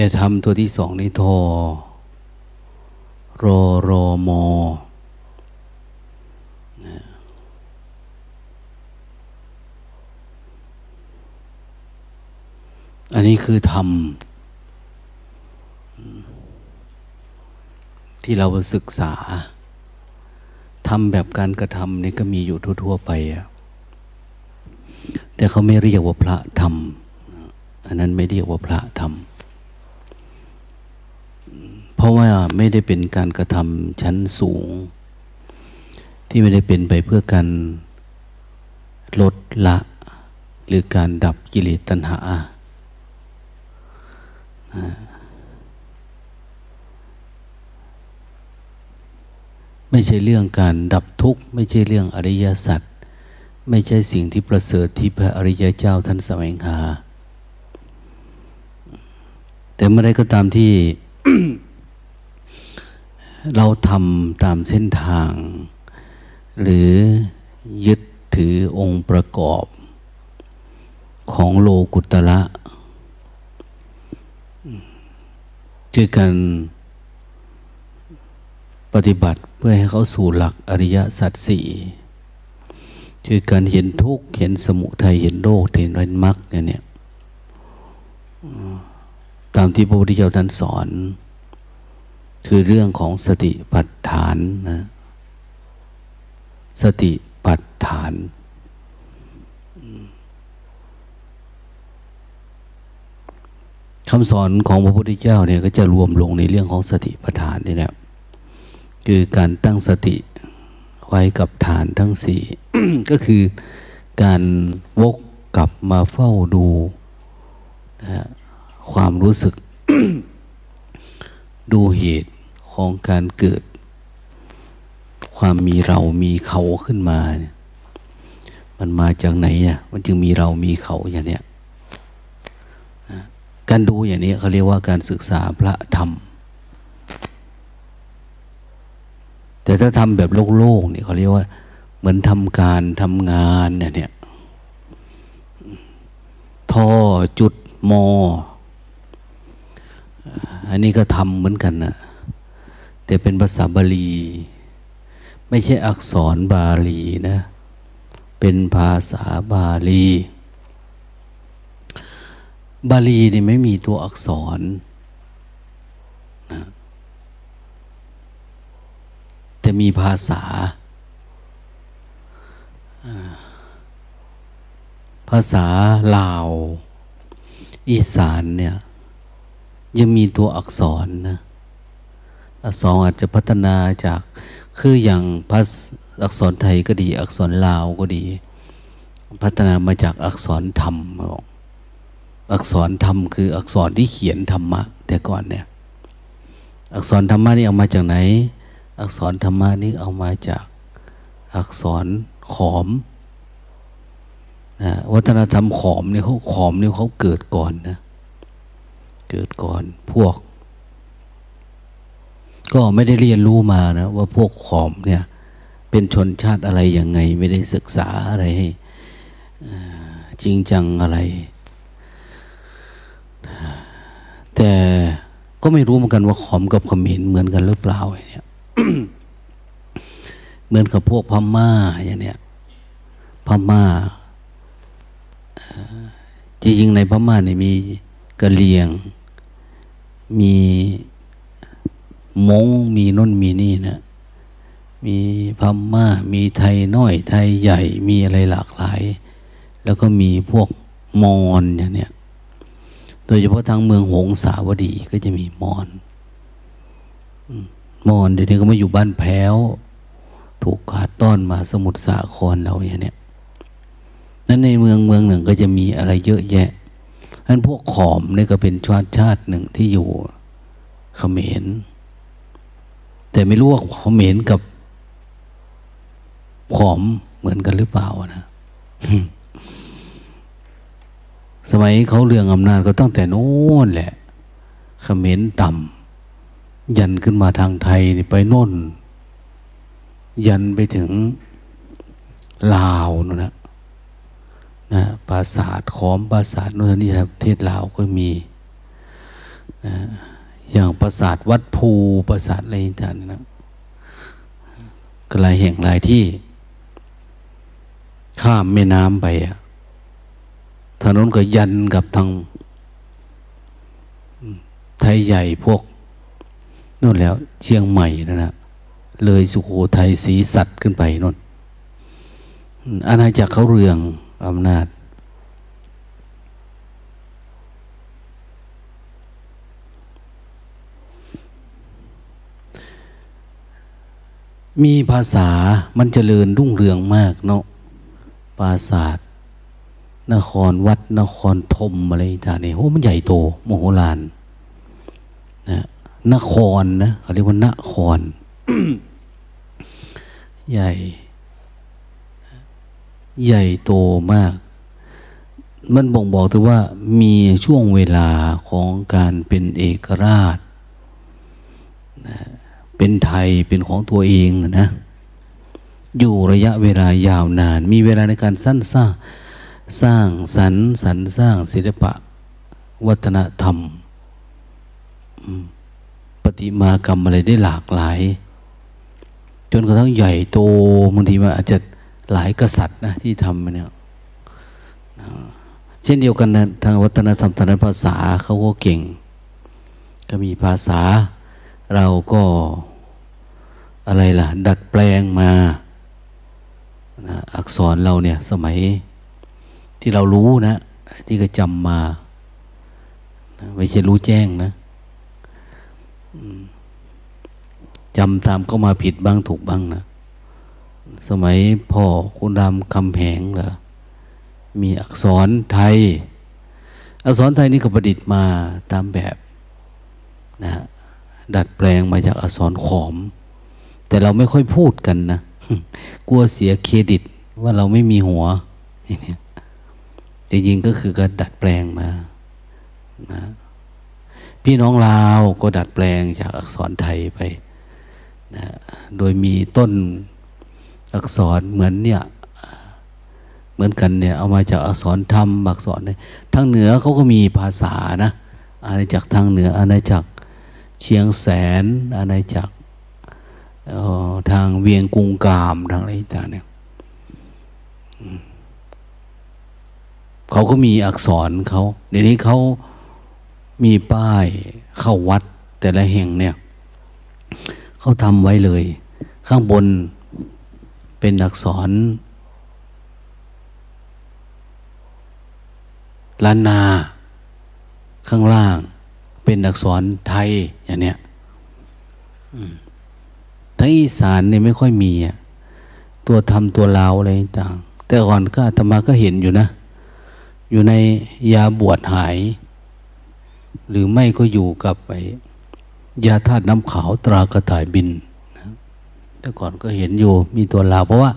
แต่ทำตัวที่สองนี่ทอรอรอมออันนี้คือธรรมที่เราศึกษาทำแบบการกระทำนี่ก็มีอยู่ทั่ว ๆ ไปอะแต่เขาไม่เรียกว่าพระธรรม อันนั้นไม่เรียกว่าพระธรรม เพราะว่าไม่ได้เป็นการกระทำชั้นสูง ที่ไม่ได้เป็นไปเพื่อการลดละหรือการดับกิเลสตัณหา ไม่ใช่เรื่องการดับทุกข์ ไม่ใช่เรื่องอริยสัจไม่ใช่สิ่งที่ประเสริฐที่พระอริยเจ้าท่านแสวงหา แต่เมื่อไรก็ตามที่ เราทำตามเส้นทาง หรือยึดถือองค์ประกอบของโลกุตละคือการปฏิบัติเพื่อให้เขาสู่หลักอริยสัจสี่คือการเห็นทุกข์เห็นสมุทัยเห็นโลกเห็นวิมรรคเนี่ยเนี่ยตามที่พระพุทธเจ้าท่านสอน คือเรื่องของสติปัฏฐานนะ สติปัฏฐาน คำสอนของพระพุทธเจ้าเนี่ยก็จะรวมลงในเรื่องของสติปัฏฐานนี่แหละคือการตั้งสติไว้กับฐานทั้งสี่ก็คือการวกกลับมาเฝ้าดูนะความรู้สึก ดูเหตุของการเกิด ความมีเรามีเขาขึ้นมาเนี่ยมันมาจากไหนอะมันจึงมีเรามีเขาอย่างเนี้ยการดูอย่างนี้เขาเรียกว่าการศึกษาพระธรรม แต่ถ้าทำแบบโลกโลกเนี่ยเขาเรียกว่า เหมือนทำการทำงานเนี่ยเนี่ยท่อจุดมอ อันนี้ก็ทำเหมือนกันนะแต่เป็นภาษาบาลี ไม่ใช่อักษรบาลีนะ เป็นภาษาบาลี บาลีนี่ไม่มีตัวอักษรนะแต่มีภาษา ภาษาลาว อีสานเนี่ย ยังมีตัวอักษรนะอักษรอาจจะพัฒนาจากคืออย่างภาษอักษรไทยก็ดี อักษรลาวก็ดี พัฒนามาจากอักษรธรรมบอกอักษรธรรมคืออักษรที่เขียนธรรมะ แต่ก่อนเนี่ย อักษรธรรมะนี่เอามาจากไหน อักษรธรรมะนี่เอามาจากอักษรขอมนะวัฒนธรรมขอมเนี่ยเขาขอมเนี่ยเขาเกิดก่อนนะ เกิดก่อนพวก ก็ไม่ได้เรียนรู้มานะ ว่าพวกขอมเนี่ย เป็นชนชาติอะไรยังไง ไม่ได้ศึกษาอะไรให้จริงจังอะไร แต่ก็ไม่รู้เหมือนกันว่าขอมกับขมินเหมือนกันหรือเปล่าเนี่ยเหมือนกับพวกพม่าอย่างเนี้ยพม่าจริงๆในพม่าเนี่ยมีกะเลียง มีมงมีน้นมีนี่นะ มีพม่า มีไทยน้อย ไทยใหญ่ มีอะไรหลากหลาย แล้วก็มีพวกมอนอย่างเนี้ย โดยเฉพาะทางเมืองหงสาวดีก็จะมีมอนมอนเดี๋ยวนี้ก็มาอยู่บ้านแพ้ว ถูกขาดต้อนมาสมุทรสาครเราอย่างเนี้ยนั้นในเมืองเมืองหนึ่งก็จะมีอะไรเยอะแยะ นั้นพวกขอมนี่ก็เป็นชาติชาติหนึ่งที่อยู่เขมร แต่ไม่รู้ว่าเขมรกับขอมเหมือนกันหรือเปล่านะสมัยเขาเรื่องอำนาจก็ตั้งแต่โน้นแหละเขมรต่ำยันขึ้นมาทางไทยไปโน่น ยันไปถึงลาวนู่นนะ นะปราสาทขอมปราสาทนู่นนี่ครับเทศลาวก็มีนะอย่างปราสาทวัดภูปราสาทอะไรต่างๆนะก็หลายแห่งหลายที่ ข้ามแม่น้ำไปอะถนนก็ยันกับทางไทยใหญ่พวกนู่นแล้วเชียงใหม่นะนะเลยสุโขทัยศรีสัตว์ขึ้นไปนู่นอาณาจักรเขาเรือง อำนาจ มีภาษามันเจริญรุ่งเรืองมากเนาะปราศาสนครวัดนครธมอะไรต่างๆนี่โอ้มันใหญ่โตโมโหลานนะนครนะเขาเรียกว่านคร ใหญ่ ใหญ่โตมาก มันบ่งบอกถึงว่ามีช่วงเวลาของการเป็นเอกราชนะเป็นไทยเป็นของตัวเองนะ อยู่ระยะเวลายาวนาน มีเวลาในการสั้นสร้างสร้างสรรสรรสร้างศิลปะ วัฒนธรรม ปฏิมากรรมอะไรได้หลากหลาย จนกระทั่งใหญ่โตบางทีมันอาจจะ หลายกษัตริย์นะที่ทำเนี่ยเช่นเดียวกันนะทางวัฒนธรรมทางภาษาเขาก็เก่ง ก็มีภาษาเราก็อะไรล่ะ ดัดแปลงมานะอักษรเราเนี่ยสมัยที่เรารู้นะ ที่ก็จำมาไม่ใช่รู้แจ้งนะจำตามก็มาผิดบ้างถูกบ้างนะ สมัยพ่อคุณรำคำแหงเหรอมีอักษรไทย อักษรไทยนี่ก็ประดิษฐ์มาตามแบบนะดัดแปลงมาจากอักษรขอม แต่เราไม่ค่อยพูดกันนะ กลัวเสียเครดิตว่าเราไม่มีหัวจริงๆก็คือการดัดแปลงมานะพี่น้องลาวก็ดัดแปลงจากอักษรไทยไปนะโดยมีต้น อักษรเหมือนเนี่ย เหมือนกันเนี่ย เอามาจากอักษรธรรมอักษรเนี่ยทางเหนือเขาก็มีภาษานะอาณาจักรทางเหนืออาณาจักรเชียงแสนอาณาจักรทางเวียงกุงกามทางอะไรต่างเนี่ยเขาก็มีอักษรเขาเดี๋ยวนี้เขามีป้ายเข้าวัดแต่ละแห่งเนี่ยเขาทำไว้เลย ข้างบน เป็นอักษรล้านนา ข้างล่าง เป็นอักษรไทยอย่างเนี้ยทั้งอีสานเนี่ยไม่ค่อยมีตัวทำตัวลาวอะไรต่างแต่ก่อนก็ธรรมาก็เห็นอยู่นะ อยู่ในยาบวชหาย หรือไม่ก็อยู่กับไปยาธาตุน้ำขาวตรากระต่ายบิน แต่ก่อนก็เห็นอยู่มีตัวลาว เพราะว่า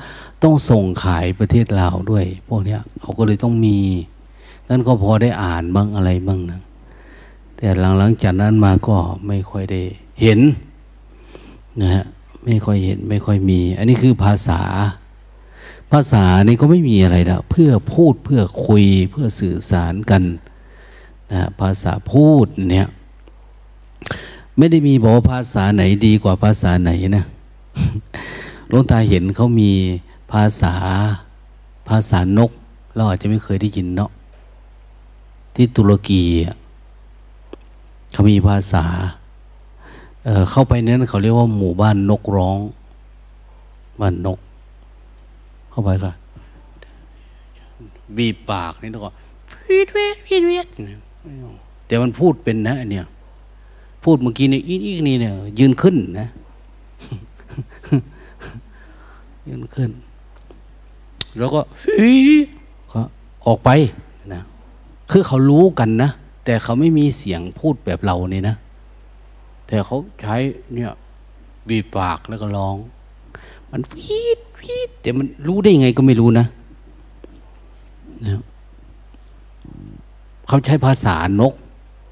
ต้องส่งขายประเทศลาวด้วย พวกเนี้ยเขาก็เลยต้องมีนั่นก็พอได้อ่านบ้างอะไรบ้างนะแต่หลังๆจากนั้นมาก็ไม่ค่อยได้เห็นนะฮะไม่ค่อยเห็นไม่ค่อยมี อันนี้คือภาษา ภาษานี่ก็ไม่มีอะไรล้วเพื่อพูดเพื่อคุยเพื่อสื่อสารกันนะภาษาพูดเนี่ยไม่ได้มีบอกว่าภาษาไหนดีกว่าภาษาไหนนะ หลวงตาเห็นเขามีภาษาภาษานก เราอาจจะไม่เคยได้ยินเนาะที่ตุรกีเขามีภาษาเเข้าไปนั้นเขาเรียกว่าหมู่บ้านนกร้องบ้านนก เข้าไปก็บีบปากนี่แล้วก็พีดเวทพีดเวทแต่มันพูดเป็นนะเนี้ยพูดเมื่อกี้เนี่ยอีกนี่เนี่ย ยืนขึ้นนะ ยืนขึ้น แล้วก็ฟีก็ออกไปนะคือเขารู้กันนะ แต่เขาไม่มีเสียงพูดแบบเราเนี่ยนะ แต่เขาใช้เนี่ยบีปากแล้วก็ร้อง มันฟีดฟีดแต่มันรู้ได้ยังไงก็ไม่รู้นะนะเขาใช้ภาษานก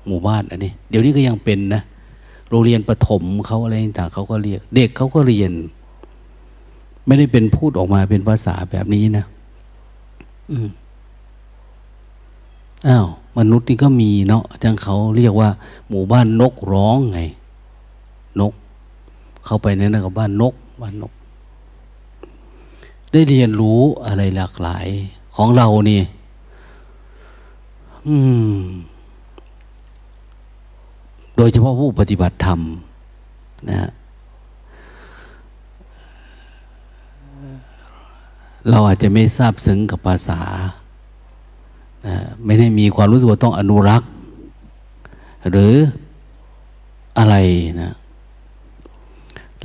หมู่บ้านอันนี้ เดี๋ยวนี้ก็ยังเป็นนะ โรงเรียนประถมเขาอะไรต่างเขาก็เรียก เด็กเขาก็เรียน ไม่ได้เป็นพูดออกมาเป็นภาษาแบบนี้นะอืมอ้าวมนุษย์นี่ก็มีเนาะจังเขาเรียกว่า หมู่บ้านนกร้องไง นก เข้าไปในนั้นก็บ้านนกบ้านนก ได้เรียนรู้อะไรหลากหลายของเรานี่ อืม โดยเฉพาะผู้ปฏิบัติธรรม นะ เราอาจจะไม่ทราบซึ้งกับภาษานะไม่ได้มีความรู้สึกว่าต้องอนุรักษ์ หรืออะไรนะ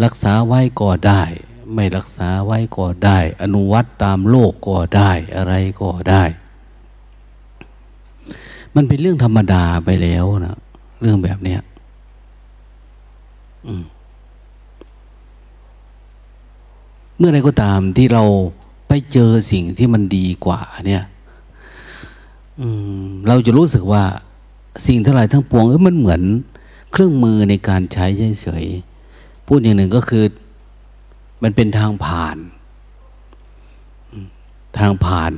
รักษาไว้ก็ได้ ไม่รักษาไว้ก็ได้ อนุวัตตามโลกก็ได้อะไรก็ได้ มันเป็นเรื่องธรรมดาไปแล้วนะเรื่องแบบเนี้ยเมื่อไรก็ตามที่เรา ไปเจอสิ่งที่มันดีกว่า เนี่ยเราจะรู้สึกว่าสิ่งทั้งหลายทั้งปวงมันเหมือน เครื่องมือในการใช้เฉยๆพูดอย่างหนึ่งก็คือ มันเป็นทางผ่าน ทางผ่าน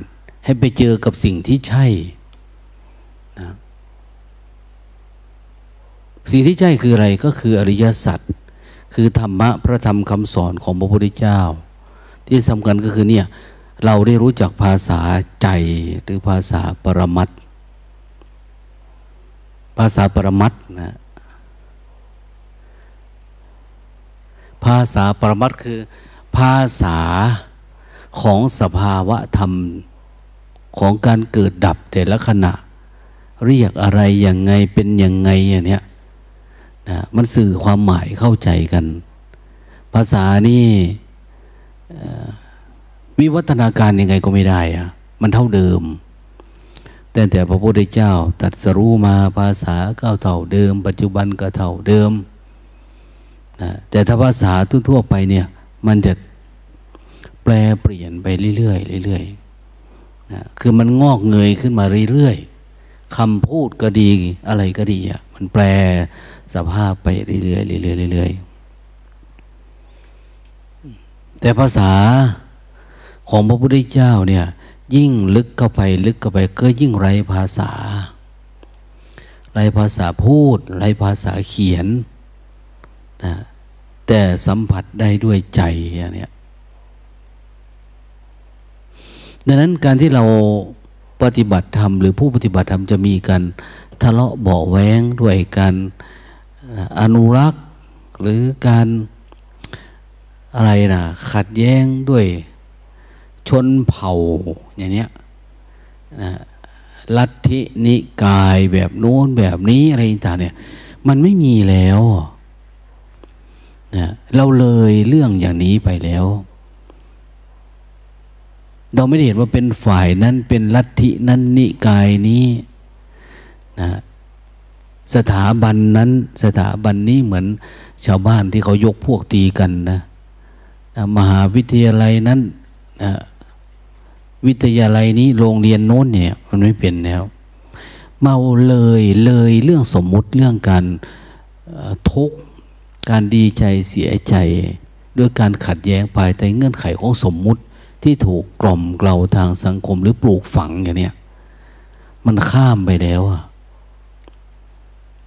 ให้ไปเจอกับสิ่งที่ใช่นะสิ่งที่ใช่คืออะไรก็คืออริยสัจคือธรรมะพระธรรมคำสอนของพระพุทธเจ้า ที่สำคัญก็คือเนี่ยเราได้รู้จักภาษาใจหรือภาษาปรมัตภาษาปรมัตนะภาษาปรมัตคือ ภาษาของสภาวะธรรมของการเกิดดับแต่ละขณะ เรียกอะไรอย่างไงเป็นอย่างไงอย่างเนี้ยนะมันสื่อความหมายเข้าใจกัน ภาษานี่ วิวัฒนาการยังไงก็ไม่ได้อะมันเท่าเดิม แต่แต่พระพุทธเจ้าตัดสรู้มาภาษาก็เท่าเดิม ปัจจุบันก็เท่าเดิมนะแต่ถ้าภาษาทั่วๆไปเนี่ย มันจะแปลเปลี่ยนไปเรื่อยๆเรื่อยๆนะคือมันงอกเงยขึ้นมาเรื่อยๆคำพูดก็ดีอะไรก็ดีอะมันแปลสภาพไปเรื่อยๆเรื่อยๆเรื่อยๆ แต่ภาษาของพระพุทธเจ้าเนี่ย ยิ่งลึกเข้าไปลึกเข้าไปก็ยิ่งไรภาษา ไรภาษาพูด ไรภาษาเขียนนะแต่สัมผัสได้ด้วยใจอย่างนี้ดังนั้นการที่เราปฏิบัติธรรมหรือผู้ปฏิบัติธรรมจะมีการทะเลาะเบาแวงด้วยการอนุรักษ์หรือการ อะไรนะขัดแย้งด้วยชนเผ่าอย่างเนี้ยนะลัทธินิกายแบบโน้นแบบนี้อะไรต่างเนี่ย มันไม่มีแล้วนะเราเลยเรื่องอย่างนี้ไปแล้ว เราไม่ได้เห็นว่าเป็นฝ่ายนั้นเป็นลัทธินั้นนิกายนี้นะสถาบันนั้นสถาบันนี้เหมือนชาวบ้านที่เขายกพวกตีกันนะ มหาวิทยาลัยนั้นวิทยาลัยนี้โรงเรียนโน้นเนี่ยมันไม่เป็นแล้ว เมาเลยเลยเรื่องสมมุติเรื่องการทุกข์การดีใจเสียใจ ด้วยการขัดแย้งภายใต้เงื่อนไขของสมมุติที่ถูกกล่อมเกลาทางสังคมหรือปลูกฝังอย่างเนี้ยมันข้ามไปแล้ว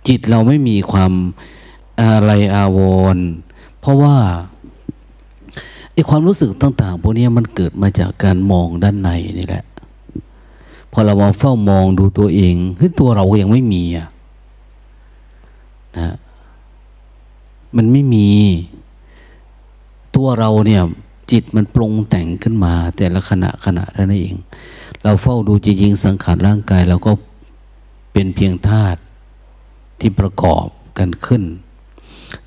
จิตเราไม่มีความอะไรอาวร เพราะว่า ไอ้ความรู้สึกต่างๆพวกนี้มันเกิดมาจากการมองด้านในนี่แหละ พอเรามาเฝ้ามองดูตัวเองคือตัวเราก็ยังไม่มีอะนะมันไม่มี ตัวเราเนี่ย จิตมันปรุงแต่งขึ้นมา แต่ละขณะขณะเท่านั้นเอง เราเฝ้าดูจริงๆสังขารร่างกายเราก็เป็นเพียงธาตุที่ประกอบกันขึ้น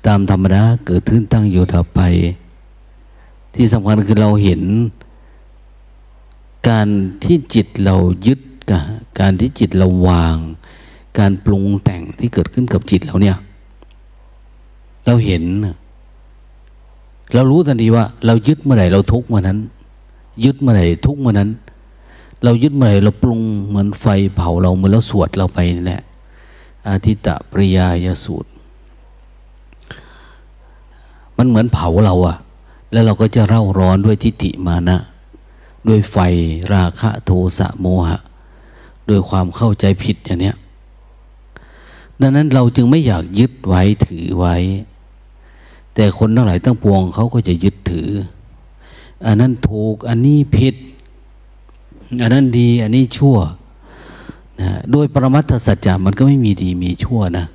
ตามธรรมดาเกิดขึ้นตั้งอยู่ต่อไป ที่สำคัญคือเราเห็น การที่จิตเรายึดกับการที่จิตเราวาง การปรุงแต่งที่เกิดขึ้นกับจิตเราเนี่ย เราเห็น เรารู้ทันทีว่า เรายึดเมื่อไหร่เราทุกเมื่อนั้น ยึดเมื่อไหร่ทุกเมื่อนั้น เรายึดเมื่อไหร่เราปรุงเหมือนไฟเผาเราเหมือนเราสวดเราไปนี่แหละอาทิตตปริยายสูตร มันเหมือนเผาเราอะ แล้วเราก็จะเร่าร้อนด้วยทิฏฐิมานะ ด้วยไฟราคะโทสะโมหะโดยความเข้าใจผิดอย่างเนี้ยดังนั้นเราจึงไม่อยากยึดไว้ถือไว้ แต่คนทั้งหลายตั้งปวงเขาก็จะยึดถือ อันนั้นถูกอันนี้ผิด อันนั้นดี อันนี้ชั่วนะโดยปรมัตถสัจจะมันก็ไม่มีดีมีชั่วนะ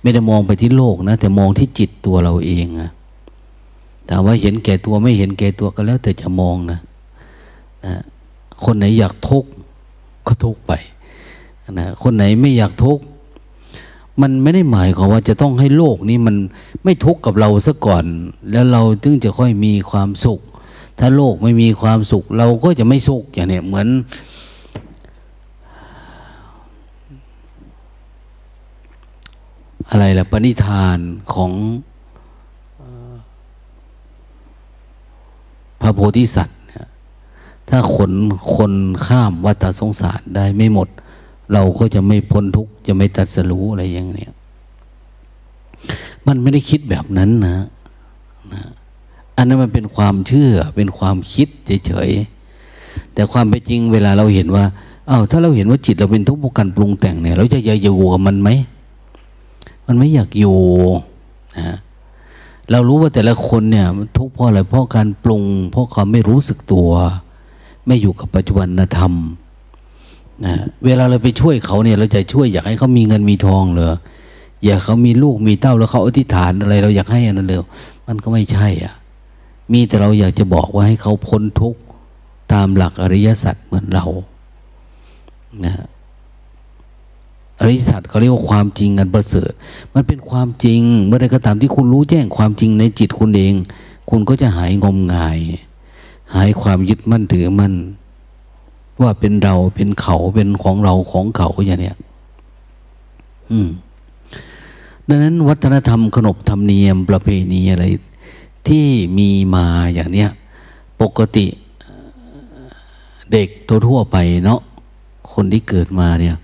ไม่ได้มองไปที่โลกนะ แต่มองที่จิตตัวเราเองอะ แต่ว่าเห็นแก่ตัวไม่เห็นแก่ตัวก็แล้ว แต่จะมองนะนะคนไหนอยากทุกข์ก็ทุกข์ไปนะคนไหนไม่อยากทุกข์มันไม่ได้หมายความว่าจะต้องให้โลกนี้มันไม่ทุกข์กับเราซะก่อน แล้วเราถึงจะค่อยมีความสุข ถ้าโลกไม่มีความสุข เราก็จะไม่สุขอย่างเนี้ยเหมือน อะไรล่ะปณิธานของ พระโพธิสัตว์ถ้าคนคนข้ามวัฏสงสารได้ไม่หมด เราก็จะไม่พ้นทุกข์จะไม่ตัดสรู้อะไรอย่างเนี้ยมันไม่ได้คิดแบบนั้นนะนะอันนั้นมันเป็นความเชื่อเป็นความคิดเฉยๆแต่ความเป็นจริงเวลาเราเห็นว่าอา้าวถ้าเราเห็นว่าจิตเราเป็นทุกข์เพราะการปรุงแต่งเนี่ย เราจะอยากอยู่กับมันไหม มันไม่อยากอยู่นะ เรารู้ว่าแต่ละคนเนี่ยทุกข์เพราะอะไรเพราะการปรุง เพราะความไม่รู้สึกตัว ไม่อยู่กับปัจจุบันธรรมนะเวลาเราไปช่วยเขาเนี่ย เราจะช่วยอยากให้เขามีเงินมีทองเหรออยากเขามีลูกมีเต้าแล้วเขาอธิษฐานอะไร เราอยากให้อันนั้นเลยมันก็ไม่ใช่อะ มีแต่เราอยากจะบอกว่าให้เขาพ้นทุกข์ตามหลักอริยสัจเหมือนเรานะ อริสัตเขาเรียกว่าความจริงอันประเสริฐ มันเป็นความจริง เมื่อใดก็ตามที่คุณรู้แจ้งความจริงในจิตคุณเอง คุณก็จะหายงมงาย หายความยึดมั่นถือมั่นว่าเป็นเราเป็นเขาเป็นของเราของเขาอย่างเนี้ยอืม ดังนั้นวัฒนธรรมขนบธรรมเนียมประเพณีอะไร ที่มีมาอย่างเนี้ยปกติเด็กทั่วไปเนาะคนที่เกิดมาเนี่ย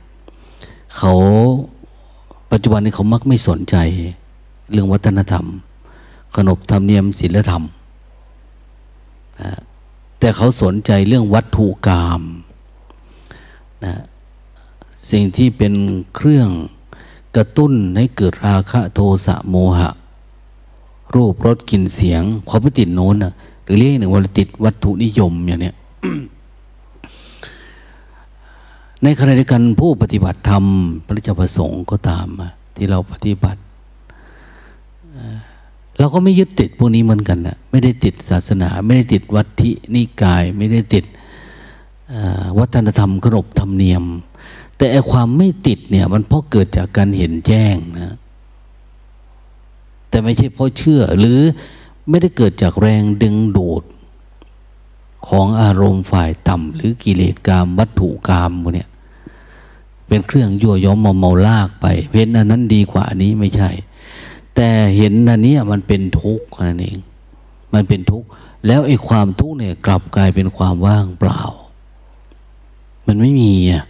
เขาปัจจุบันนี้เขามักไม่สนใจ เรื่องวัฒนธรรม ขนบธรรมเนียมศีลธรรมนะแต่เขาสนใจเรื่องวัตถุกรรมนะสิ่งที่เป็นเครื่องกระตุ้นให้เกิดราคะโทสะโมหะ รูปรสกลิ่นเสียงเขามติดโน้นนะหรือเรียกหนึ่งว่าติดวัตถุนิยมอย่างเนี้ย ในขณะเดียวกันผู้ปฏิบัติธรรม พระเจ้าประสงค์ก็ตามที่เราปฏิบัติ เราก็ไม่ยึดติดพวกนี้เหมือนกันนะไม่ได้ติดศาสนา ไม่ได้ติดวัตถินิกาย ไม่ได้ติดวัฒนธรรมขนบธรรมเนียม แต่ความไม่ติดเนี่ยมันเพราะเกิดจากการเห็นแจ้งนะแต่ไม่ใช่เพราะเชื่อหรือไม่ได้เกิดจากแรงดึงดูดของอารมณ์ฝ่ายต่ำหรือกิเลสกรรมวัตถุกรรมพวกนี้ เป็นเครื่องยั่วย้อมมาเมาลากไปเห็นอันนั้นดีกว่านี้ไม่ใช่ แต่เห็นอันนี้มันเป็นทุกข์นั่นเอง มันเป็นทุกข์แล้วไอ้ความทุกข์เนี่ยกลับกลายเป็นความว่างเปล่า มันไม่มีอะ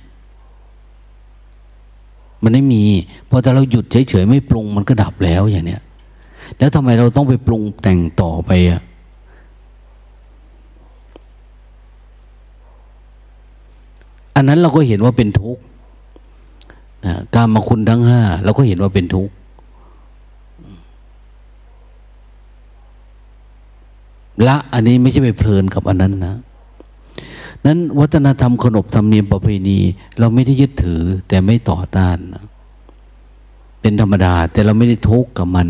มันไม่มีพอแต่เราหยุดเฉยๆไม่ปรุงมันก็ดับแล้วอย่างเนี้ยแล้วทำไมเราต้องไปปรุงแต่งต่อไปอะอันนั้นเราก็เห็นว่าเป็นทุกข์ นะการมาคุณทั้งห้าเราก็เห็นว่าเป็นทุกข์ละอันนี้ไม่ใช่ไปเพลินกับอันนั้นนะ นั้นวัฒนธรรมขนบธรรมเนียมประเพณี เราไม่ได้ยึดถือแต่ไม่ต่อต้านนะเป็นธรรมดา แต่เราไม่ได้ทุกข์กับมัน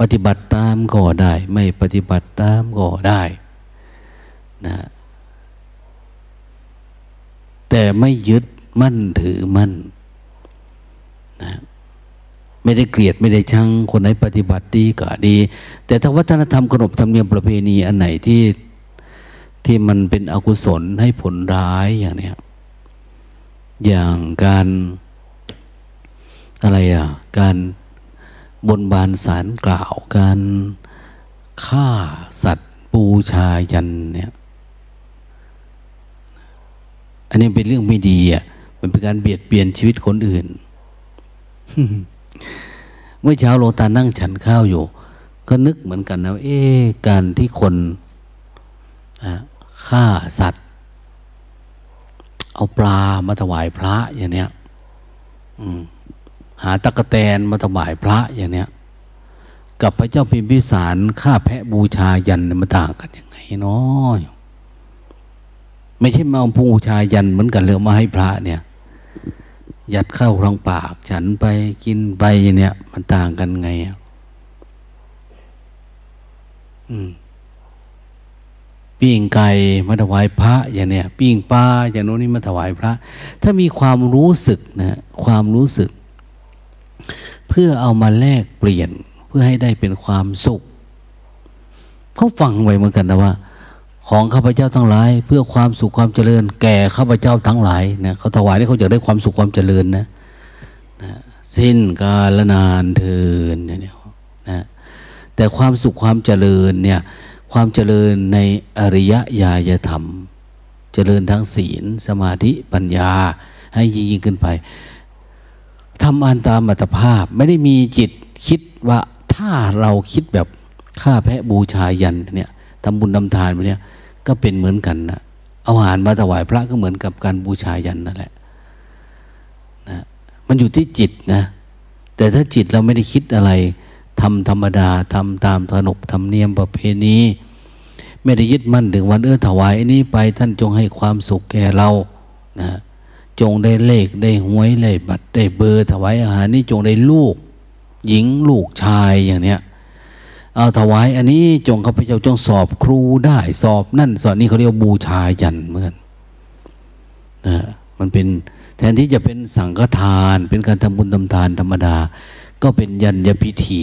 ปฏิบัติตามก็ได้ ไม่ปฏิบัติตามก็ได้นะแต่ไม่ยึดมั่นถือมั่น ไม่ได้เกลียดไม่ได้ชังคนไหนปฏิบัติดีก็ดี แต่ถ้าวัฒนธรรมขนบธรรมเนียมประเพณีอันไหนที่ที่มันเป็นอกุศลให้ผลร้ายอย่างเนี้ยอย่างการอะไรอะการบนบานสารกล่าว การฆ่าสัตว์ปูชายันเนี่ยอันนี้เป็นเรื่องไม่ดีอะมันเป็นการเบียดเบียนชีวิตคนอื่น เมื่อเช้าโลตานั่งฉันข้าวอยู่ ก็นึกเหมือนกันนะเอ๊การที่คนฆ่าสัตว์ เอาปลามาถวายพระอย่างเนี้ยหาตะกะแตนมาถวายพระอย่างเนี้ยกับพระเจ้าพิมพิสารฆ่าแพะบูชายันมันต่างกันยังไงเนาะไม่ใช่มาเอาบูชายันเหมือนกันเลยมาให้พระเนี่ย ยัดเข้าทางปาก ฉันไปกินไปอย่างเนี้ยมันต่างกันไงอืมปิ้งไก่มาถวายพระอย่างเนี้ยปิ้งปลาอย่างโน้นนี่มาถวายพระ ถ้ามีความรู้สึกนะความรู้สึก เพื่อเอามาแลกเปลี่ยนเพื่อให้ได้เป็นความสุขเขาฟังไว้เหมือนกันนะว่า ของข้าพเจ้าทั้งหลาย เพื่อความสุขความเจริญ แก่ข้าพเจ้าทั้งหลายนะเขาถวายนี่เขาจะได้ความสุขความเจริญนะนะสิ้นกาลนานเทินเนี่ยนะแต่ความสุขความเจริญเนี่ยความเจริญในอริยญาณธรรม เจริญทั้งศีล สมาธิปัญญา ให้ยิ่งยิ่งขึ้นไปทำอันตามอัตภาพไม่ได้มีจิตคิดว่าถ้าเราคิดแบบฆ่าแพะบูชายันเนี่ยทำบุญทำทานไปเนี่ย ก็เป็นเหมือนกันนะเอาอาหารมาถวายพระก็เหมือนกับการบูชายันนั่นแหละนะมันอยู่ที่จิตนะ แต่ถ้าจิตเราไม่ได้คิดอะไรทำธรรมดาทำตามขนบธรรมเนียมประเพณีไม่ได้ยึดมั่นถึงวันเออถวายนี้ไปท่านจงให้ความสุขแก่เรานะจงได้เลขได้หวยได้บัตรได้เบอร์ถวายอาหารนี่จงได้ลูก หญิงลูกชายอย่างเนี้ย เอาถวาย อันนี้จงข้าพเจ้าจงสอบครูได้สอบนั่นสอบนี่เขาเรียกบูชายันเหมือนนะมันเป็นแทนที่จะเป็นสังฆทาน เป็นการทำบุญทำทานธรรมดา ก็เป็นยันยพิธี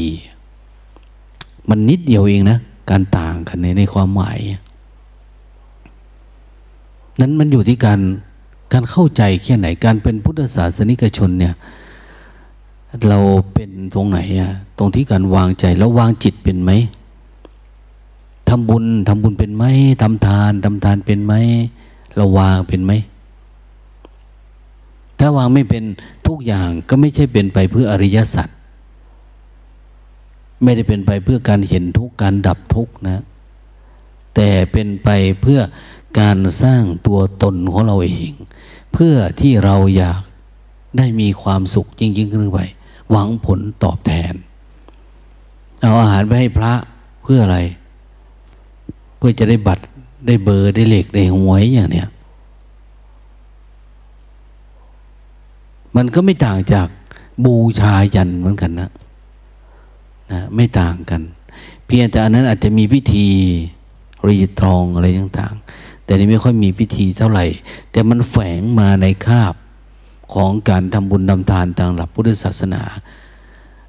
มันนิดเดียวเองนะ การต่างกันในในความหมาย นั้นมันอยู่ที่การการเข้าใจแค่ไหนการเป็นพุทธศาสนิกชนเนี่ย เราเป็นตรงไหนอะตรงที่การวางใจแล้ววางจิตเป็นไหมทำบุญทำบุญเป็นไหมทำทานทำทานเป็นไหมเราวางเป็นไหมถ้าวางไม่เป็นทุกอย่างก็ไม่ใช่เป็นไปเพื่ออริยสัจไม่ได้เป็นไปเพื่อการเห็นทุกการดับทุกนะ แต่เป็นไปเพื่อการสร้างตัวตนของเราเอง เพื่อที่เราอยากได้มีความสุขจริงๆขึ้นไป หวังผลตอบแทน เอาอาหารไปให้พระเพื่ออะไร เพื่อจะได้บัตรได้เบอร์ได้เลขได้หวยอย่างเนี้ยมันก็ไม่ต่างจากบูชายันเหมือนกันนะนะ ไม่ต่างกัน เพียงแต่อันนั้นอาจจะมีพิธีรีตรองอะไรต่างๆ แต่นี่ไม่ค่อยมีพิธีเท่าไหร่ แต่มันแฝงมาในคาบ ของการทำบุญทำทานทางหลักพุทธศาสนา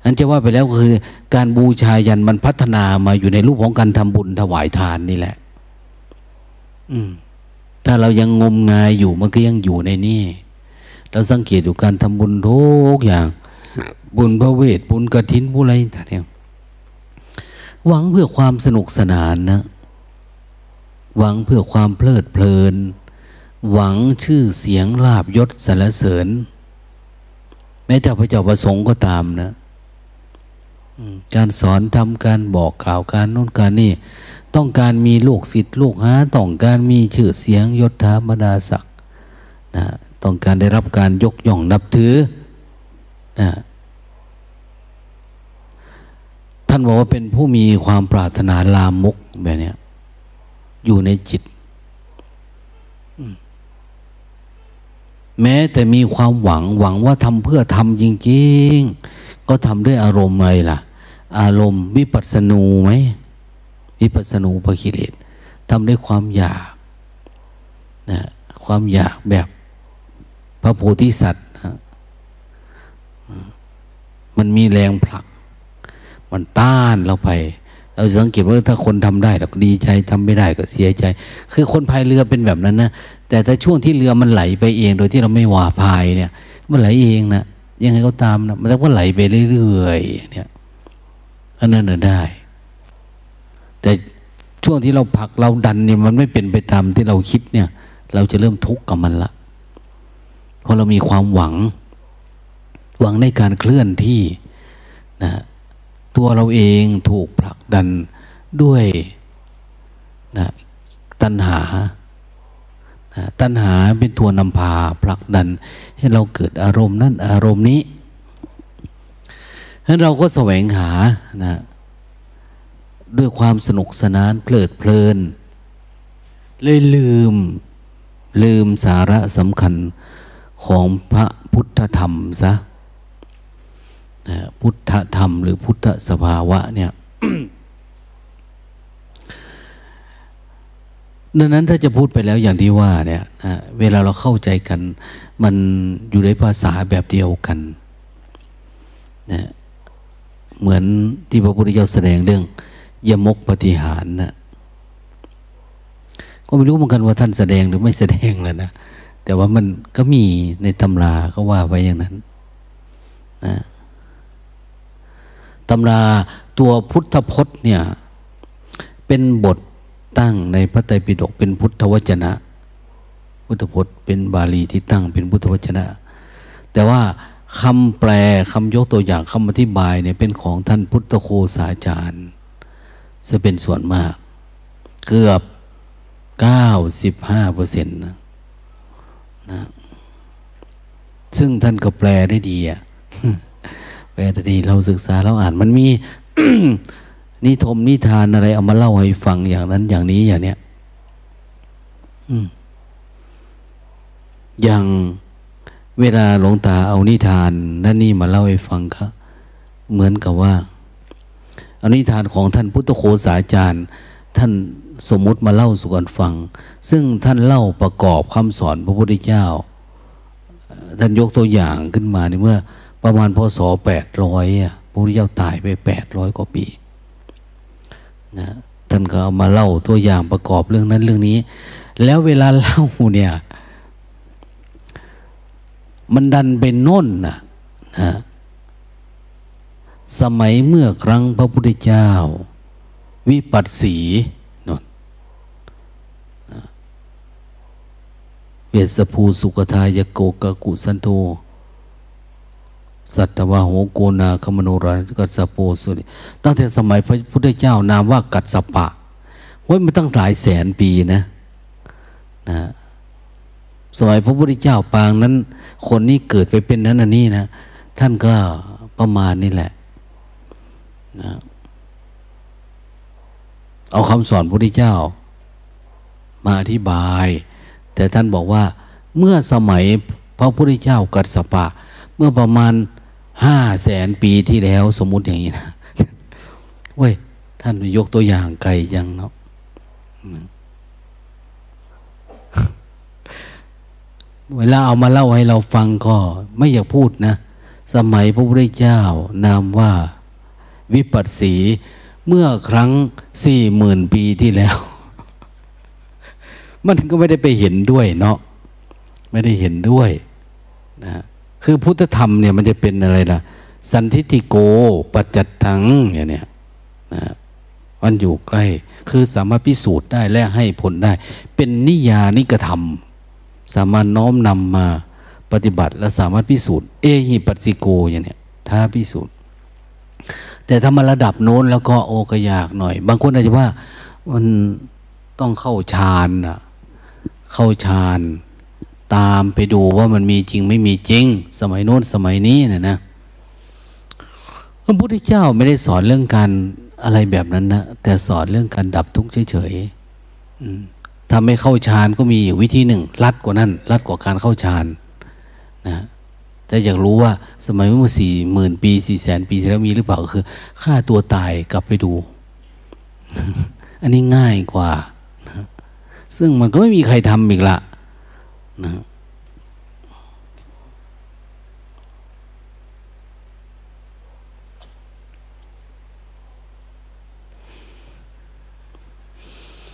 อันจะว่าไปแล้วคือการบูชายันมันพัฒนามาอยู่ในรูปของการทำบุญถวายทานนี่แหละ อืม ถ้าเรายังงมงายอยู่มันก็ยังอยู่ในนี่เราสังเกตอยู่การทำบุญทุกอย่าง บุญพระเวทบุญกระถินบุญอะไรต่างๆหวังเพื่อความสนุกสนานนะ หวังเพื่อความเพลิดเพลิน หวังชื่อเสียงลาบยศสรรเสริญ แม้แต่พระเจ้าประสงค์ก็ตามนะการสอนทำการบอกกล่าวการโน้นการนี่ต้องการมีลูกศิษย์ลูกหาต้องการมีชื่อเสียงยศถาบรรดาศักดิ์นะต้องการได้รับการยกย่องนับถือนะท่านบอกว่าเป็นผู้มีความปรารถนาลามกแบบนี้อยู่ในจิต แม้แต่มีความหวังหวังว่าทำเพื่อทำจริง ๆ ก็ทำด้วยอารมณ์อะไรล่ะ อารมณ์วิปัสสนูไหมวิปัสสนูปกิเลสทำด้วยความอยากนะความอยากแบบพระโพธิสัตว์นะมันมีแรงผลัก มันต้านเราไป เราสังเกตว่าถ้าคนทำได้เราก็ดีใจทำไม่ได้ก็เสียใจ คือคนพายเรือเป็นแบบนั้นนะ แต่ถ้าช่วงที่เรือมันไหลไปเอง โดยที่เราไม่ว่าพายเนี่ย มันไหลเองนะยังไงก็ตามนะมันต้องว่าไหลไปเรื่อยๆเนี่ยอันนั้นได้ แต่ช่วงที่เราผักเราดันเนี่ยมันไม่เป็นไปตามที่เราคิดเนี่ย เราจะเริ่มทุกข์กับมันละเพราะเรามีความหวัง หวังในการเคลื่อนที่นะตัวเราเองถูกผลักดันด้วยนะตัณหา ตัณหาเป็นตัวนำพาผลักดัน ให้เราเกิดอารมณ์นั้นอารมณ์นี้ฉะนั้นเราก็แสวงหานะด้วยความสนุกสนานเพลิดเพลิน เลยลืมลืมสาระสำคัญของพระพุทธธรรมซะพุทธธรรมหรือพุทธสภาวะเนี่ย ดังนั้นถ้าจะพูดไปแล้วอย่างที่ว่าเนี่ยนะเวลาเราเข้าใจกัน มันอยู่ในภาษาแบบเดียวกันนะเหมือนที่พระพุทธเจ้าแสดงเรื่องยมกปฏิหารนะก็ไม่รู้เหมือนกันว่าท่านแสดงหรือไม่แสดงเลยนะแต่ว่ามันก็มีในตำราก็ว่าไว้อย่างนั้นนะตำราตัวพุทธพจน์เนี่ย เป็นบท ตั้งในพระไตรปิฎกเป็นพุทธวจนะ พุทธพจน์เป็นบาลีที่ตั้งเป็นพุทธวจนะ แต่ว่าคำแปลคำยกตัวอย่างคำอธิบายเนี่ยเป็นของท่านพุทธโคสาจารย์จะเป็นส่วนมาก เกือบเก้าสิบห้าเปอร์เซ็นต์นะนะซึ่งท่านก็แปลได้ดีอะแปลได้ดีเราศึกษาเราอ่านมันมี นิทมนิทานอะไรเอามาเล่าให้ฟังอย่างนั้น อย่างนี้อย่างเนี้ยอย่างเวลาหลวงตาเอานิทานนั่นนี่มาเล่าให้ฟังก็เหมือนกับว่าเอานิทานของท่านพุทธโคสาจารย์ ท่านสมมุติมาเล่าสู่กันฟัง ซึ่งท่านเล่าประกอบคำสอนพระพุทธเจ้า ท่านยกตัวอย่างขึ้นมาในเมื่อ ประมาณพศแปดร้อยพระพุทธเจ้าตายไปแปดร้อยกว่าปี นะท่านก็เอามาเล่าตัวอย่างประกอบเรื่องนั้นเรื่องนี้ แล้วเวลาเล่าเนี่ย มันดันเป็นน้นนะนะสมัยเมื่อครั้งพระพุทธเจ้า วิปัสสีนนเวสภูสุกทายโกกกุสันโธ สัตวะโหโกนาคมโนรากัสโปสุริตั้งแต่สมัยพระพุทธเจ้านามว่ากัสปะเว้ยมันตั้งหลายแสนปีนะนะสมัยพระพุทธเจ้าปางนั้น คนนี้เกิดไปเป็นนั้นอันนี้นะท่านก็ประมาณนี่แหละนะเอาคำสอนพระพุทธเจ้า มาอธิบาย แต่ท่านบอกว่า เมื่อสมัยพระพุทธเจ้ากัสปะ เมื่อประมาณ ห้าแสนปีที่แล้วสมมุติอย่างนี้นะเว้ยท่านยกตัวอย่างไก่ยังเนาะเวลาเอามาเล่าให้เราฟังก็ไม่อยากพูดนะ สมัยพระพุทธเจ้านามว่าวิปัสสีเมื่อครั้งสี่หมื่นปีที่แล้ว มันก็ไม่ได้ไปเห็นด้วยเนาะไม่ได้เห็นด้วยนะ คือพุทธธรรมเนี่ยมันจะเป็นอะไรนะสันทิติโกปัจจัตทังอย่างเนี้ยนะมันอยู่ใกล้ คือสามารถพิสูจน์ได้และให้ผลได้ เป็นนิยานิกระทำสามารถน้อมนำมาปฏิบัติและสามารถพิสูจน์ เอหิปัสสิโกอย่างเนี้ยถ้าพิสูจน์ แต่ถ้ามาระดับโน้นแล้วก็โอกยากหน่อย บางคนอาจจะว่ามันต้องเข้าฌานอะเข้าฌาน ตามไปดูว่ามันมีจริงไม่มีจริง สมัยโน้นสมัยนี้นะนะพระพุทธเจ้าไม่ได้สอนเรื่องการอะไรแบบนั้นนะแต่สอนเรื่องการดับทุกข์เฉยๆทำให้เข้าฌานก็มีวิธีหนึ่งรัดกว่านั้นรัดกว่าการเข้าฌานนะแต่อยากรู้ว่าสมัยเมื่อสี่หมื่นปีสี่แสนปีที่แล้วมีหรือเปล่าคือฆ่าตัวตายกลับไปดู อันนี้ง่ายกว่า ซึ่งมันก็ไม่มีใครทำอีกละ นะ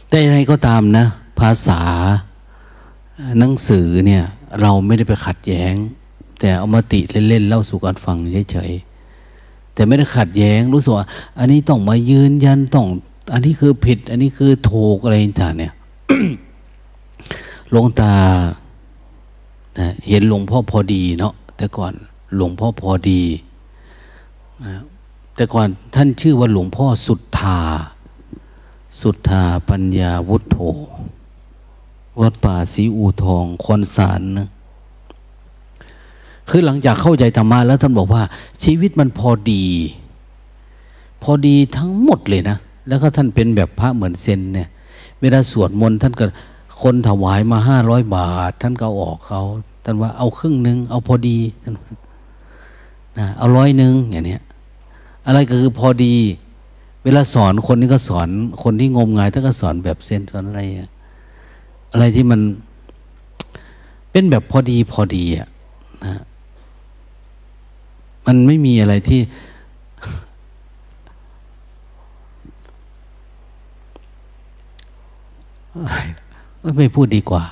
แต่อะไรก็ตามนะ ภาษาหนังสือเนี่ย เราไม่ได้ไปขัดแย้ง แต่เอามาติเล่นๆเล่าสู่กันฟังเฉยๆแต่ไม่ได้ขัดแย้งรู้สึกว่า อันนี้ต้องมายืนยันต้อง อันนี้คือผิด อันนี้คือถูกอะไรต่างเนี่ยหลวงตา นะเห็นหลวงพ่อพอดีเนาะแต่ก่อนหลวงพ่อพอดีนะแต่ก่อนท่านชื่อว่าหลวงพ่อสุทธา สุทธาปัญญาวุฒโธวัดป่าศรีอูทองคอนสารนะคือหลังจากเข้าใจธรรมะแล้วท่านบอกว่า ชีวิตมันพอดี พอดีทั้งหมดเลยนะ แล้วก็ท่านเป็นแบบพระเหมือนเซนเนี่ย เวลาสวดมนต์ท่านก็ คนถวายมาห้าร้อยบาท ท่านก็ออกเขาท่านว่าเอาครึ่งหนึ่งเอาพอดีท่านนะเอาร้อยหนึ่งอย่างเนี้ยอะไรก็คือพอดี เวลาสอนคนนี้ก็สอน คนที่งมงายท่านก็สอนแบบเซนสอนอะไรอะไรที่มันเป็นแบบพอดีพอดีอะนะมันไม่มีอะไรที่ไไม่พูดดีกว่า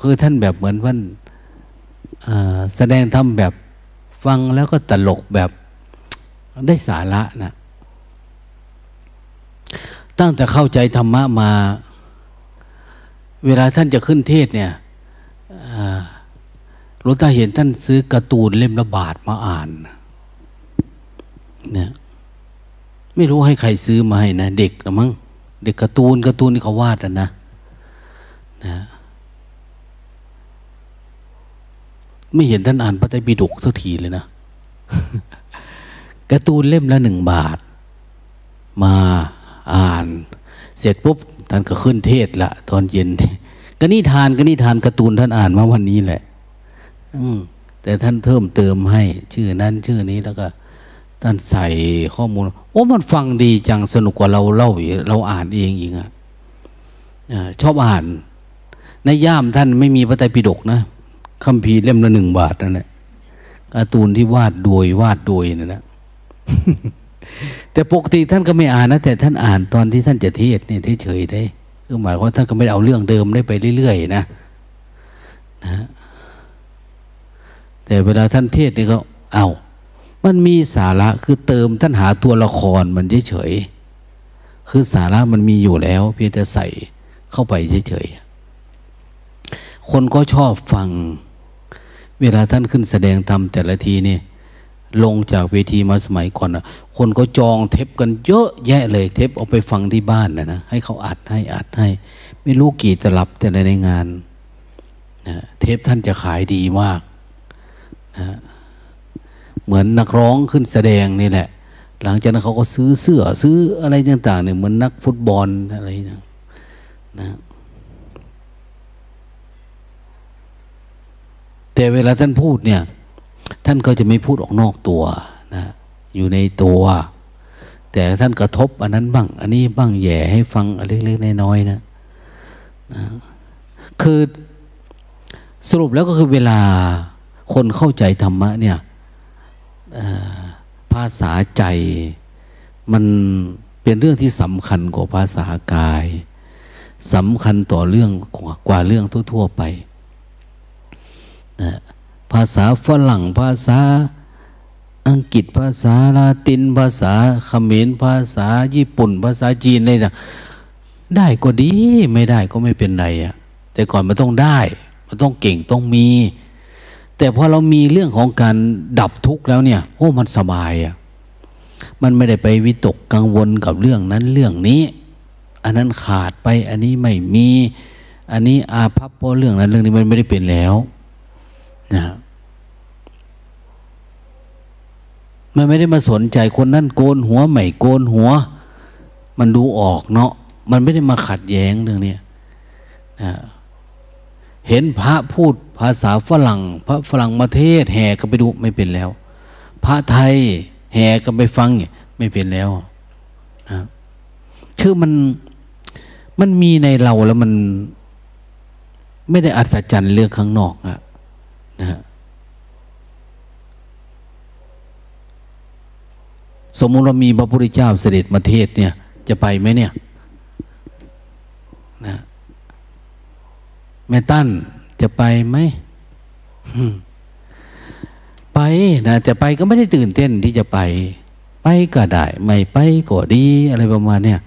คือท่านแบบเหมือนว่าแสดงธรรมแบบฟังแล้วก็ตลกแบบได้สาระนะตั้งแต่เข้าใจธรรมะมา เวลาท่านจะขึ้นเทศเนี่ยหลวงตาเห็นท่านซื้อการ์ตูนเล่มละบาทมาอ่านเนี่ย ไม่รู้ให้ใครซื้อมาให้นะเด็กนะมั้งเด็กการ์ตูนการ์ตูนที่เขาวาดนะนะนะไม่เห็นท่านอ่านพระไตรปิฎกสักทีเลยนะการ์ตูนเล่มละหนึ่งบาท มาอ่าน เสร็จปุ๊บท่านก็ขึ้นเทศละตอนเย็นก็นี่ทานก็นี่ทานการ์ตูนท่านอ่านมาวันนี้แหละ อืแต่ท่านเพิ่มเติมให้ ชื่อนั้นชื่อนี้แล้วก็ ท่านใส่ข้อมูล โอ้มันฟังดีจังสนุกกว่าเราเล่าเราอ่านเองอีกอะชอบอ่าน ในย่ามท่านไม่มีพระไตรปิฎกนะคำพีเล่มละหนึ่งบาทนั่นแหละการ์ตูนที่วาดโดยวาดโดยนั่นแหละแต่ปกติท่านก็ไม่อ่านนะ แต่ท่านอ่านตอนที่ท่านจะเทศเนี่ยเฉยได้คือหมายว่าท่านก็ไม่เอาเรื่องเดิมได้ไปเรื่อยๆนะนะ แต่เวลาท่านเทศนี่ก็เอา มันมีสาระคือเติมท่านหาตัวละครมันเฉยๆคือสาระมันมีอยู่แล้ว เพียงแต่ใส่เข้าไปเฉยๆคนก็ชอบฟัง เวลาท่านขึ้นแสดงธรรมแต่ละทีนี่ลงจากเวทีมาสมัยก่อนนะคนก็จองเทปกันเยอะแยะเลย เทปเอาไปฟังที่บ้านนะนะให้เขาอัดให้อัดให้ ไม่รู้กี่ตลับแต่ในงานนะเทปท่านจะขายดีมากนะ เหมือนนักร้องขึ้นแสดงนี่แหละ หลังจากนั้นเขาก็ซื้อเสื้อซื้ออะไรต่างๆเนี่ยเหมือนนักฟุตบอลอะไรนะนะ แต่เวลาท่านพูดเนี่ย ท่านก็จะไม่พูดออกนอกตัวนะอยู่ในตัว แต่ท่านกระทบ อันนั้นบ้าง อันนี้บ้างแย่ให้ฟังเล็กๆน้อยๆนะนะคือสรุปแล้วก็คือเวลาคนเข้าใจธรรมะเนี่ย ภาษาใจ มันเป็นเรื่องที่สำคัญกว่าภาษากายสำคัญต่อเรื่องกว่าเรื่องทั่ว ๆ ไปนะภาษาฝรั่งภาษาอังกฤษภาษาลาติน ภาษาเขมรภาษาญี่ปุ่น ภาษาจีนอะไรต่างได้ก็ดีไม่ได้ก็ไม่เป็นไรอะแต่ก่อนมันต้องได้ มันต้องเก่งต้องมี แต่พอเรามีเรื่องของการดับทุกข์แล้วเนี่ย โอ้มันสบายอะ่ะมันไม่ได้ไปวิตกกังวลกับเรื่องนั้นเรื่องนี้ อันนั้นขาดไปอันนี้ไม่มี อันนี้อาภัพเพราะเรื่องนั้นเรื่องนี้มันไม่ได้เป็นแล้วนะมันไม่ได้มาสนใจคนนั้นโกนหัวใหม่โกนหัว มันดูออกเนาะมันไม่ได้มาขัดแย้งเรื่องนี้นะเห็นพระพูด ภาษาฝรั่ง พระฝรั่งมาเทศ แห่ก็ไปดูไม่เป็นแล้ว พระไทยแห่ก็ไปฟังไม่เป็นแล้วนะคือมันมันมีในเราแล้วมันไม่ได้อัศจรรย์เรื่องข้างนอกอะนะสมมุติว่ามีพระพุทธเจ้าเสด็จมาเทศเนี่ย จะไปไหมเนี่ยนะแม่ตั้น จะไปไหมไปนะแต่ไปก็ไม่ได้ตื่นเต้นที่จะไป ไปก็ได้ ไม่ไปก็ดีอะไรประมาณเนี้ย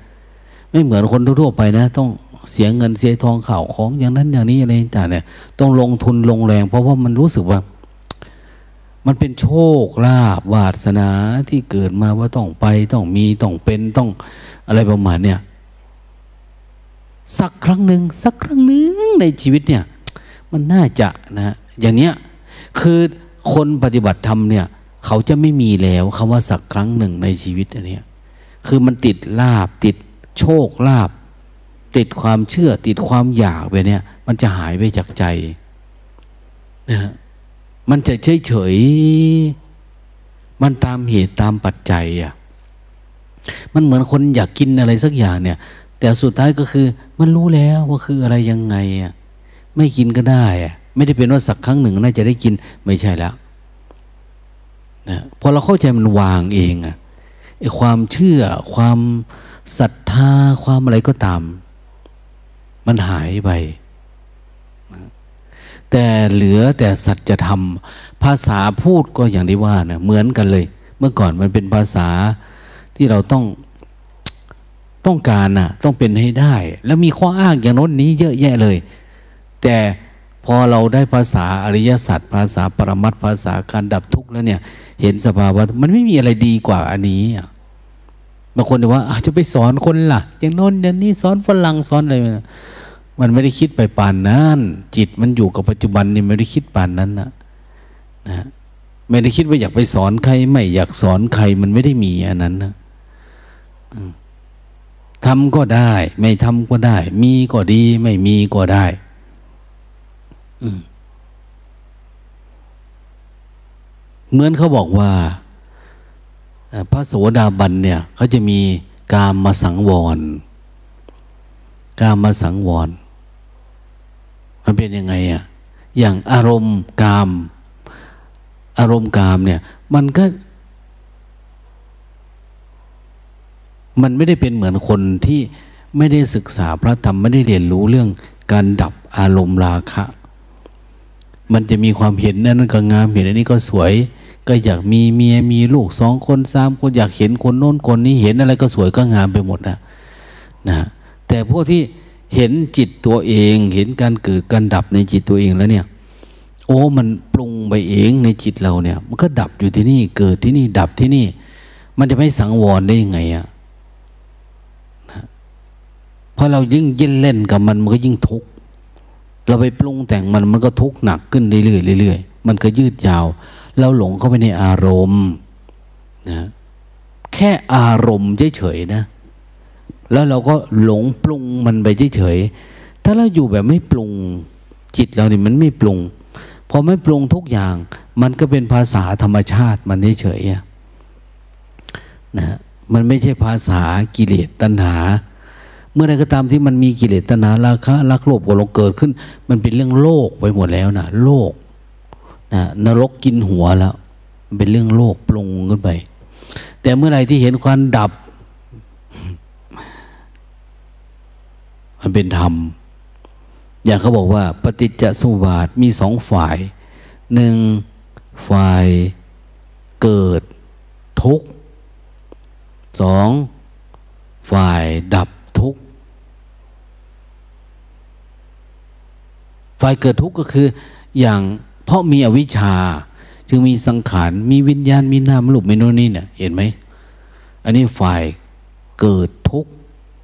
ไม่เหมือนคนทั่วไปนะ ต้องเสียเงินเสียทองข่าวของอย่างนั้นอย่างนี้อะไรต่างเนี่ย ต้องลงทุนลงแรง เพราะว่ามันรู้สึกว่า มันเป็นโชคลาภวาสนาที่เกิดมาว่าต้องไปต้องมีต้องเป็นต้องอะไรประมาณเนี่ยสักครั้งหนึ่งสักครั้งหนึ่งในชีวิตเนี่ย มันน่าจะนะอย่างเนี้ยคือคนปฏิบัติธรรมเนี่ย เขาจะไม่มีแล้วคำว่าสักครั้งหนึ่งในชีวิตอันเนี้ยคือมันติดลาบติดโชคลาบ ติดความเชื่อติดความอยากไปเนี่ย มันจะหายไปจากใจนะมันจะเฉยเฉยมันตามเหตุตามปัจจัยอะมันเหมือนคนอยากกินอะไรสักอย่างเนี่ย แต่สุดท้ายก็คือ มันรู้แล้วว่าคืออะไรยังไงอะ ไม่กินก็ได้ ไม่ได้เป็นว่าสักครั้งหนึ่งน่าจะได้กินไม่ใช่แล้วนะพอเราเข้าใจมันวางเองอะไอความเชื่อ ความศรัทธาความอะไรก็ตาม มันหายไปแต่เหลือแต่สัจธรรม ภาษาพูดก็อย่างที่ว่านะเหมือนกันเลย เมื่อก่อนมันเป็นภาษาที่เราต้องต้องการนะต้องเป็นให้ได้ แล้วมีข้ออ้างอย่างโน้นนี้เยอะแยะเลย แต่พอเราได้ภาษาอริยสัจภาษาปรมัตภาษาการดับทุกข์แล้วเนี่ย เห็นสภาวะมันไม่มีอะไรดีกว่าอันนี้บางคนบอกว่าอาจจะไปสอนคนละ่ะ อย่างโน้นอย่างนี้สอนฝรั่งสอนอะไรมันไม่ได้คิดไปปานนั้นจิตมันอยู่กับปัจจุบันนี่ไม่ได้คิดปานนั้นนะนะไม่ได้คิดว่าอยากไปสอนใครไม่อยากสอนใครมันไม่ได้มีอันนั้นนะทำก็ได้ ไม่ทำก็ได้ มีก็ดี ไม่มีก็ได้ เหมือนเขาบอกว่าพระโสดาบันเนี่ยเขาจะมีกามมาสังวร กามมาสังวร มันเป็นยังไงอะ่ะอย่างอารมณ์กาม อารมณ์กามเนี่ย มันก็ มันไม่ได้เป็นเหมือนคนที่ไม่ได้ศึกษาพระธรรม ไม่ได้เรียนรู้เรื่องการดับอารมณ์ราคะ มันจะมีความเห็นนั้นก็งามเห็นอันนี้ก็สวย ก็อยากมีเมียมีลูกสองคนสามคนอยากเห็นคนโน้นคนนี้เห็นอะไรก็สวยก็งามไปหมดนะนะแต่พวกที่เห็นจิตตัวเองเห็นการเกิดการดับในจิตตัวเองแล้วเนี่ย โอ้มันปรุงไปเองในจิตเราเนี่ย มันก็ดับอยู่ที่นี่เกิดที่นี่ดับที่นี่ มันจะไม่สังวรได้ยังไงอะะเพราะเรายิ่งยิ่งเล่นกับมันมันก็ยิ่งทุกข์ เราไปปรุงแต่งมันมันก็ทุกข์หนักขึ้นเรื่อยๆเรื่อยๆมันก็ยืดยาว เราหลงเข้าไปในอารมณ์นะแค่อารมณ์เฉยๆนะ แล้วเราก็หลงปรุงมันไปเฉยๆถ้าเราอยู่แบบไม่ปรุงจิตเราเนี่ยมันไม่ปรุงพอไม่ปรุงทุกอย่าง มันก็เป็นภาษาธรรมชาติมันเฉยๆนะมันไม่ใช่ภาษากิเลสตัณหา เมื่อใดก็ตามที่มันมีกิเลสตัณหาราคะรักโลภก็ลงเกิดขึ้น มันเป็นเรื่องโลกไปหมดแล้วนะโลกนะนรกกินหัวแล้วมันเป็นเรื่องโลกปรุงขึ้นไป แต่เมื่อไรที่เห็นความดับ มันเป็นธรรม อย่างเขาบอกว่า ปฏิจจสมุปบาทมีสองฝ่ายหนึ่งฝ่ายเกิดทุกข์สองฝ่ายดับทุกข์ ฝ่ายเกิดทุกข์ก็คือ อย่างเพราะมีอวิชชา จึงมีสังขารมีวิญญาณมีนามรูปมีโน่นนี่เนี่ยเห็นไหมอันนี้ฝ่ายเกิดทุกข์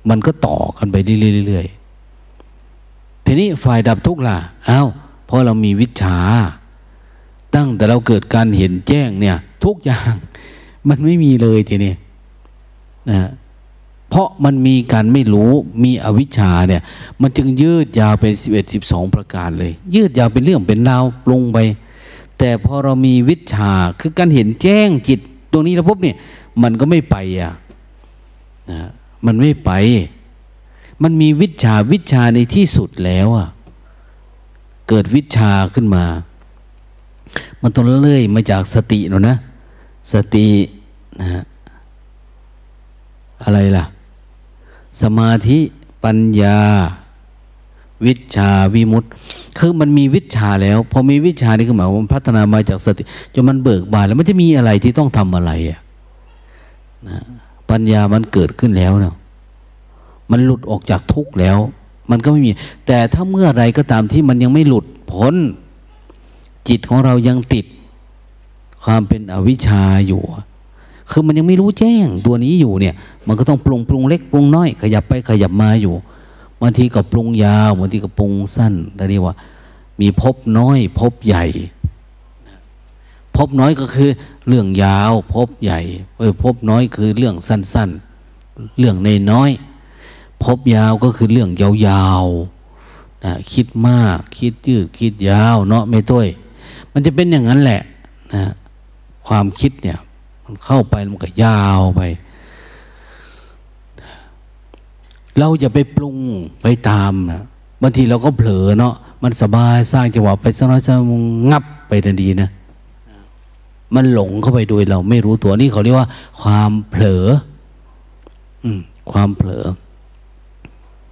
มันก็ต่อกันไปเรื่อยๆทีนี้ฝ่ายดับทุกข์ล่ะอา้าวเพราะเรามีวิชา ตั้งแต่เราเกิดการเห็นแจ้งเนี่ย ทุกอย่างมันไม่มีเลยทีนี้นะ เพราะมันมีการไม่รู้มีอวิชชาเนี่ย มันจึงยืดยาวเป็นสิบเอ็ดสิบสองประการเลย ยืดยาวเป็นเรื่องเป็นราวปรุงไป แต่พอเรามีวิชาคือการเห็นแจ้งจิตตรงนี้แล้วพบเนี่ย มันก็ไม่ไปอะนะมันไม่ไป มันมีวิชาวิชาในที่สุดแล้วอะเกิดวิชาขึ้นมา มันต้องเลื่อยมาจากสติเนาะนะ สตินะฮะอะไรล่ะ สมาธิปัญญา วิชาวิมุตต์คือมันมีวิชาแล้วพอมีวิชานี่ก็หมายว่ามันพัฒนามาจากสติจนมันเบิกบานแล้วมันจะมีอะไรที่ต้องทำอะไรอะนะปัญญามันเกิดขึ้นแล้วเนาะมันหลุดออกจากทุกข์แล้ว มันก็ไม่มี แต่ถ้าเมื่อไรก็ตามที่มันยังไม่หลุดพ้น จิตของเรายังติด ความเป็นอวิชชาอยู่ คือมันยังไม่รู้แจ้งตัวนี้อยู่เนี่ย มันก็ต้องปรุงปรุงเล็กปรุงน้อย ขยับไปขยับมาอยู่บางทีก็ปรุงยาวบางทีก็ปรุงสั้นเรียกว่า มีพบน้อยพบใหญ่ พบน้อยก็คือเรื่องยาว พบใหญ่เออพบน้อยคือเรื่องสั้น ๆ เรื่องในน้อย พบยาวก็คือเรื่องยาวๆนะคิดมากคิดยืดคิดยาวเนาะไม่ต้วยมันจะเป็นอย่างนั้นแหละนะความคิดเนี่ย มันเข้าไปมันก็ยาวไป เราอย่าไปปรุงไปตามนะบางทีเราก็เผลอเนาะมันสบายสร้างจังหวะไปสักน้อยจะงับไปทันทีนะ มันหลงเข้าไปโดยเราไม่รู้ตัวนี่เขาเรียกว่า ความเผลอ อืม ความเผลอ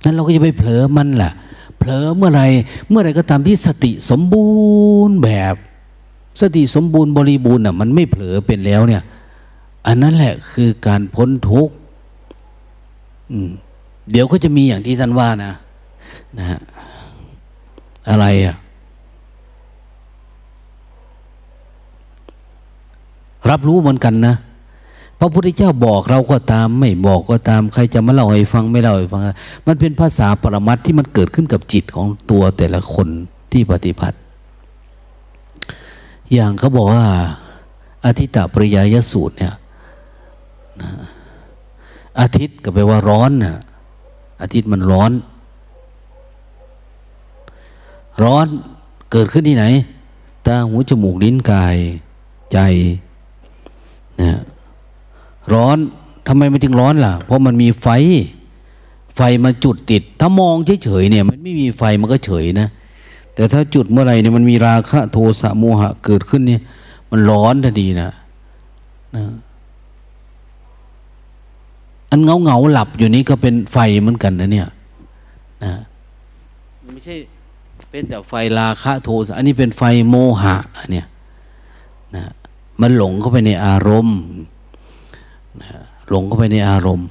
นั้นเราก็จะไปเผลอมันแหละเผลอเมื่อไรเมื่อไรก็ตามที่สติสมบูรณ์แบบ สติสมบูรณ์บริบูรณ์อะ มันไม่เผลอเป็นแล้วเนี่ย อันนั้นแหละคือการพ้นทุกข์เดี๋ยวก็จะมีอย่างที่ท่านว่านะนะฮะอะไรอะ รับรู้เหมือนกันนะพระพุทธเจ้าบอกเราก็ตาม ไม่บอกก็ตาม ใครจะมาเล่าให้ฟังไม่เล่าให้ฟัง มันเป็นภาษาปรมัตที่มันเกิดขึ้นกับจิตของตัวแต่ละคนที่ปฏิบัติ อย่างเขาบอกว่าอาทิตตปริยายสูตรเนี่ย นะอาทิตย์ก็แปลว่าร้อนนะอาทิตย์มันร้อน ร้อนเกิดขึ้นที่ไหน ตาหูจมูกลิ้นกายใจนะร้อนทำไมมันถึงร้อนล่ะ เพราะมันมีไฟ ไฟมันจุดติด ถ้ามองเฉยๆเนี่ย มันไม่มีไฟมันก็เฉยนะ แต่ถ้าจุดเมื่อไหร่เนี่ยมันมีราคะโทสะโมหะเกิดขึ้นเนี่ย มันร้อนทันทีนะนะ อันเงาเงาหลับอยู่นี้ก็เป็นไฟเหมือนกันนะเนี่ยนะไม่ใช่เป็นแต่ไฟราคะโทสะอันนี้เป็นไฟโมหะเนี่ยนะมันหลงเข้าไปในอารมณ์นะหลงเข้าไปในอารมณ์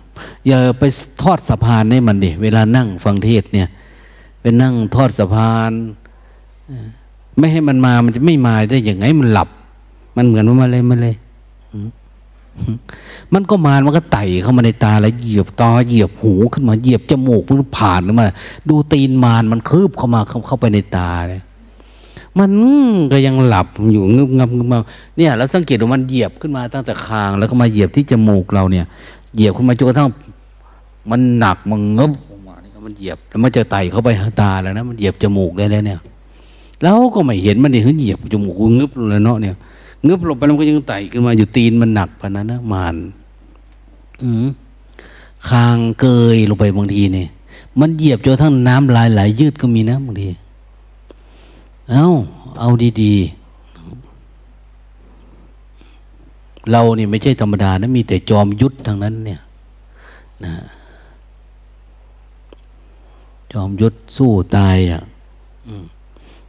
อย่าไปทอดสะพานให้มันดิเวลานั่งฟังเทศเนี่ยไปนั่งทอดสะพาน ไม่ให้มันมามันจะไม่มาได้อย่างไงมันหลับ มันเหมือนว่ามาเลยมาเลย มันก็มามันก็ไต่เข้ามาในตาแล้วเหยียบตาเหยียบหูขึ้นมาเหยียบจมูกมันผ่านขึ้นมา ดูตีนมานมันคืบเข้ามาเข้าไปในตาเลยมันก็ยังหลับอยู่งึบงับงึบงับเนี่ยเราสังเกตว่ามันเหยียบขึ้นมาตั้งแต่คาง แล้วก็มาเหยียบที่จมูกเราเนี่ย เหยียบขึ้นมาจนกระทั่งมันหนักมันงึบออกมานี่มันเหยียบแล้วมันจะไต่เข้าไปทางตาแล้วนะมันเหยียบจมูกได้แล้วเนี่ย แล้วก็ไม่เห็นมันเนี่ยเหยียบจมูกงึบเลยเนาะเนี่ย งึบลงไปแล้วก็ยังไต่ขึ้นมาอยู่ตีนมันหนักปะนั้นนะมานอืมคางเกยลงไปบางทีเนี่ยมันเหยียบจนทั้งน้ำลายไหลยืดก็มีนะบางทีเอาเอาดีๆ เราเนี่ยไม่ใช่ธรรมดานะมีแต่จอมยุทธทางนั้นเนี่ยนะจอมยุทธสู้ตายอะ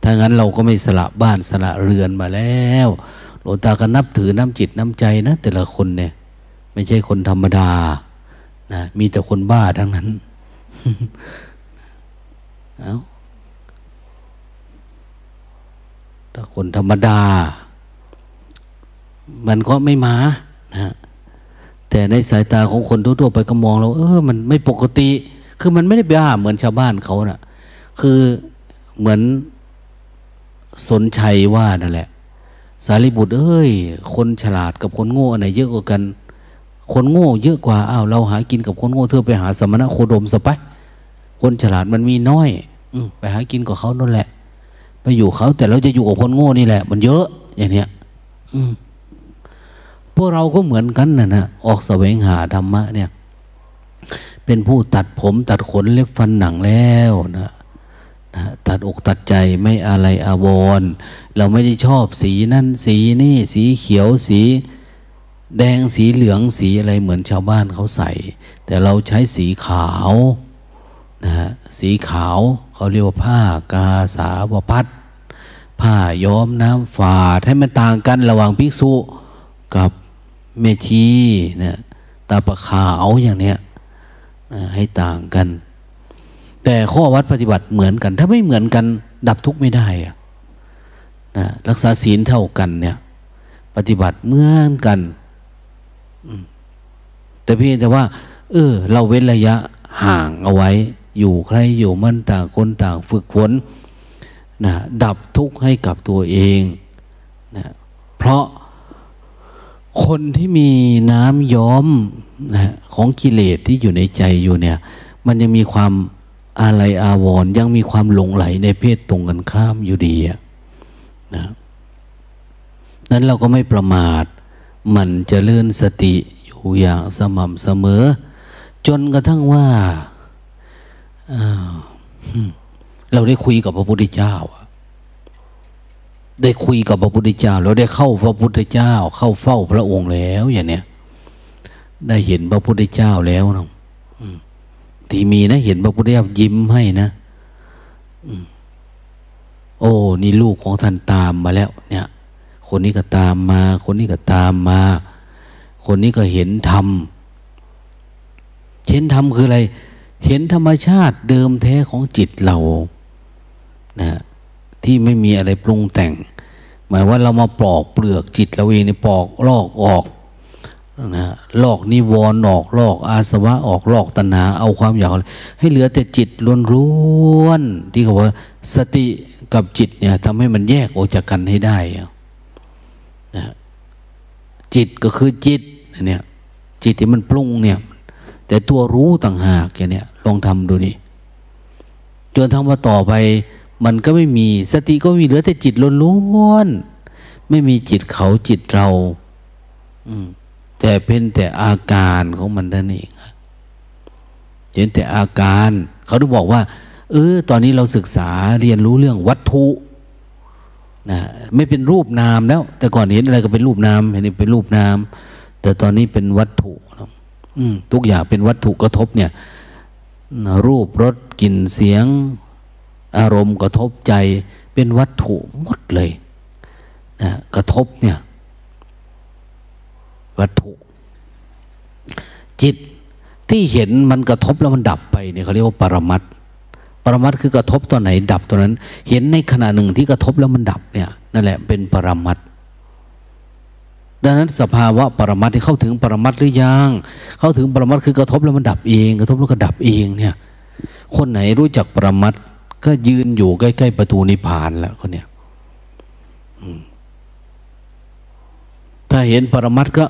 ถ้างั้นเราก็ไม่สละบ้านสละเรือนมาแล้ว หลวงตาก็นับถือน้ำจิตน้ำใจนะแต่ละคนเนี่ย ไม่ใช่คนธรรมดานะมีแต่คนบ้าทั้งนั้นเอาถ้าคนธรรมดา มันก็ไม่มานะแต่ในสายตาของคนทั่วๆไปก็มองเราเออ มันไม่ปกติ คือมันไม่ได้บ้าเหมือนชาวบ้านเขานะ่ะ คือเหมือนสนชัยว่านั่นแหละ สารีบุตรเอ้ย คนฉลาดกับคนโง่อันไหนเยอะกว่ากัน คนโง่เยอะกว่าอ้าวเราหากินกับคนโง่เธอไปหาสมณะโคดมสไปคนฉลาดมันมีน้อย อืไปหากินกับเขานั่นแหละ ไปอยู่เขาแต่เราจะอยู่กับคนโง่นี่แหละ มันเยอะ อย่างเนี้ย อืพวกเราก็เหมือนกันนะนะออกแสวงหาธรรมะเนี่ย เป็นผู้ตัดผมตัดขนเล็บฟันหนังแล้วนะ ตัดอกตัดใจไม่อะไรอาวร เราไม่ได้ชอบสีนั่นสีนี่สีเขียวสีแดงสีเหลืองสีอะไรเหมือนชาวบ้านเขาใส่ แต่เราใช้สีขาวนะฮะสีขาวเขาเรียกว่าผ้ากาสาวพัดผ้าย้อมน้ำฝาดให้มันต่างกันระหว่างภิกษุกับเมชีเนี่ยตาประขาวอย่างเนี้ยให้ต่างกัน แต่ข้อวัดปฏิบัติเหมือนกัน ถ้าไม่เหมือนกันดับทุกข์ไม่ได้นะรักษาศีลเท่ากันเนี่ย ปฏิบัติเหมือนกันแต่เพียงแต่ว่า เออ เราเว้นระยะห่างเอาไว้ อยู่ใครอยู่มันต่างคนต่างฝึกฝนนะดับทุกข์ให้กับตัวเองนะเพราะคนที่มีน้ำย้อมนะของกิเลสที่อยู่ในใจอยู่เนี่ย มันยังมีความ อะไรอาวรยังมีความหลงไหลในเพศตรงกันข้ามอยู่ดีนะนั้นเราก็ไม่ประมาท มันจะเลื่อนสติอยู่อย่างสม่ำเสมอ จนกระทั่งว่าเราได้คุยกับพระพุทธเจ้า ได้คุยกับพระพุทธเจ้าแล้วได้เข้าพระพุทธเจ้า เข้าเฝ้าพระองค์แล้วอย่างเนี้ยได้เห็นพระพุทธเจ้าแล้วเนาะ ที่มีนะ เห็นพระพุทธเจ้ายิ้มให้นะโอ้ นี่ลูกของท่านตามมาแล้ว เนี่ย คนนี้ก็ตามมา คนนี้ก็ตามมา คนนี้ก็เห็นธรรมเห็นธรรมคืออะไร เห็นธรรมชาติเดิมแท้ของจิตเรานะที่ไม่มีอะไรปรุงแต่ง หมายว่าเรามาปลอกเปลือกจิตเราเองนี่ปอกลอกออก นะลอกนิวรณ์ออกลอกอาสวะออกลอกตัณหา เอาความอยากให้เหลือแต่จิตล้วนๆที่เขาว่าสติกับจิตเนี่ยทำให้มันแยกออกจากกันให้ได้นะจิตก็คือจิตเนี่ยจิตที่มันปรุงเนี่ยแต่ตัวรู้ต่างหากอย่างเนี้ยลองทำดูนี่จนทั้งว่าต่อไป มันก็ไม่มีสติก็มีเหลือแต่จิตล้วนๆไม่มีจิตเขาจิตเรา อืม แต่เป็นแต่อาการของมันนั่นเองเห็นแต่อาการ เขาต้องบอกว่า เออ ตอนนี้เราศึกษาเรียนรู้เรื่องวัตถุนะไม่เป็นรูปนามแล้ว แต่ก่อนเห็นอะไรก็เป็นรูปนามเห็นเป็นรูปนาม แต่ตอนนี้เป็นวัตถุทุกอย่างเป็นวัตถุกระทบเนี่ย รูปรสกลิ่นเสียง อารมณ์กระทบใจ เป็นวัตถุหมดเลยนะกระทบเนี่ย วัตถุ จิตที่เห็นมันกระทบแล้วมันดับไปเนี่ยเขาเรียกว่าปรมัตปรมัตคือกระทบตัวไหนดับตัวนั้น เห็นในขณะหนึ่งที่กระทบแล้วมันดับเนี่ยนั่นแหละเป็นปรมัตดังนั้นสภาวะปรมัตที่เข้าถึงปรมัตหรือยังเข้าถึงปรมัตคือกระทบแล้วมันดับเอง กระทบแล้วก็ดับเองเนี่ย คนไหนรู้จักปรมัตก็ยืนอยู่ใกล้ ๆ ประตูนิพพานแล้วคนเนี้ย ถ้าเห็นปรมัตก็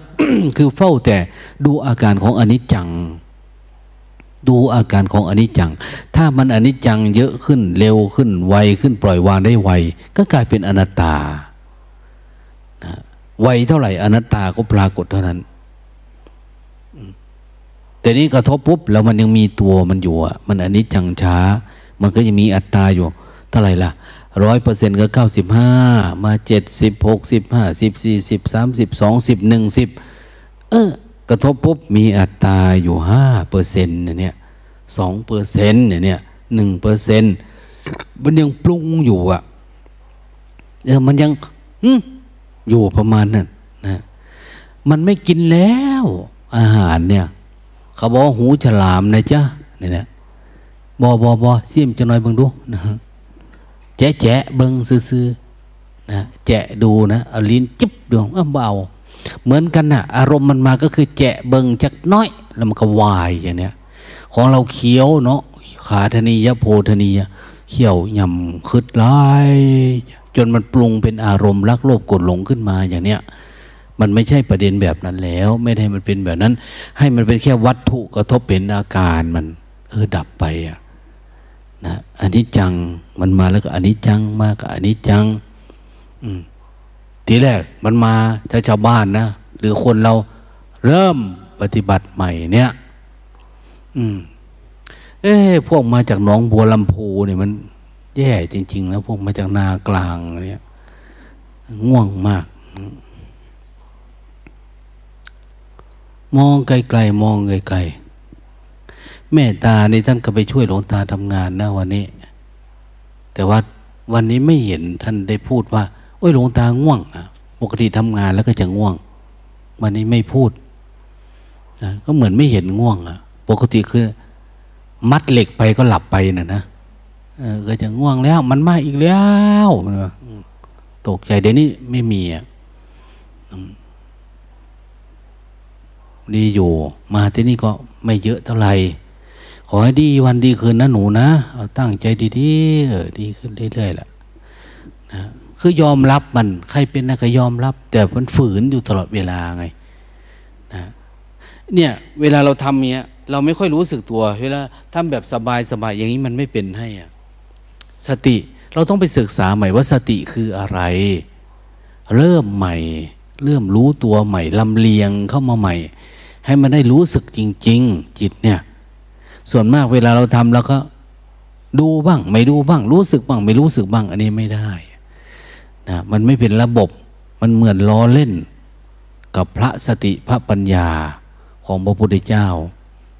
คือเฝ้าแต่ดูอาการของอนิจจัง ดูอาการของอนิจจัง ถ้ามันอนิจจังเยอะขึ้นเร็วขึ้นไวขึ้นปล่อยวางได้ไว ก็กลายเป็นอนัตตาไวเท่าไหร่อนัตตาก็ปรากฏเท่านั้น แต่นี้กระทบปุ๊บแล้วมันยังมีตัวมันอยู่อะ มันอนิจจังช้า มันก็ยังมีอัตตาอยู่ เท่าไหร่ล่ะ ร้อยเปอร์เซ็นต์ก็เก้าสิบห้ามาเจ็ดสิบหกสิบห้าสิบสี่สิบสามสิบสองสิบหนึ่งสิบเออกระทบปุ๊บมีอัตราอยู่ห้าเปอร์เซ็นต์เนี่ยสองเปอร์เซ็นต์เนี่ยหนึ่งเปอร์เซ็นต์มันยังปรุงอยู่อะเออมันยังอยู่ประมาณนั้นนะมันไม่กินแล้ว อาหารเนี่ย เขาบอกหูฉลามนะจ๊ะเนี่ยบอบอบอเสียมจะน้อยบังดูนะฮะ แจะแจะเบิงซื้อๆนะแจะดูนะเอาลิ้นจิบดูเออเบาเหมือนกันนะอารมณ์มันมาก็คือแจ๊ะเบิงจักน้อย แล้วมันก็วายอย่างเนี้ยของเราเคี้ยวเนาะขาธนียโพธนียเคี้ยวยำคืดไล่จนมันปรุงเป็นอารมณ์รักโลภกดหลงขึ้นมาอย่างเนี้ยมันไม่ใช่ประเด็นแบบนั้นแล้ว ไม่ได้มันเป็นแบบนั้น ให้มันเป็นแค่วัตถุกระทบเป็นอาการมัน เออดับไปอะ นะอันนี้จังมันมาแล้วก็อันนี้จังมาก็อันนี้จัง อืมทีแรกมันมาถ้าชาวบ้านนะหรือคนเราเริ่มปฏิบัติใหม่เนี่ย อืม เอ้พวกมาจากหนองบัวลำพูเนี่ยมัน แย่จริงๆแล้วพวกมาจากนากลางเนี่ย ง่วงมาก มองไกลๆมองไกลๆ แม่ตาในท่านก็ไปช่วยหลวงตาทำงานนะวันนี้ แต่ว่าวันนี้ไม่เห็นท่านได้พูดว่า โอ้ยหลวงตาง่วงอะปกติทำงานแล้วก็จะง่วง วันนี้ไม่พูดนะก็เหมือนไม่เห็นง่วงอะปกติคือ มัดเหล็กไปก็หลับไปน่ะนะเออก็จะง่วงแล้ว มันมาอีกแล้วตกใจเดี๋ยวนี้ไม่มีอะดีอยู่ มาที่นี่ก็ไม่เยอะเท่าไหร่ ขอให้ดีวันดีคืนนะหนูนะเอาตั้งใจดีๆเออดีขึ้นเรื่อยๆแหละนะคือยอมรับมัน ใครเป็นนะก็ยอมรับ แต่มันฝืนอยู่ตลอดเวลาไงนะเนี่ย เวลาเราทำเนี้ย เราไม่ค่อยรู้สึกตัว เวลาทำแบบสบายสบายอย่างนี้มันไม่เป็นให้อะสติเราต้องไปศึกษาใหม่ว่าสติคืออะไร เริ่มใหม่ เริ่มรู้ตัวใหม่ลำเลียงเข้ามาใหม่ ให้มันได้รู้สึกจริง ๆ จิตเนี่ย ส่วนมากเวลาเราทำเราก็ดูบ้าง ไม่ดูบ้าง รู้สึกบ้าง ไม่รู้สึกบ้าง อันนี้ไม่ได้นะมันไม่เป็นระบบ มันเหมือนล้อเล่น กับพระสติพระปัญญาของพระพุทธเจ้า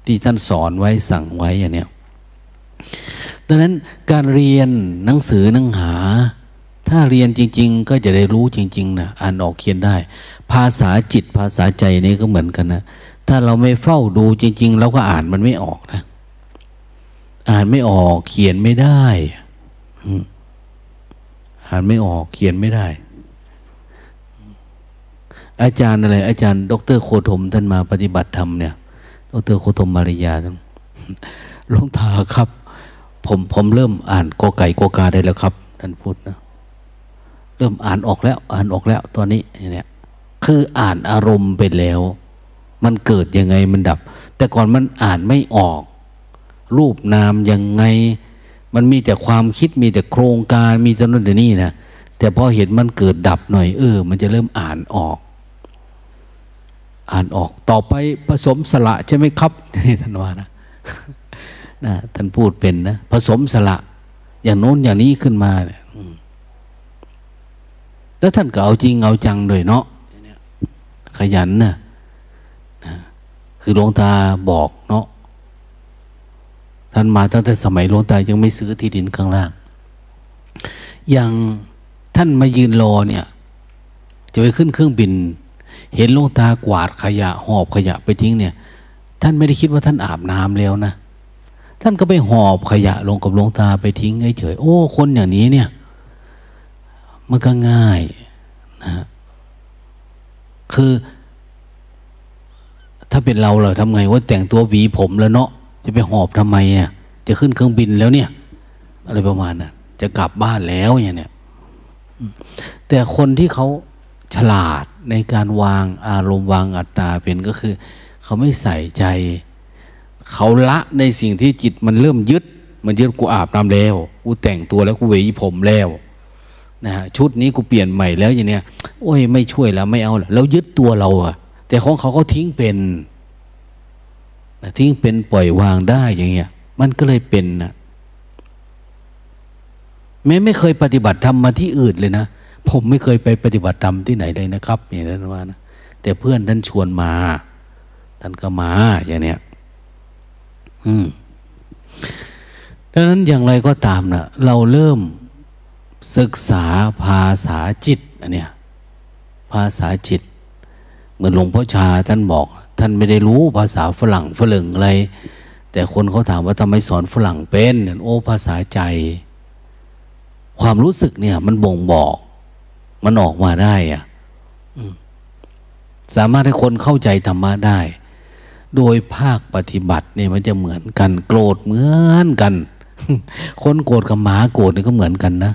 ที่ท่านสอนไว้สั่งไว้อย่างเนี้ยดังนั้นการเรียนหนังสือหนังหา ถ้าเรียนจริง ๆ ก็จะได้รู้จริงๆนะอ่านออกเขียนได้ ภาษาจิตภาษาใจนี่ก็เหมือนกันนะถ้าเราไม่เฝ้าดูจริง ๆ เราก็อ่านมันไม่ออกนะ อ่านไม่ออก เขียนไม่ได้อ่านไม่ออก เขียนไม่ได้ อาจารย์อะไร อาจารย์ ดรโคธมท่านมาปฏิบัติธรรมเนี่ย ดรโคธมมาริยาท่านหลวงตาครับ ผมผมเริ่มอ่านกอไก่กอกาได้แล้วครับท่านพูดนะเริ่มอ่านออกแล้ว อ่านออกแล้ว ตอนนี้เนี่ยคืออ่านอารมณ์ไปแล้ว มันเกิดยังไงมันดับ แต่ก่อนมันอ่านไม่ออก รูปนามยังไง มันมีแต่ความคิดมีแต่โครงการมีแต่นั่นแต่นี่นะแต่พอเห็นมันเกิดดับหน่อยเออ มันจะเริ่มอ่านออก อ่านออกต่อไปผสมสละใช่ไหมครับนี่ท่านว่านะนะท่านพูดเป็นนะผสมสละ อย่างโน้นอย่างนี้ขึ้นมาเนี่ยแล้วท่านก็เอาจริงเอาจังเลยเนาะขยันนะนะคือหลวงตาบอกเนาะ ท่านมาตั้งแต่สมัยหลวงตายังไม่ซื้อที่ดินข้างล่าง อย่างท่านมายืนรอเนี่ย จะไปขึ้นเครื่องบิน เห็นหลวงตากวาดขยะหอบขยะไปทิ้งเนี่ย ท่านไม่ได้คิดว่าท่านอาบน้ำแล้วนะ ท่านก็ไปหอบขยะลงกับหลวงตาไปทิ้งเฉยโอ้ คนอย่างนี้เนี่ย มันก็ง่ายนะคือถ้าเป็นเราเราทำไงว่าแต่งตัวหวีผมแล้วเนาะ จะไปหอบทำไมอะจะขึ้นเครื่องบินแล้วเนี่ย อะไรประมาณนั้นจะกลับบ้านแล้วอย่างเนี้ยแต่คนที่เขาฉลาดในการวางอารมณ์วางอัตตาเป็นก็คือ เขาไม่ใส่ใจ เขาละในสิ่งที่จิตมันเริ่มยึด มันยึดกูอาบน้ำแล้วกูแต่งตัวแล้วกูเวีผมแล้วนะฮะชุดนี้กูเปลี่ยนใหม่แล้วอย่างเนี้ยโอ้ยไม่ช่วยแล้วไม่เอาแล้วยึดตัวเราอะแต่ของเขาเขาทิ้งเป็น ทิ้งเป็นปล่อยวางได้อย่างเงี้ย มันก็เลยเป็นนะแม้ไม่เคยปฏิบัติธรรมมาที่อื่นเลยนะ ผมไม่เคยไปปฏิบัติธรรมที่ไหนเลยนะครับอย่างนั้นว่านะแต่เพื่อนท่านชวนมา ท่านก็มาอย่างเนี้ย อืมดังนั้นอย่างไรก็ตามนะเราเริ่มศึกษาภาษาจิตอันเนี้ยภาษาจิต เหมือนหลวงพ่อชาท่านบอก ท่านไม่ได้รู้ภาษาฝรั่งฝรั่งอะไร แต่คนเขาถามว่าทำไมสอนฝรั่งเป็น โอ้ภาษาใจ ความรู้สึกเนี่ย มันบ่งบอก มันออกมาได้อะสามารถให้คนเข้าใจธรรมะได้ โดยภาคปฏิบัติเนี่ยมันจะเหมือนกัน โกรธเหมือนกัน คนโกรธกับหมาโกรธนี่ก็เหมือนกันนะ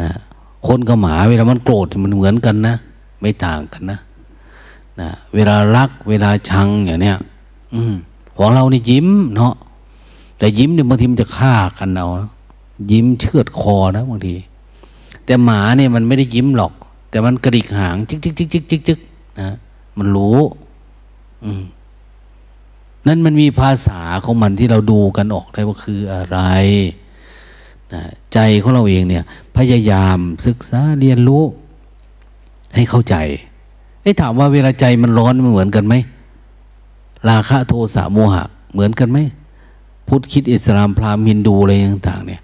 นะคนกับหมาเวลามันโกรธมันเหมือนกันนะ ไม่ต่างกันนะ นะเวลารัก เวลาชังอย่างเนี้ยอืมของเรานี่ยิ้มเนาะแต่ยิ้มเนี่ยบางทีมันจะฆ่ากันเอายิ้มเชือดคอนะบางที แต่หมาเนี่ยมันไม่ได้ยิ้มหรอก แต่มันกระดิกหางจิกจิกจิกจิกจิกจิกนะมันรู้ อืมนั่นมันมีภาษาของมันที่เราดูกันออกได้ว่าคืออะไรนะใจของเราเองเนี่ย พยายามศึกษาเรียนรู้ให้เข้าใจ ไอ้ถามว่าเวลาใจมันร้อนมันเหมือนกันไหมราคะโทสะโมหะ เหมือนกันไหมพุทธคริสต์อิสลามพราหมณ์ฮินดูอะไรต่าง ๆ เนี่ย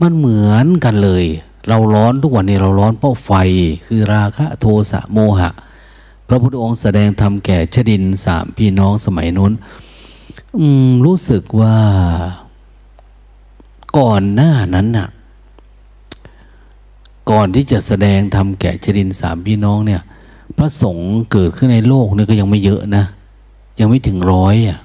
มันเหมือนกันเลย เราร้อนทุกวันนี้เราร้อนเพราะไฟคือราคะโทสะโมหะ พระพุทธองค์แสดงธรรมแก่ชดินสามพี่น้องสมัยนู้นรู้สึกว่าก่อนหน้านั้นน่ะ ก่อนที่จะแสดงทำแก่ชรินสามพี่น้องเนี่ย พระสงฆ์เกิดขึ้นในโลกนี่ก็ยังไม่เยอะนะ ยังไม่ถึงร้อยอะ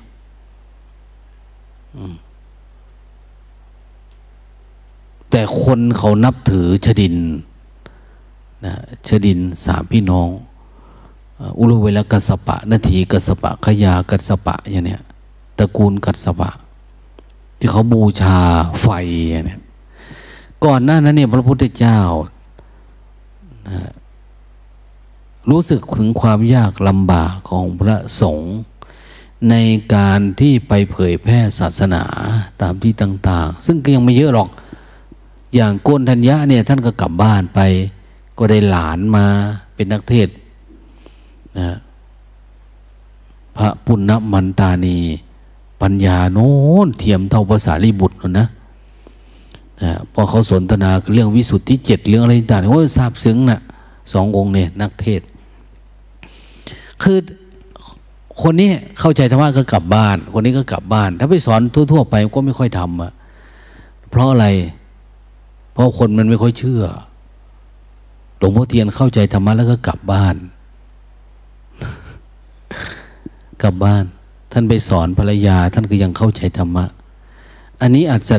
แต่คนเขานับถือชดินนะชดินสามพี่น้อง อุลุเวลกัสปะ นาทีกัสปะขยากัสปะอย่างเนี้ยตระกูลกัสปะ ที่เขาบูชาไฟอย่างเนี้ยก่อนหน้านั้นเนี่ยพระพุทธเจ้านะ รู้สึกถึงความยากลำบากของพระสงฆ์ในการที่ไปเผยแพร่ศาสนาตามที่ต่าง ๆ ซึ่งก็ยังไม่เยอะหรอก อย่างโกนธัญญะเนี่ยท่านก็กลับบ้านไป ก็ได้หลานมาเป็นนักเทศนะพระปุณณมันตานี ปัญญาโน้นเทียมเท่าภาษาลิบุตรนะนะพอเขาสนทนาเรื่องวิสุทธิเจ็ดเรื่องอะไรต่างๆโอ้ยทราบซึ้งนะ่ะสององค์เนี่ยนักเทศ คือคนนี้เข้าใจธรรมะก็กลับบ้าน คนนี้ก็กลับบ้าน ถ้าไปสอนทั่วๆไปก็ไม่ค่อยทำอะเพราะอะไร เพราะคนมันไม่ค่อยเชื่อหลวงพ่อเทียนเข้าใจธรรมะแล้วก็กลับบ้าน กลับบ้าน ท่านไปสอนภรรยา ท่านก็ยังเข้าใจธรรมะ อันนี้อาจจะ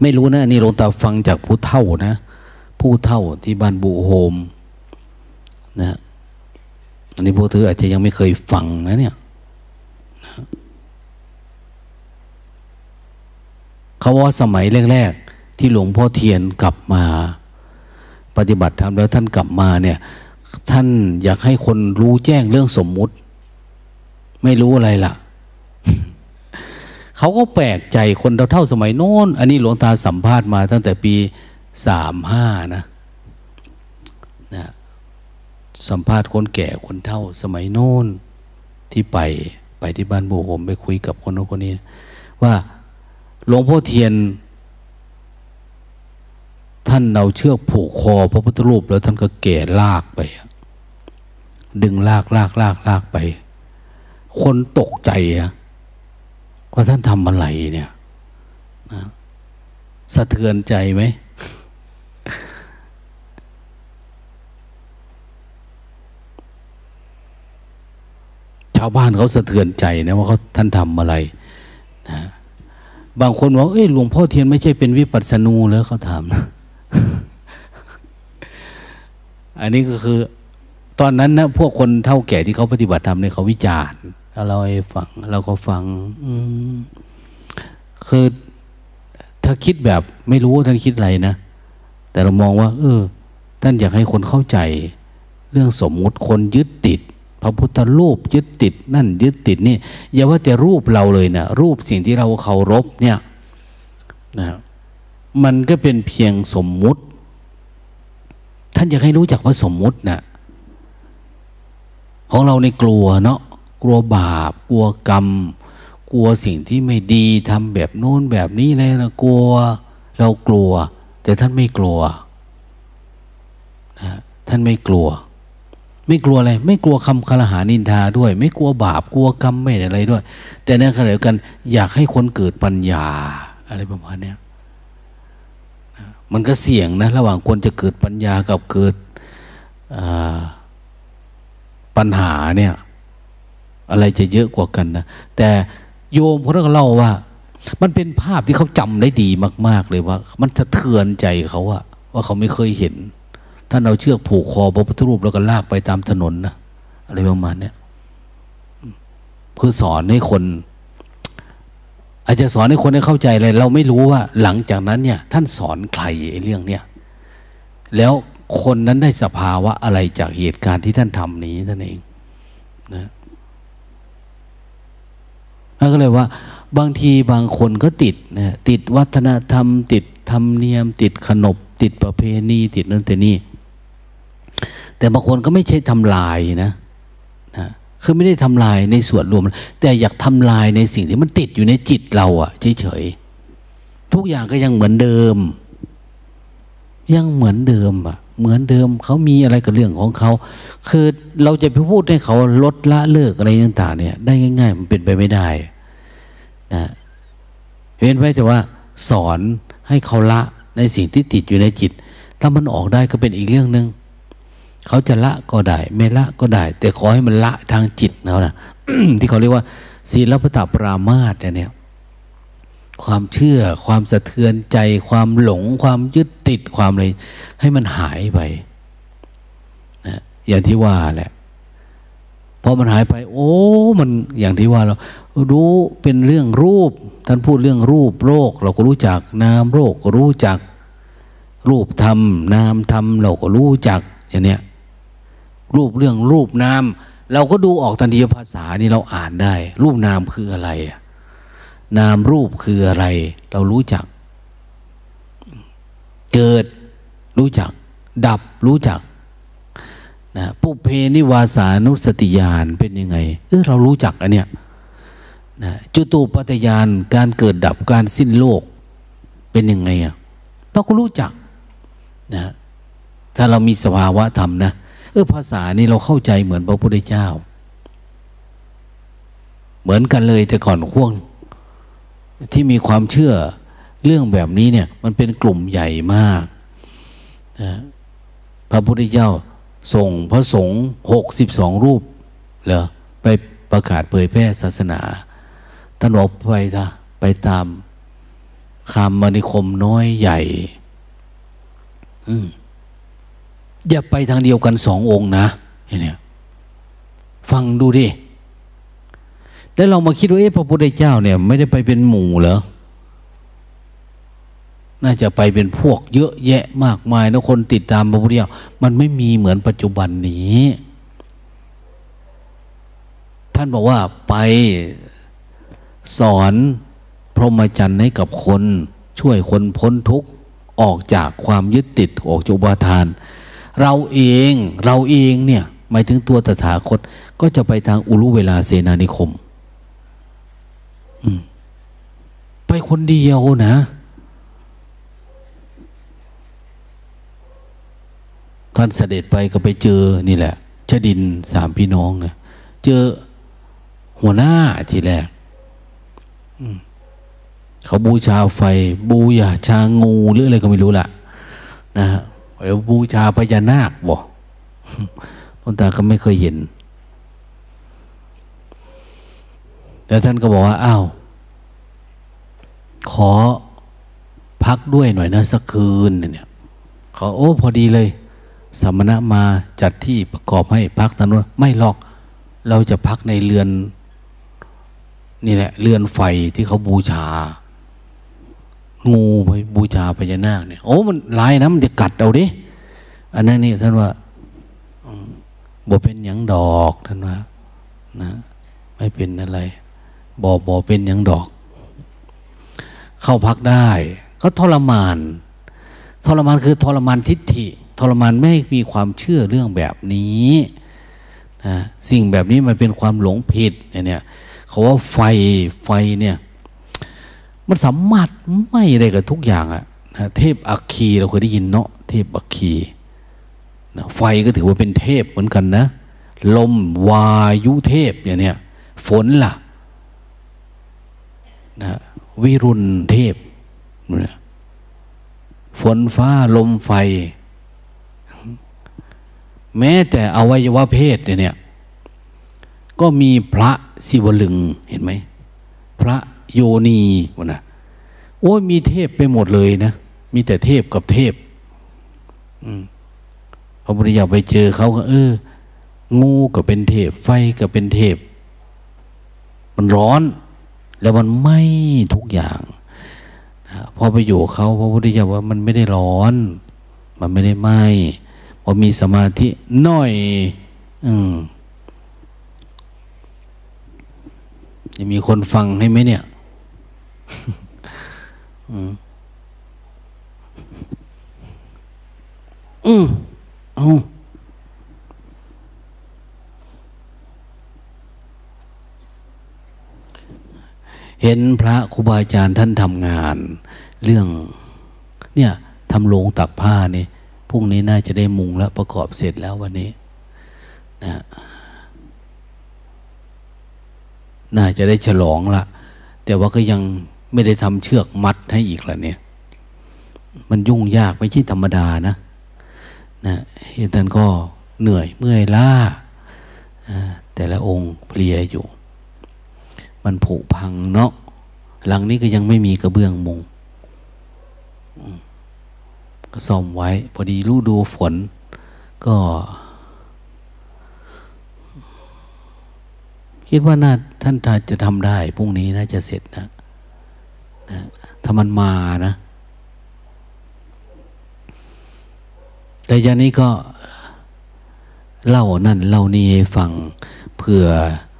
ไม่รู้นะอันนี้หลวงตาฟังจากผู้เท่านะ ผู้เท่าที่บ้านบุโฮมนะ อันนี้พวกเธออาจจะยังไม่เคยฟังนะเนี่ยเขาว่าสมัยแรกๆที่หลวงพ่อเทียนกลับมา ปฏิบัติธรรมแล้วท่านกลับมาเนี่ย ท่านอยากให้คนรู้แจ้งเรื่องสมมุติ ไม่รู้อะไรล่ะเขาก็แปลกใจคนเราเท่าสมัยโน้น อันนี้หลวงตาสัมภาษณ์มาตั้งแต่ปีสามห้านะนะ สัมภาษณ์คนแก่คนเท่าสมัยโน้นที่ไปไปที่บ้านบูผมไปคุยกับคนโน้นคนนี้ ว่าหลวงพ่อเทียน ท่านเอาเชือกผูกคอพระพุทธรูปแล้วท่านก็แก่ลากไป ดึงลากลากลากลากไป คนตกใจอะว่าท่านทำอะไรเนี่ยสะเทือนใจไหม ชาวบ้านเขาสะเทือนใจนะว่าเขาท่านทำอะไรนะบางคนบอกเอ้ยหลวงพ่อเทียนไม่ใช่เป็นวิปัสสนูเลยเขาถามนะอันนี้ก็คือ ตอนนั้นนะพวกคนเท่าแก่ที่เขาปฏิบัติธรรมเนี่ยเขาวิจารณ์เราให้ฟังเราก็ฟัง อืคือถ้าคิดแบบไม่รู้ท่านคิดอะไรนะแต่เรามองว่า เออ ท่านอยากให้คนเข้าใจ เรื่องสมมุติคนยึดติด พระพุทธรูปยึดติดนั่นยึดติดนี่อย่าว่าแต่รูปเราเลยนะรูปสิ่งที่เราเคารพเนี่ยนะมันก็เป็นเพียงสมมุติ ท่านอยากให้รู้จักว่าสมมุตินะของเราในกลัวเนาะกลัวบาป กลัวกรรม กลัวสิ่งที่ไม่ดีทำแบบโน้นแบบนี้เลยนะกลัว เรากลัว แต่ท่านไม่กลัวนะท่านไม่กลัว ไม่กลัวอะไร ไม่กลัวคำคารหานินทาด้วย ไม่กลัวบาปกลัวกรรมไม่อะไรด้วย แต่ในขณะเดียวกัน อยากให้คนเกิดปัญญา อะไรประมาณนี้มันก็เสี่ยงนะ ระหว่างคนจะเกิดปัญญากับเกิดปัญหาเนี่ย อะไรจะเยอะกว่ากันนะแต่โยมเขาเล่าว่า มันเป็นภาพที่เขาจำได้ดีมาก ๆ เลยว่า มันสะเทือนใจเขาอะว่าเขาไม่เคยเห็น ท่านเอาเชือกผูกคอพระพุทธรูปแล้วก็ลากไปตามถนนนะอะไรประมาณนี้เพื่อสอนให้คน อาจจะสอนให้คนได้เข้าใจเลยเราไม่รู้ว่า หลังจากนั้นเนี่ย ท่านสอนใครไอ้เรื่องเนี้ยแล้วคนนั้นได้สภาวะอะไรจากเหตุการณ์ที่ท่านทำนี้ท่านเองนะนั่นก็เลยว่า บางทีบางคนก็ติดนะติดวัฒนธรรม ติดธรรมเนียม ติดขนบ ติดประเพณี ติดนั่นแต่นี่ แต่บางคนก็ไม่ใช่ทำลายนะนะคือไม่ได้ทำลายในส่วนรวม แต่อยากทำลายในสิ่งที่มันติดอยู่ในจิตเราอะเฉยๆทุกอย่างก็ยังเหมือนเดิม ยังเหมือนเดิมอะเหมือนเดิมเขามีอะไรกับเรื่องของเขา คือเราจะไปพูดให้เขาลดละเลิกอะไรต่างๆเนี่ย ได้ง่าย ๆ มันเป็นไปไม่ได้นะเว้นไว้แต่ว่า สอนให้เขาละในสิ่งที่ติดอยู่ในจิต ถ้ามันออกได้ก็เป็นอีกเรื่องหนึง่ง เขาจะละก็ได้ ไม่ละก็ได้ แต่ขอให้มันละทางจิตแล้วนะที่เขาเรียกว่าศีลพัตปรามาสเนี่ยความเชื่อ ความสะเทือนใจ ความหลง ความยึดติดความอะไรให้มันหายไปนะอย่างที่ว่าแหละพอมันหายไป โอ้ มันอย่างที่ว่าเรา รู้เป็นเรื่องรูป ท่านพูดเรื่องรูปโรคเราก็รู้จักนามโรคก็รู้จัก รูปธรรมนามธรรมเราก็รู้จักอย่างเนี้ย รูปเรื่องรูปนามเราก็ดูออกทันทีภาษานี่เราอ่านได้ รูปนามคืออะไร นามรูปคืออะไร เรารู้จัก เกิดรู้จัก ดับรู้จักนะปุเพนิวาสานุสติญาณเป็นยังไงเออเรารู้จักอันเนี้ยนะจุตูปัตยานการเกิดดับการสิ้นโลกเป็นยังไงอะเราก็รู้จักนะถ้าเรามีสภาวะธรรมนะ ออภาษานี่เราเข้าใจเหมือนพระพุทธเจ้า เหมือนกันเลยแต่ก่อนข่วง ที่มีความเชื่อเรื่องแบบนี้เนี่ย มันเป็นกลุ่มใหญ่มากนะพระพุทธเจ้าส่งพระสงฆ์หกสิบสองรูปเหรอไปประกาศเผยแพร่ศาสนาท่านบอกไปท่าไปตามคำมณิคมน้อยใหญ่ อืม อย่าไปทางเดียวกันสององค์นะเนี่ยฟังดูดิ แล้วเรามาคิดว่าเอ๊ะพระพุทธเจ้าเนี่ย ไม่ได้ไปเป็นหมู่เหรอ น่าจะไปเป็นพวกเยอะแยะมากมายนะคนติดตามพระพุทธเจ้า มันไม่มีเหมือนปัจจุบันนี้ ท่านบอกว่าไปสอนพรหมจรรย์ให้กับคน ช่วยคนพ้นทุกข์ ออกจากความยึดติดออกจากบาทาน เราเองเราเองเนี่ยหมายถึงตัวตถาคต ก็จะไปทางอุรุเวลาเสนานิคมไปคนเดียวนะ ท่านเสด็จไปก็ไปเจอนี่แหละชดินสามพี่น้องเนี่ยเจอหัวหน้าทีแรกเขาบูชาไฟ บูยาชางูหรืออะไรก็ไม่รู้ละนะฮะ แล้วบูชาพญานาคบอกหลวงตาก็ไม่เคยเห็นแต่ท่านก็บอกว่า อ้าว ขอพักด้วยหน่อยนะสักคืนเนี่ยขอโอ้พอดีเลย สมณะมาจัดที่ประกอบให้พักตอนนู้นไม่หรอก เราจะพักในเรือน นี่แหละ เรือนไฟที่เขาบูชา งูไปบูชาพญานาคเนี่ยโอ้มันลายนะมันจะกัดเอาดิอันนั้นนี่ท่านว่าบ่เป็นหยังดอกท่านว่านะไม่เป็นอะไรบ่บ่เป็นหยังดอก เข้าพักได้ก็ทรมาน ทรมานคือทรมานทิฏฐิ ทรมานไม่มีความเชื่อเรื่องแบบนี้นะสิ่งแบบนี้มันเป็นความหลงผิดเนี่ยเขาว่าไฟไฟเนี่ย มันสามารถไม่ได้กับทุกอย่างอะนะเทพอัคคีเราเคยได้ยินเนาะเทพอัคคีนะไฟก็ถือว่าเป็นเทพเหมือนกันนะ ลมวายุเทพเนี่ยเนี่ยฝนล่ะนะวิรุณเทพฝนฟ้าลมไฟ แม้แต่อวัยวะเพศเนี่ย ก็มีพระศิวลึงเห็นไหม พระ โยนีวะนะโอ้มีเทพไปหมดเลยนะ มีแต่เทพกับเทพพระพุทธเจ้าไปเจอเขาก็ เออ งูก็เป็นเทพ ไฟก็เป็นเทพ มันร้อน แล้วมันไหม้ทุกอย่างพอไปอยู่เขาพระพุทธเจ้าว่ามันไม่ได้ร้อน มันไม่ได้ไหม้พอมีสมาธิน้อย อืมจะมีคนฟังให้ไหมเนี่ย อืมอืมเอาเห็นพระครูบาอาจารย์ท่านทำงาน เรื่อง เนี่ยทำโลงตักผ้านี่พรุ่งนี้น่าจะได้มุงแล้วประกอบเสร็จแล้ววันนี้นะน่าจะได้ฉลองละแต่ว่าก็ยัง ไม่ได้ทำเชือกมัดให้อีกและเนี่ย มันยุ่งยากไม่ใช่ธรรมดานะนะท่านก็เหนื่อยเมื่อยล้าแต่ละองค์เพลียอยู่ มันผุพังเนาะหลังนี้ก็ยังไม่มีกระเบื้องมุงก็ซ่อมไว้ พอดีรู้ดูฝน ก็ คิดว่าน่าท่านจะทำได้พรุ่งนี้น่าจะเสร็จนะ นะถ้ามันมานะ แต่ยานี้ก็เล่านั่นเล่านี่ให้ฟังเผื่อ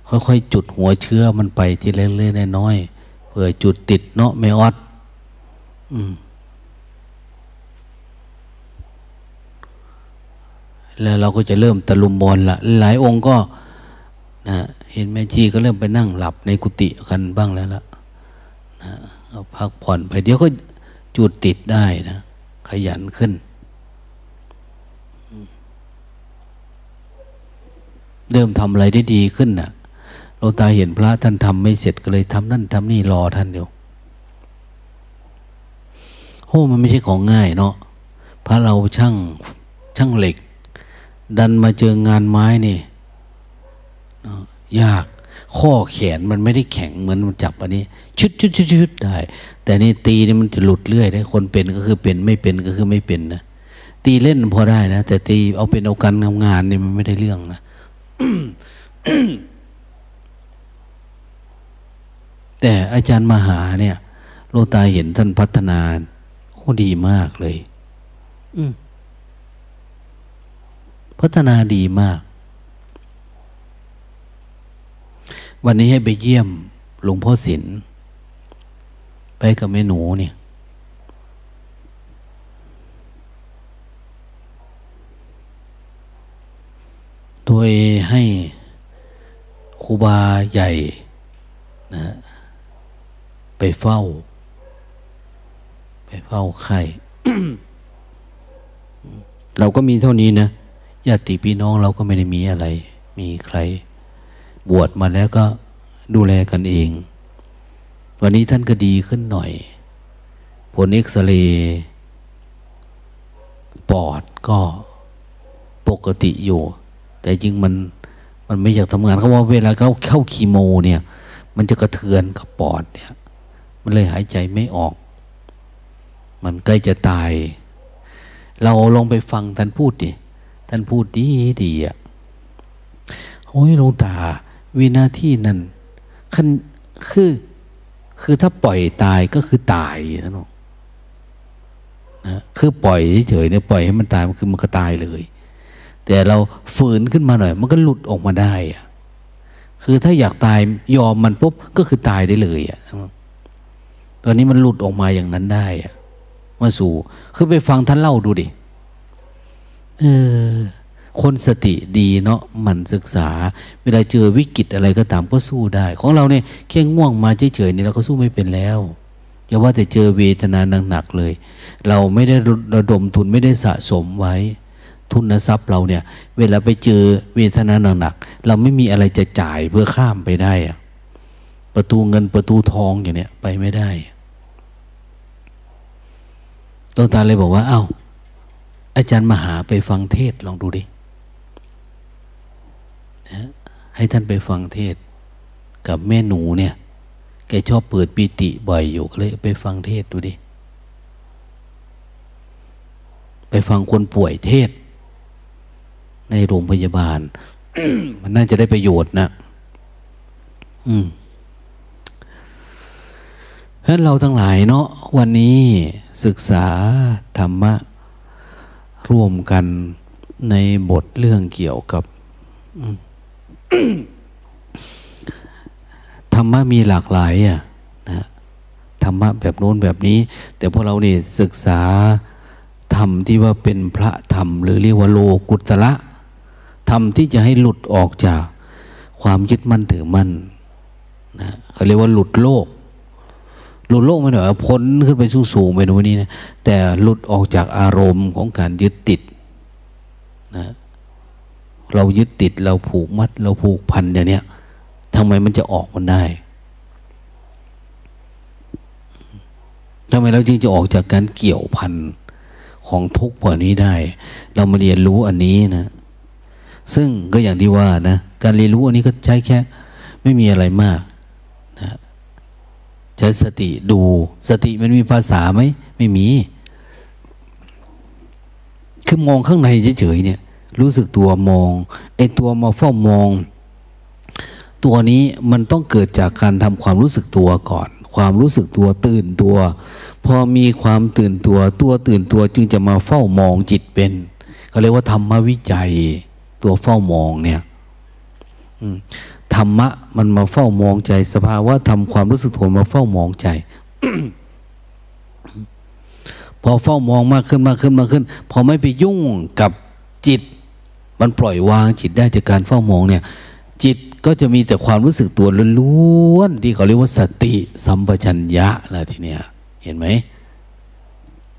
ค่อยๆจุดหัวเชื้อมันไปทีเล็กๆน้อยๆเผื่อจุดติดเนาะไม่ออดอืมแล้วเราก็จะเริ่มตะลุมบอลละหลายองค์ก็นะเห็นแม่ชีก็เริ่มไปนั่งหลับในกุฏิกันบ้างแล้วละนะ พักผ่อนไปเดี๋ยวก็จุดติดได้นะ ขยันขึ้น เริ่มทำอะไรได้ดีขึ้นนะ่ะเราตาเห็นพระท่านทำไม่เสร็จก็เลยทำนั่นทำนี่รอท่านอยู่โอ้มันไม่ใช่ของง่ายเนาะพระเราช่างช่างเหล็ก ดันมาเจองานไม้นี่ยาก ข้อแขนมันไม่ได้แข็งเหมือนมันจับอันนี้ ชุดชุดชุดชุดได้ แต่นี่ตีนี่มันจะหลุดเรื่อยได้คนเป็นก็คือเป็นไม่เป็นก็คือไม่เป็นนะตีเล่นพอได้นะ แต่ตีเอาเป็นเอาการทำงานนี่มันไม่ได้เรื่องนะแต่อาจารย์มหาเนี่ย โลตาเห็นท่านพัฒนาโอ้ดีมากเลยพัฒนาดีมาก วันนี้ให้ไปเยี่ยมหลวงพ่อศิลไปกับแม่หนูเนี่ยโดยให้ครูบาใหญ่นะไปเฝ้า ไปเฝ้าไข่เราก็มีเท่านี้นะญาติพี่น้องเราก็ไม่ได้มีอะไร มีใคร บวชมาแล้วก็ดูแลกันเอง วันนี้ท่านก็ดีขึ้นหน่อย ผลเอ็กซเรย์ปอดก็ปกติอยู่ แต่จริงมันมันไม่อยากทำงานเขาว่าเวลาเขาเข้าคีโมเนี่ย มันจะกระเทือนกับปอดเนี่ย มันเลยหายใจไม่ออก มันใกล้จะตาย เราลองไปฟังท่านพูดดิท่านพูดดีดีอะโอ้ยหลวงตา วินาทีนั้นขั้นคือคือถ้าปล่อยตายก็คือตายนะนะคือปล่อยเฉยเนี่ยปล่อยให้มันตายมันคือมันก็ตายเลย แต่เราฝืนขึ้นมาหน่อย มันก็หลุดออกมาได้อะคือถ้าอยากตายยอมมันปุ๊บก็คือตายได้เลยอะตอนนี้มันหลุดออกมาอย่างนั้นได้อะมาสู่ คือไปฟังท่านเล่าดูดิเออ คนสติดีเนาะมันศึกษา เวลาเจอวิกฤตอะไรก็ตามก็สู้ได้ ของเราเนี่ยแค่ง่วงมาเฉยๆนี่เราก็สู้ไม่เป็นแล้วอย่าว่าแต่เจอเวทนาหนักๆเลย เราไม่ได้ระดมทุนไม่ได้สะสมไว้ ทุนทรัพย์เราเนี่ย เวลาไปเจอเวทนาหนักๆเราไม่มีอะไรจะจ่ายเพื่อข้ามไปได้อะประตูเงินประตูทองอย่างเนี้ยไปไม่ได้ตงตาเลยบอกว่า เอา้าอาจารย์มหาไปฟังเทศลองดูดิ ให้ท่านไปฟังเทศกับแม่หนูเนี่ย แกชอบเปิดปีติบ่อยอยู่เลยไปฟังเทศดูดิ ไปฟังคนป่วยเทศ ในโรงพยาบาล มันน่าจะได้ประโยชน์นะ อืมฉะนั้นเราทั้งหลายเนาะวันนี้ศึกษาธรรมะ ร่วมกันในบทเรื่องเกี่ยวกับ ธรรมะมีหลากหลายอะนะธรรมะแบบโน้นแบบนี้ แต่พวกเรานี่ศึกษาธรรมที่ว่าเป็นพระธรรม หรือเรียกว่าโลกุตละทำที่จะให้หลุดออกจากความยึดมั่นถือมั่นนะเขาเรียกว่าหลุดโลก หลุดโลกไม่หน่อยพ้นขึ้นไปสูงสูงไปตรงนี้นะแต่หลุดออกจากอารมณ์ของการยึดติดนะ เรายึดติดเราผูกมัด เราผูกพันอย่างนี้ทำไมมันจะออกมันได้ทำไมเราจึงจะออกจากการเกี่ยวพันของทุกข์พวกนี้ได้ เรามาเรียนรู้อันนี้นะ ซึ่งก็อย่างที่ว่านะ การเรียนรู้อันนี้ก็ใช้แค่ ไม่มีอะไรมากนะใช้สติดูสติมันมีภาษาไหมไม่มี คือมองข้างในเฉยๆเนี่ย รู้สึกตัวมองไอ้ตัวมาเฝ้ามอง ตัวนี้มันต้องเกิดจากการทำความรู้สึกตัวก่อน ความรู้สึกตัวตื่นตัว พอมีความตื่นตัวตัวตื่นตัวจึงจะมาเฝ้ามองจิตเป็นเขาเรียกว่าธรรมวิจัย ตัวเฝ้ามองเนี่ยธรรมะมันมาเฝ้ามองใจ สภาวะทำความรู้สึกตัวมาเฝ้ามองใจพอเฝ้ามองมากขึ้นมากขึ้นมากขึ้น พอไม่ไปยุ่งกับจิต มันปล่อยวางจิตได้จากการเฝ้ามองเนี่ย จิตก็จะมีแต่ความรู้สึกตัวล้วนๆที่เขาเรียกว่าสติสัมปชัญญะนะทีเนี้ยเห็นไหม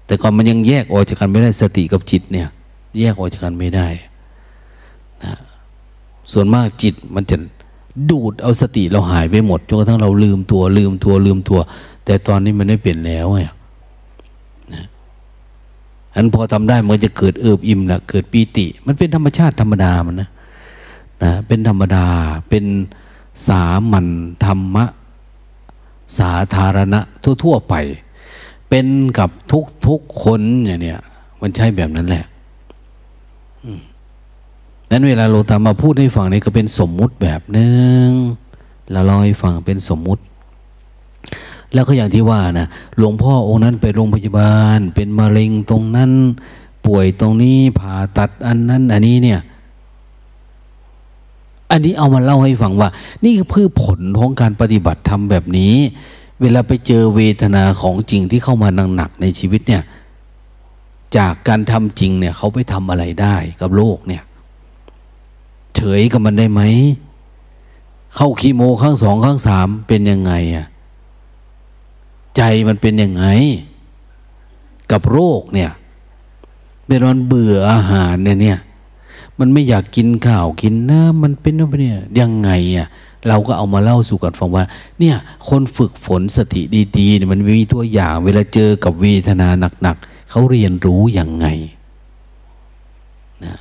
แต่ก่อนมันยังแยกออกจากกันไม่ได้สติกับจิตเนี่ย แยกออกจากกันไม่ได้นะส่วนมากจิตมันจะดูดเอาสติเราหายไปหมดจนกระทั่งเราลืมตัวลืมตัวลืมตัว แต่ตอนนี้มันไม่เป็นแล้วไงนะ อันพอทำได้มันจะเกิดเอิบอิ่มละเกิดปีติ มันเป็นธรรมชาติธรรมดามันนะนะเป็นธรรมดาเป็นสามัญธรรมะ สาธารณะทั่วๆไป เป็นกับทุกทุกคนอย่างเนี้ยมันใช่แบบนั้นแหละนั้นเวลาเราตามาพูดให้ฟังนี่ก็เป็นสมมุติแบบหนึ่งเราล่าให้ฟังเป็นสมมุติ แล้วก็อย่างที่ว่านะหลวงพ่อองค์นั้นไปโรงพยาบาล เป็นมะเร็งตรงนั้น ป่วยตรงนี้ผ่าตัดอันนั้น อันนี้เนี่ย อันนี้เอามาเล่าให้ฟังว่า นี่คือผลของการปฏิบัติธรรมแบบนี้ เวลาไปเจอเวทนาของจริงที่เข้ามาหนักๆในชีวิตเนี่ย จากการทำจริงเนี่ย เขาไปทำอะไรได้กับโลกเนี่ย เฉยกับมันได้ไหมเข้าคีโมครั้งสองครั้งสามเป็นยังไงอะ ใจมันเป็นยังไง กับโรคเนี่ยเป็นวันเบื่ออาหารเนี่ยเนี่ย มันไม่อยากกินข้าวกินน้ำมันเป็นอะไรเนี่ยยังไงอะเราก็เอามาเล่าสู่กันฟังว่า เนี่ย คนฝึกฝนสติดีๆมันมีตัวอย่าง เวลาเจอกับเวทนาหนักๆเขาเรียนรู้อย่างไงนะ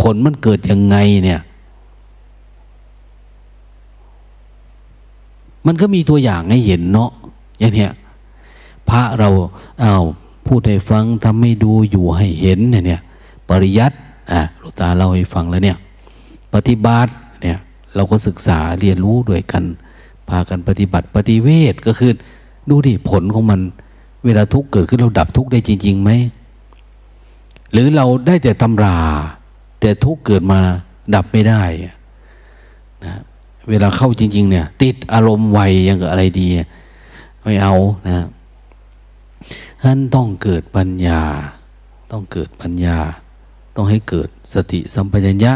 ผลมันเกิดยังไงเนี่ย มันก็มีตัวอย่างให้เห็นเนาะอย่างเนี้ย พระเราเอา้าพูดให้ฟังทำให้ดูอยู่ให้เห็นเนี่ยเนี่ยปริยัติอะลูกตาเล่าให้ฟังแล้วเนี่ย ปฏิบัติเนี่ยเราก็ศึกษาเรียนรู้ด้วยกัน พากันปฏิบัติปฏิเวทก็คือ ดูดิผลของมัน เวลาทุกข์เกิดขึ้นเราดับทุกข์ได้จริงๆไหมหรือเราได้แต่ตำรา แต่ทุกข์เกิดมาดับไม่ได้นะเวลาเข้าจริง ๆ เนี่ย ติดอารมณ์ไวยังกับอะไรดี ไม่เอานะ ท่านต้องเกิดปัญญา ต้องเกิดปัญญา ต้องให้เกิดสติสัมปชัญญะ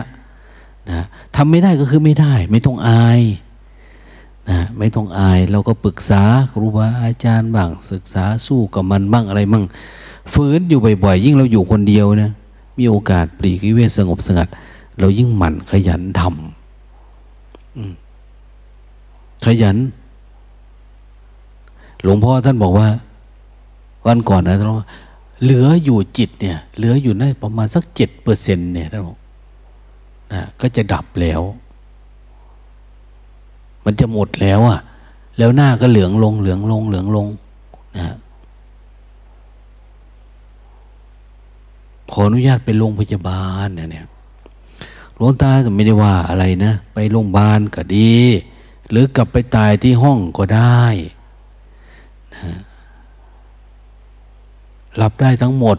นะทำไม่ได้ก็คือไม่ได้ ไม่ต้องอายนะไม่ต้องอายเราก็ปรึกษาครูบาอาจารย์บ้างศึกษาสู้กับมันบ้างอะไรบ้างฝืนอยู่บ่อยๆยิ่งเราอยู่คนเดียวนะมีโอกาสปลีกวิเวสงบสงัด เรายิ่งหมั่นขยันทำขยัน หลวงพ่อท่านบอกว่า วันก่อนนะท่านว่าเหลืออยู่จิตเนี่ย เหลืออยู่ในประมาณสักเจ็ดเปอร์เซ็นเนี่ยท่านบอกนะก็จะดับแล้ว มันจะหมดแล้วอะ แล้วหน้าก็เหลืองลง เหลืองลง เหลืองลงนะขออนุญาตไปโรงพยาบาลเนี่ยหลวงตาจะไม่ได้ว่าอะไรนะ ไปโรงพยาบาลก็ดี หรือกลับไปตายที่ห้องก็ได้นะ รับได้ทั้งหมด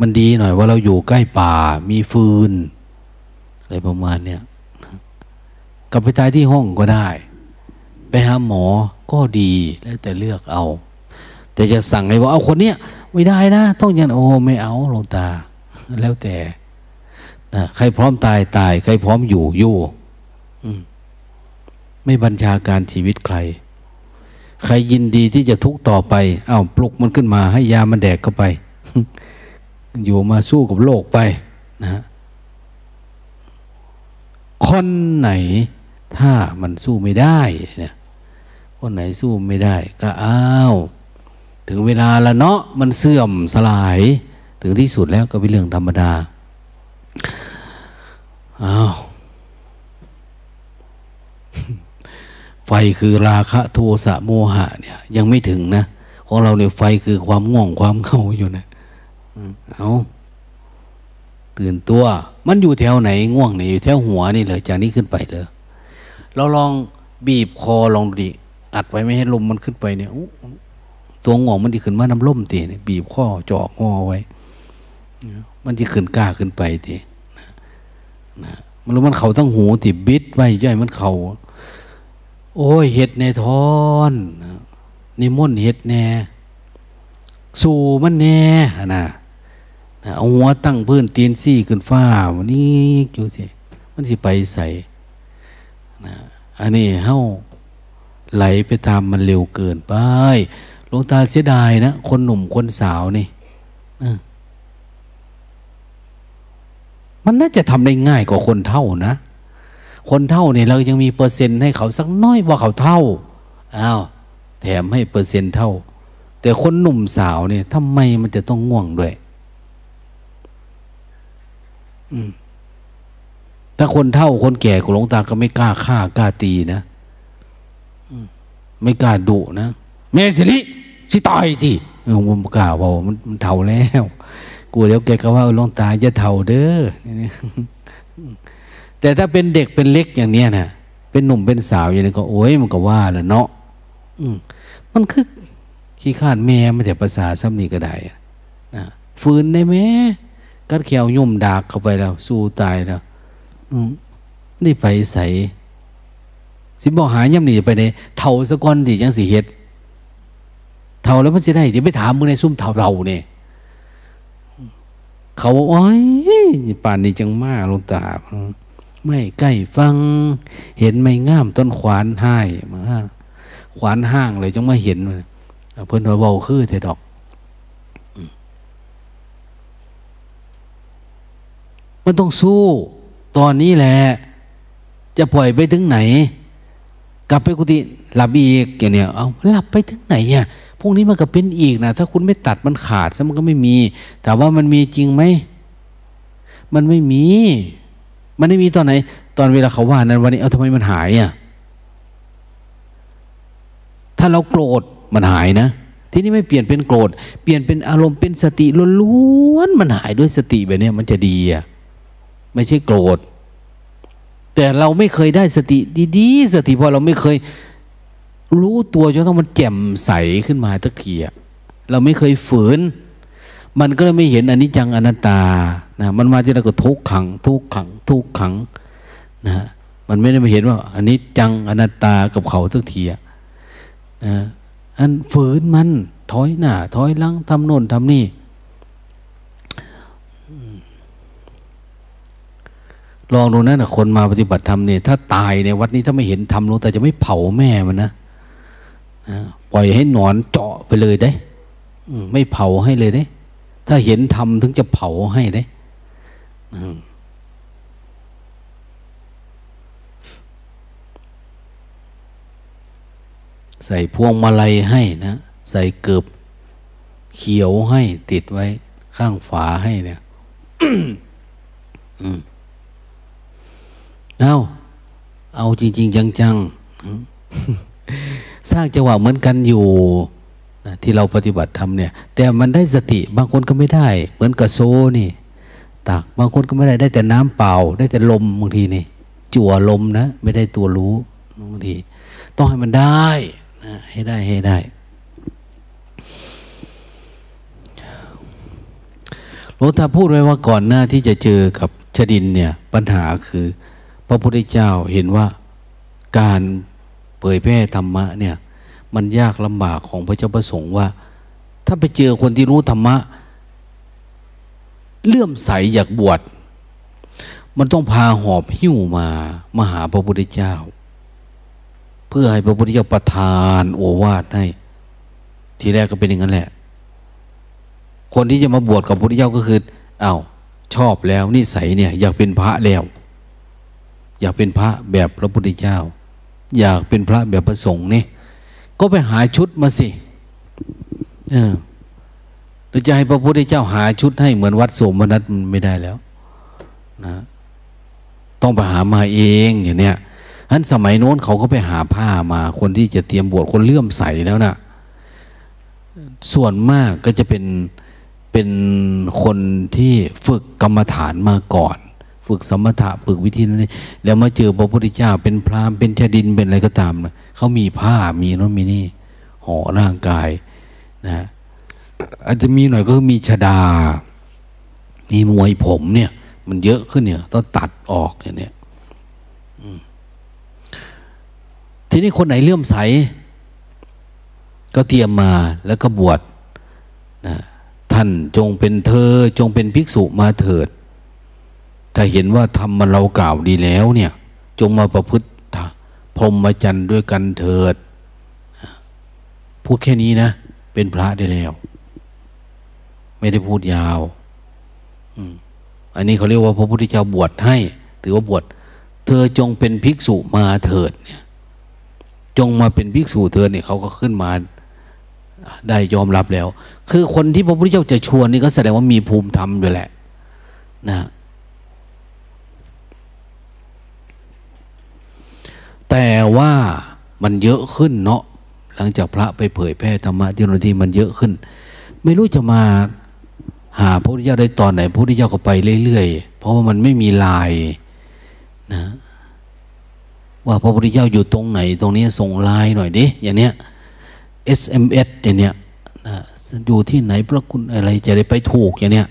มันดีหน่อยว่าเราอยู่ใกล้ป่า มีฟืน อะไรประมาณเนี้ยกลับไปตายที่ห้องก็ได้ ไปหาหมอก็ดีแล้วแต่เลือกเอา แต่จะสั่งให้ว่าเอาคนเนี้ยไม่ได้นะ ต้องยันโอ้ไม่เอาหลวงตา แล้วแต่ใครพร้อมตายตาย ใครพร้อมอยู่อยู่ไม่บัญชาการชีวิตใคร ใครยินดีที่จะทุกต่อไป เอา้าปลุกมันขึ้นมาให้ยามันแดกเข้าไป อยู่มาสู้กับโลกไปนะ คนไหนถ้ามันสู้ไม่ได้เนี่ยคนไหนสู้ไม่ได้ ก็อ้าวถึงเวลาแล้วเนาะมันเสื่อมสลาย ถึงที่สุดแล้วก็เป็นเรื่องธรรมดาอ้าว ไฟคือราคะโทสะโมหะ เนี่ย ยังไม่ถึงนะของเราเนี่ยไฟคือความง่วงความเข้าอยู่นะเอาตื่นตัว มันอยู่แถวไหนง่วงเนี่ยอยู่แถวหัวนี่เลยจากนี้ขึ้นไปเลยเราลองบีบคอลองดูดิอัดไว้ไม่ให้ลมมันขึ้นไปเนี่ยตัวง่วงมันจะขึ้นมาน้ำล่มตีเนี่ยบีบข้อจอกงอไว้ มันจะขึ้นกล้าขึ้นไปตีนะมันรู้มันเขาตั้งหูติบิดไว้ย่อยมันเข่า โอ้ยเห็ดในทอนนี่ม่นเห็ดแน่สู่มันแน่นะเอาหัวตั้งพื้นตีนซี่ขึ้นฟ้าวันนี้อยู่สิมันสิไปใส่นะอันนี้เฮ้าไหลไปตามมันเร็วเกินไปหลวงตาเสียดายนะ คนหนุ่มคนสาวนี่มันน่าจะทำได้ง่ายกว่าคนเท่านะ คนเท่าเนี่ยเรายังมีเปอร์เซ็นต์ให้เขาสักน้อยว่าเขาเท่าอ้าวแถมให้เปอร์เซ็นต์เท่า แต่คนหนุ่มสาวเนี่ยทำไมมันจะต้องง่วงด้วยถ้าคนเท่าคนแก่กุหลวงตาก็ไม่กล้าฆ่ากล้าตีนะไม่กล้าดุนะแม่สิริสิตายดิผมกล้าบอกมันมันเท่าแล้ว กูเดี๋ยวแกก็ว่าหลวงตาจะเท่าเด้อ แต่ถ้าเป็นเด็กเป็นเล็กอย่างเนี้ยนะเป็นหนุ่มเป็นสาวอย่างนี้ก็โอ้ยมันก็ว่าแหละเนาะมันคือขี้ข้านแม่ไม่แต่ภาษาซ้ำนี่ก็ได้นะฟืนได้ไหมกัดเขียวยุ่มดากเข้าไปแล้ว สู้ตายแล้วนี่ไปใส่สิบอกหาย่ำหนีไปในเท่าสะก้อนที่ยังสีเฮ็ดเท่าแล้วมันจะได้ที่ไปถามมึงในซุ่มเท่าเราเนี่ยเขาบอกโอ้ยป่านนี้จังมากลงตา ไม่ใกล้ฟัง เห็นไม่งามต้นขวานห้มาขวานห้างเลยจังมาเห็น เพิ่นว่าเบาคือเถดอกมันต้องสู้ ตอนนี้แหละ จะปล่อยไปถึงไหน กลับไปกุฏิหลับอีกอย่างเนี้ยเอาหลับไปถึงไหนอะพวกนี้มันก็เป็นอีกนะถ้าคุณไม่ตัดมันขาดซะมันก็ไม่มี แต่ว่ามันมีจริงไหม มันไม่มี มันไม่มีตอนไหน ตอนเวลาเขาว่านั้นวันนี้เอาทำไมมันหายอะถ้าเราโกรธมันหายนะ ทีนี้ไม่เปลี่ยนเป็นโกรธเปลี่ยนเป็นอารมณ์เป็นสติล้วนๆมันหายด้วยสติแบบนี้มันจะดีอะไม่ใช่โกรธแต่เราไม่เคยได้สติดีๆสติเพราะเราไม่เคยรู้ตัวจนต้องมันแจ่มใสขึ้นมาตะเกียเราไม่เคยฝืน มันก็เลยไม่เห็นอนิจจังอนัตตา นะมันมาที่เราก็ทุกขัง ทุกขัง ทุกขังนะมันไม่ได้มาเห็นว่าอันนี้จังอนัตตากับเขาสักทีนะอันฝืนมัน ถอยหน้าถอยหลังทำโน่นทำนี่ลองดูนะนะคนมาปฏิบัติธรรมเนี่ยถ้าตายในวัดนี้ถ้าไม่เห็นธรรมลงแต่จะไม่เผาแม่มันนะปล่อยให้หนอนเจาะไปเลยได้ไม่เผาให้เลยได้ ถ้าเห็นธรรมถึงจะเผาให้ได้ ใส่พวงมาลัยให้นะ ใส่เกือบเขียวให้ติดไว้ ข้างฝาให้เนี่ยเอาเอาจริง ๆ จังๆ สร้างจังหวะเหมือนกันอยู่ที่เราปฏิบัติทำเนี่ย แต่มันได้สติบางคนก็ไม่ได้ เหมือนกับโซนี่ ตัก บางคนก็ไม่ได้ได้แต่น้ำเปล่า ได้แต่ลมบางทีนี่จั่วลมนะ ไม่ได้ตัวรู้บางทีต้องให้มันได้นะให้ได้ให้ได้หลวงตาพูดไว้ว่าก่อนหน้าที่จะเจอกับชดินเนี่ย ปัญหาคือ พระพุทธเจ้าเห็นว่าการเผยแพร่ธรรมะเนี่ย มันยากลำบากของพระเจ้าประสงค์ว่า ถ้าไปเจอคนที่รู้ธรรมะ เลื่อมใสอยากบวชมันต้องพาหอบหิ้วมามาหาพระพุทธเจ้า เพื่อให้พระพุทธเจ้าประทานโอวาทให้ ทีแรกก็เป็นอย่างนั้นแหละ คนที่จะมาบวชกับพระพุทธเจ้าก็คืออา้าวชอบแล้วนิสัยเนี่ย อยากเป็นพระแล้ว อยากเป็นพระแบบพระพุทธเจ้า อยากเป็นพระแบบพระสงฆ์นี่ก็ไปหาชุดมาสิ เออ หรือจะให้พระพุทธเจ้าหาชุดให้เหมือนวัดสมนัตมันไม่ได้แล้วนะต้องไปหามาเองอย่างเนี้ยอันสมัยโน้นเขาก็ไปหาผ้ามา คนที่จะเตรียมบวชคนเลื่อมใสแล้วนะ่ะ ส่วนมากก็จะเป็นเป็นคนที่ฝึกกรรมฐานมาก่อน ฝึกสมถะฝึกวิธีนั้นแล้วมาเจอพระพุทธเจ้า เป็นพรามเป็นชาดินเป็นอะไรก็ตามนะเขามีผ้ามีโน้นมีนี่ห่อร่างกายนะ อาจจะมีหน่อยก็มีชดา มีมวยผมเนี่ย มันเยอะขึ้นเนี่ย ต้องตัดออกอย่างเนี้ยทีนี้คนไหนเลื่อมใส ก็เตรียมมาแล้วก็บวชนะท่านจงเป็นเธอจงเป็นภิกษุมาเถิด ถ้าเห็นว่าทำมันเรากล่าวดีแล้วเนี่ย จงมาประพฤติพรหมจรรย์ด้วยกันเถิด พูดแค่นี้นะ เป็นพระได้แล้ว ไม่ได้พูดยาวอันนี้เขาเรียกว่าพระพุทธเจ้าบวชให้ ถือว่าบวชเธอจงเป็นภิกษุมาเถิดเนี่ย จงมาเป็นภิกษุเถิดเนี่ยเขาก็ขึ้นมาได้ยอมรับแล้ว คือคนที่พระพุทธเจ้าจะชวนนี่ก็แสดงว่ามีภูมิธรรมอยู่แหละนะแต่ว่ามันเยอะขึ้นเนาะหลังจากพระไปเผยแพร่ธรรมะที่นที่มันเยอะขึ้น ไม่รู้จะมา หาพระพุทธเจ้าได้ตอนไหนพระพุทธเจ้าก็ไปเรื่อยๆ เพราะว่ามันไม่มีลายนะว่าพระพุทธเจ้าอยู่ตรงไหน ตรงนี้ส่งลายหน่อยดิอย่างเนี้ย SMS อย่างเนี้ยนะอยู่ที่ไหนพระคุณอะไรจะได้ไปถูกอย่างเนี้ย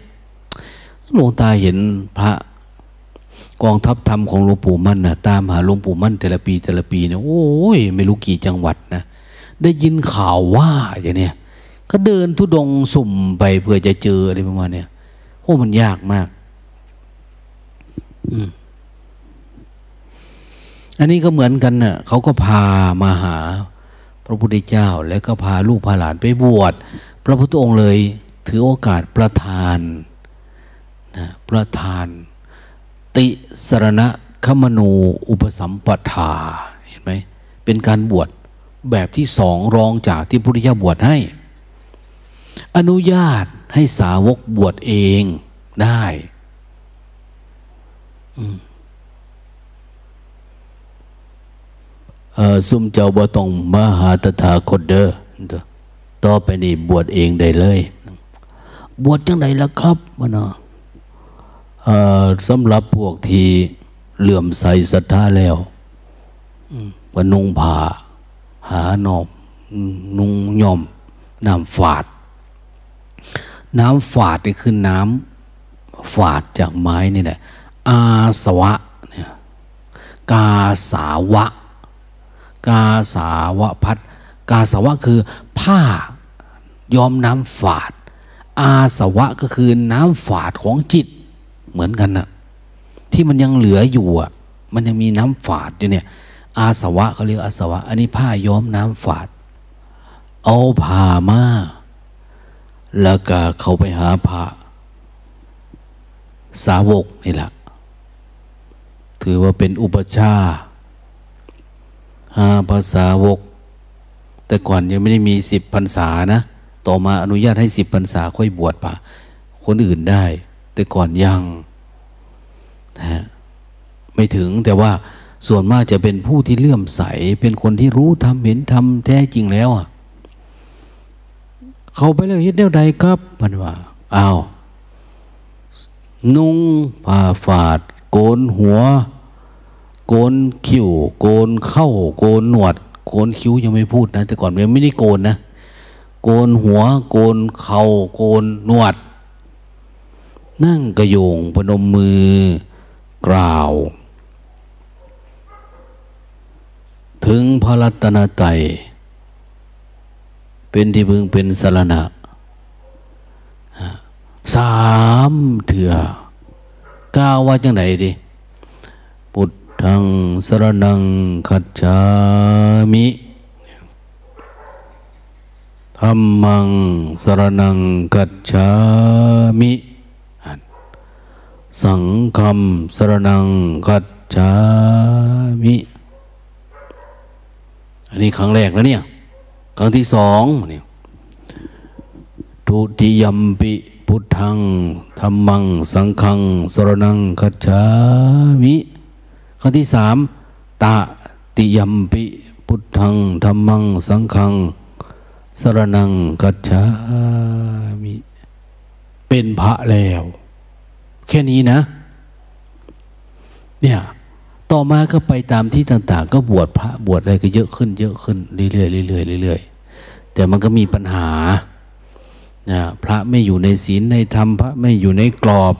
หลวงตาเห็นพระกองทัพธรรมของหลวงปู่มั่นนะตามหาหลวงปู่มั่นแต่ละปีแต่ละปีเนี่ยโอ้ยไม่รู้กี่จังหวัดนะ ได้ยินข่าวว่าอย่างเนี้ย ก็เดินทุดงสุ่มไปเพื่อจะเจออะไรประมาณเนี้ยโอ้มันยากมาก อืมอันนี้ก็เหมือนกันนะ่ะเขาก็พามาหาพระพุทธเจ้า แล้วก็พาลูกพาหลานไปบวช พระพุทธองค์เลยถือโอกาสประทานนะประทาน ติสรณะขมนูอุปสัมปทาเห็นไหมเป็นการบวชแบบที่สองรองจากที่พุทธเจ้าบวชให้ อนุญาตให้สาวกบวชเองได้อืมซุ่มเจ้าบ่ต้องมาหาตถาคตเด้อต่อไปนี่บวชเองได้เลย บวชจังไดล่ะครับมะนะสำหรับพวกที่เหลื่อมใสศรัทธาแล้วปนุงผ่าหานอมนุงย่อมน้ำฝาด น้ำฝาดนี่คือน้ำฝาดจากไม้นี่แหละอาสวะเนี่ยกาสาวะ กาสาวะพัดกาสาวะคือผ้าย้อมน้ำฝาด อาสวะก็คือน้ำฝาดของจิตเหมือนกันนะที่มันยังเหลืออยู่อะ มันยังมีน้ำฝาดอยู่เนี่ยอาสวะเขาเรียกอาสวะ อันนี้ผ้าย้อมน้ำฝาด เอาผ้ามา แล้วก็เขาไปหาผ้าสาวกนี่แหละ ถือว่าเป็นอุปชาหาภาษาวก แต่ก่อนยังไม่ได้มีสิบพรรษานะ ต่อมาอนุญาตให้สิบพรรษาค่อยบวชป่ะคนอื่นได้ แต่ก่อนยังนะไม่ถึงแต่ว่าส่วนมากจะเป็นผู้ที่เลื่อมใส เป็นคนที่รู้ทำเห็นทำแท้จริงแล้วอะ เขาไปแล้วเฮ็ดแนวใดครับพันว่าอ้าวนุ่งผ้าฝาด โกนหัว โกนคิ้วโกนเข้า โกนหนวด โกนคิ้วยังไม่พูดนะ แต่ก่อนยังไม่ได้โกนนะ โกนหัว โกนเข่า โกนหนวด นั่งกระโยงพนมมือกล่าว ถึงพระรัตนตรัย เป็นที่พึงเป็นสารณะสามเถื่อกล่าวว่าจังไหนดิทังสรนังคัจฉามิธรรมังสรนังคัจฉามิสังฆมสรนังคัจฉามิ อันนี้ครั้งแรกแล้วเนี่ย ครั้งที่สองนี่ทุติยมปิพุทธังธรรมัง สังฆังสรนังคัจฉามิข้อที่สามตะติยมปิพุทธังธรรมัง สังฆังสรนังกัจฉามิเป็นพระแล้ว แค่นี้นะ เนี่ย ต่อมาก็ไปตามที่ต่าง ๆ ก็บวชพระบวชอะไรก็เยอะขึ้น เยอะขึ้นเรื่อยๆเรื่อยๆเรื่อยๆแต่มันก็มีปัญหานะพระไม่อยู่ในศีลในธรรมพระไม่อยู่ในกรอบ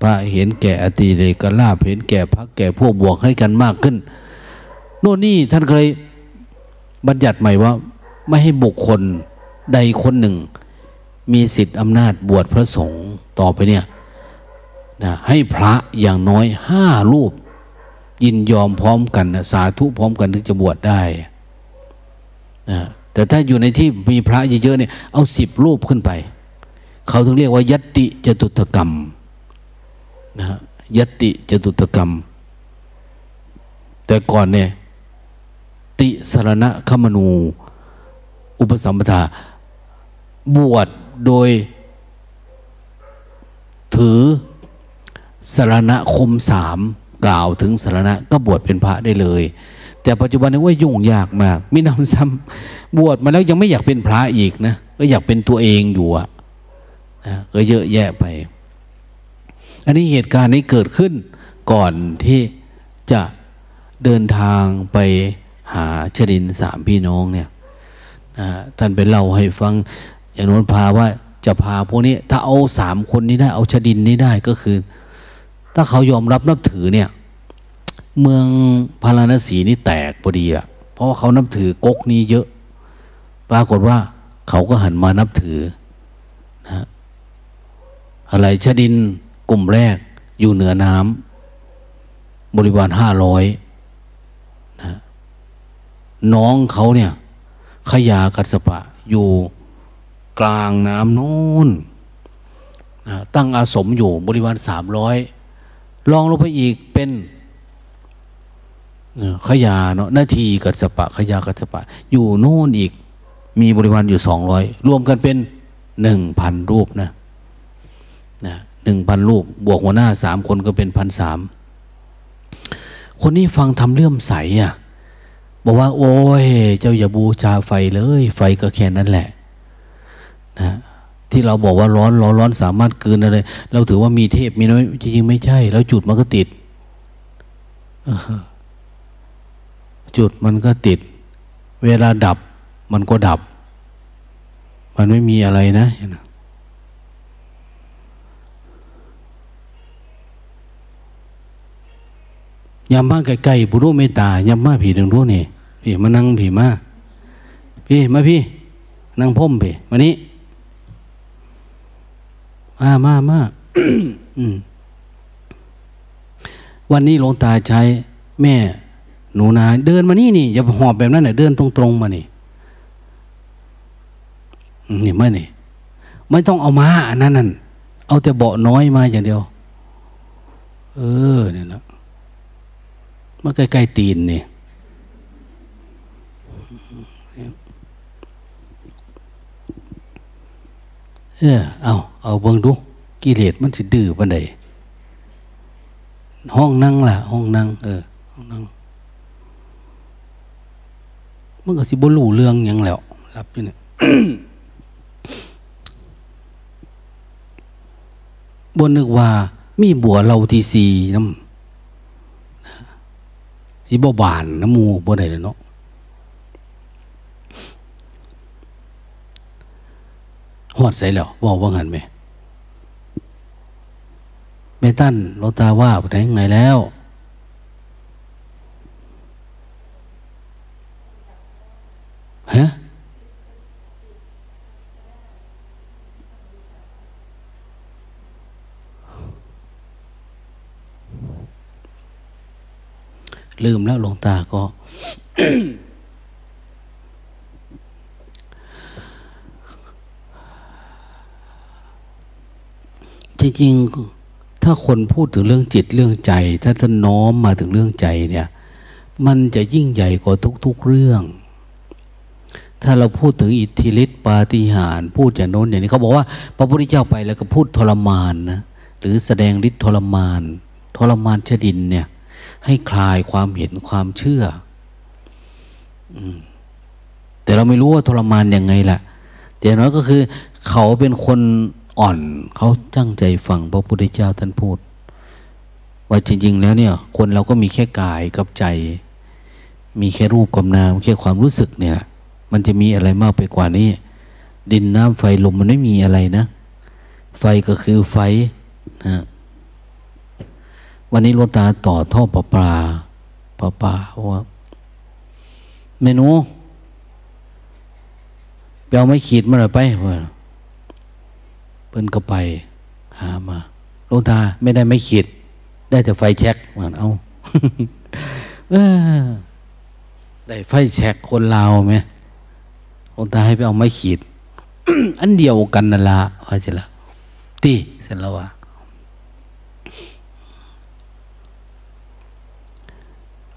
พระเห็นแก่อติเลยกลาบเห็นแก่พักแก่พวกบวกให้กันมากขึ้น โน่นนี่ท่านเคยบัญญัติใหม่ว่า ไม่ให้บุคคลใดคนหนึ่ง มีสิทธิอำนาจบวชพระสงฆ์ต่อไปเนี่ยนะให้พระอย่างน้อยห้ารูป ยินยอมพร้อมกันสาธุพร้อมกันถึงจะบวชได้นะแต่ถ้าอยู่ในที่มีพระเยอะๆเนี่ยเอาสิบรูปขึ้นไป เขาถึงเรียกว่ายติจตุตกรรมนะยติจตุตกรรม แต่ก่อนเนี่ยติสรณะขมนู อุปสัมปทา บวชโดย ถือสารณะคมสาม กล่าวถึงสารณะก็บวชเป็นพระได้เลย แต่ปัจจุบันนี้ว่ายุ่งยากมากมินำซ้ำบวชมาแล้วยังไม่อยากเป็นพระอีกนะก็อยากเป็นตัวเองอยู่อะนะก็เยอะแยะไป อันนี้เหตุการณ์นี้เกิดขึ้นก่อนที่จะเดินทางไปหาชดินสามพี่น้องเนี่ยท่านไปเล่าให้ฟังอย่างโน้นพาว่าจะพาพวกนี้ ถ้าเอาสามคนนี้ได้เอาชดินนี้ได้ก็คือ ถ้าเขายอมรับนับถือเนี่ย เมืองพาราณสีนี่แตกพอดีอะเพราะว่าเขานับถือก๊กนี้เยอะ ปรากฏว่าเขาก็หันมานับถือนะอะไรชดินกลุ่มแรกอยู่เหนือน้ำบริวารห้าร้อยนะน้องเขาเนี่ยขยากัสปะอยู่กลางน้ำนู่นตั้งอาสมอยู่บริวารสามร้อย ลองลงไปอีกเป็นขยาเนาะนาทีกัสปะ ขยากัสปะ อยู่โน่นอีก มีบริวารอยู่สองร้อยรวมกันเป็นหนึ่งพันรูปนะนะหนึ่งพันรูป บวกหัวหน้าสามคนก็เป็นพันสามคนนี้ฟังทำเลื่อมใสอะบอกว่า โอ้ย เจ้าอย่าบูชาไฟเลย ไฟก็แค่นั้นแหละ นะ ที่เราบอกว่าร้อนร้อนร้อนสามารถกืนอะไร เราถือว่ามีเทพมีน้อยจริงๆไม่ใช่ แล้วจุดมันก็ติดจุดมันก็ติด เวลาดับมันก็ดับ มันไม่มีอะไรนะยามมาใกลๆบุรุษเมตตายามมาผีหนึ่งรู้นี่พี่มานั่งผีมาพี่มาพี่ นั่งพ่มพี่มานี้ มามามาวันนี้หลวงตาใช้ แม่ หนูนา เดินมานี่นี่อย่าหอบแบบนั้นเนี่ยเดินตรงๆมานี่นี่ไม่นี่ไม่ต้องเอามาอันนั้นนั่นเอาแต่เบาน้อยมาอย่างเดียว เออเนี่ยนะมาใกล้ๆตีนนี่ เออเอาเอาเบิ่งดู กิเลสมันสิดื้อปานใดห้องนั่งล่ะ ห้องนั่งเออห้องนั่งมันก็สิบ่รู้เรื่องยังแล้วรับอยู่เนี่ยบนนึกว่า มีบัวเราทีสีน้ำสีบ่บานน้ำมูบ่ได้เลยเนาะ หอดใส่แล้วบอกว่างันไหมเมตันโลตาว่าไปไหนไงแล้ว ฮะลืมแล้วหลวงตาก็ จริงๆถ้าคนพูดถึงเรื่องจิตเรื่องใจ ถ้าท่านน้อมมาถึงเรื่องใจเนี่ย มันจะยิ่งใหญ่กว่าทุก ๆเรื่อง ถ้าเราพูดถึงอิทธิฤทธิปาฏิหาริย์พูดอย่างโน้นอย่างนี้เขาบอกว่า พระพุทธเจ้าไปแล้วก็พูดทรมานนะหรือแสดงฤทธิ์ทรมาน ทรมานชดินเนี่ย ให้คลายความเห็นความเชื่อแต่เราไม่รู้ว่าทรมานยังไงล่ะแต่น้อยก็คือ เขาเป็นคน อ่อน เขาตั้งใจฟังพระพุทธเจ้าท่านพูด ว่าจริง ๆ แล้วเนี่ย คนเราก็มีแค่กายกับใจ มีแค่รูปกับนามแค่ความรู้สึกเนี่ยมันจะมีอะไรมากไปกว่านี้ ดินน้ำไฟลมมันไม่มีอะไรนะ ไฟก็คือไฟนะวันนี้ลวงตาต่อท่อประปาประปาว่าเมนูไปเอาไม้ขีดมาหน่อยไป เพิ่นก็ไป หามาลงตาไม่ได้ไม้ขีด ได้แต่ไฟแช็กเหมือนเอาได้ไฟแช็กคนลาวไหมลงตาให้ไปเอาไม้ขีด อันเดียวกันนั่นละว่าจะละตีเสร็จแล้ววะ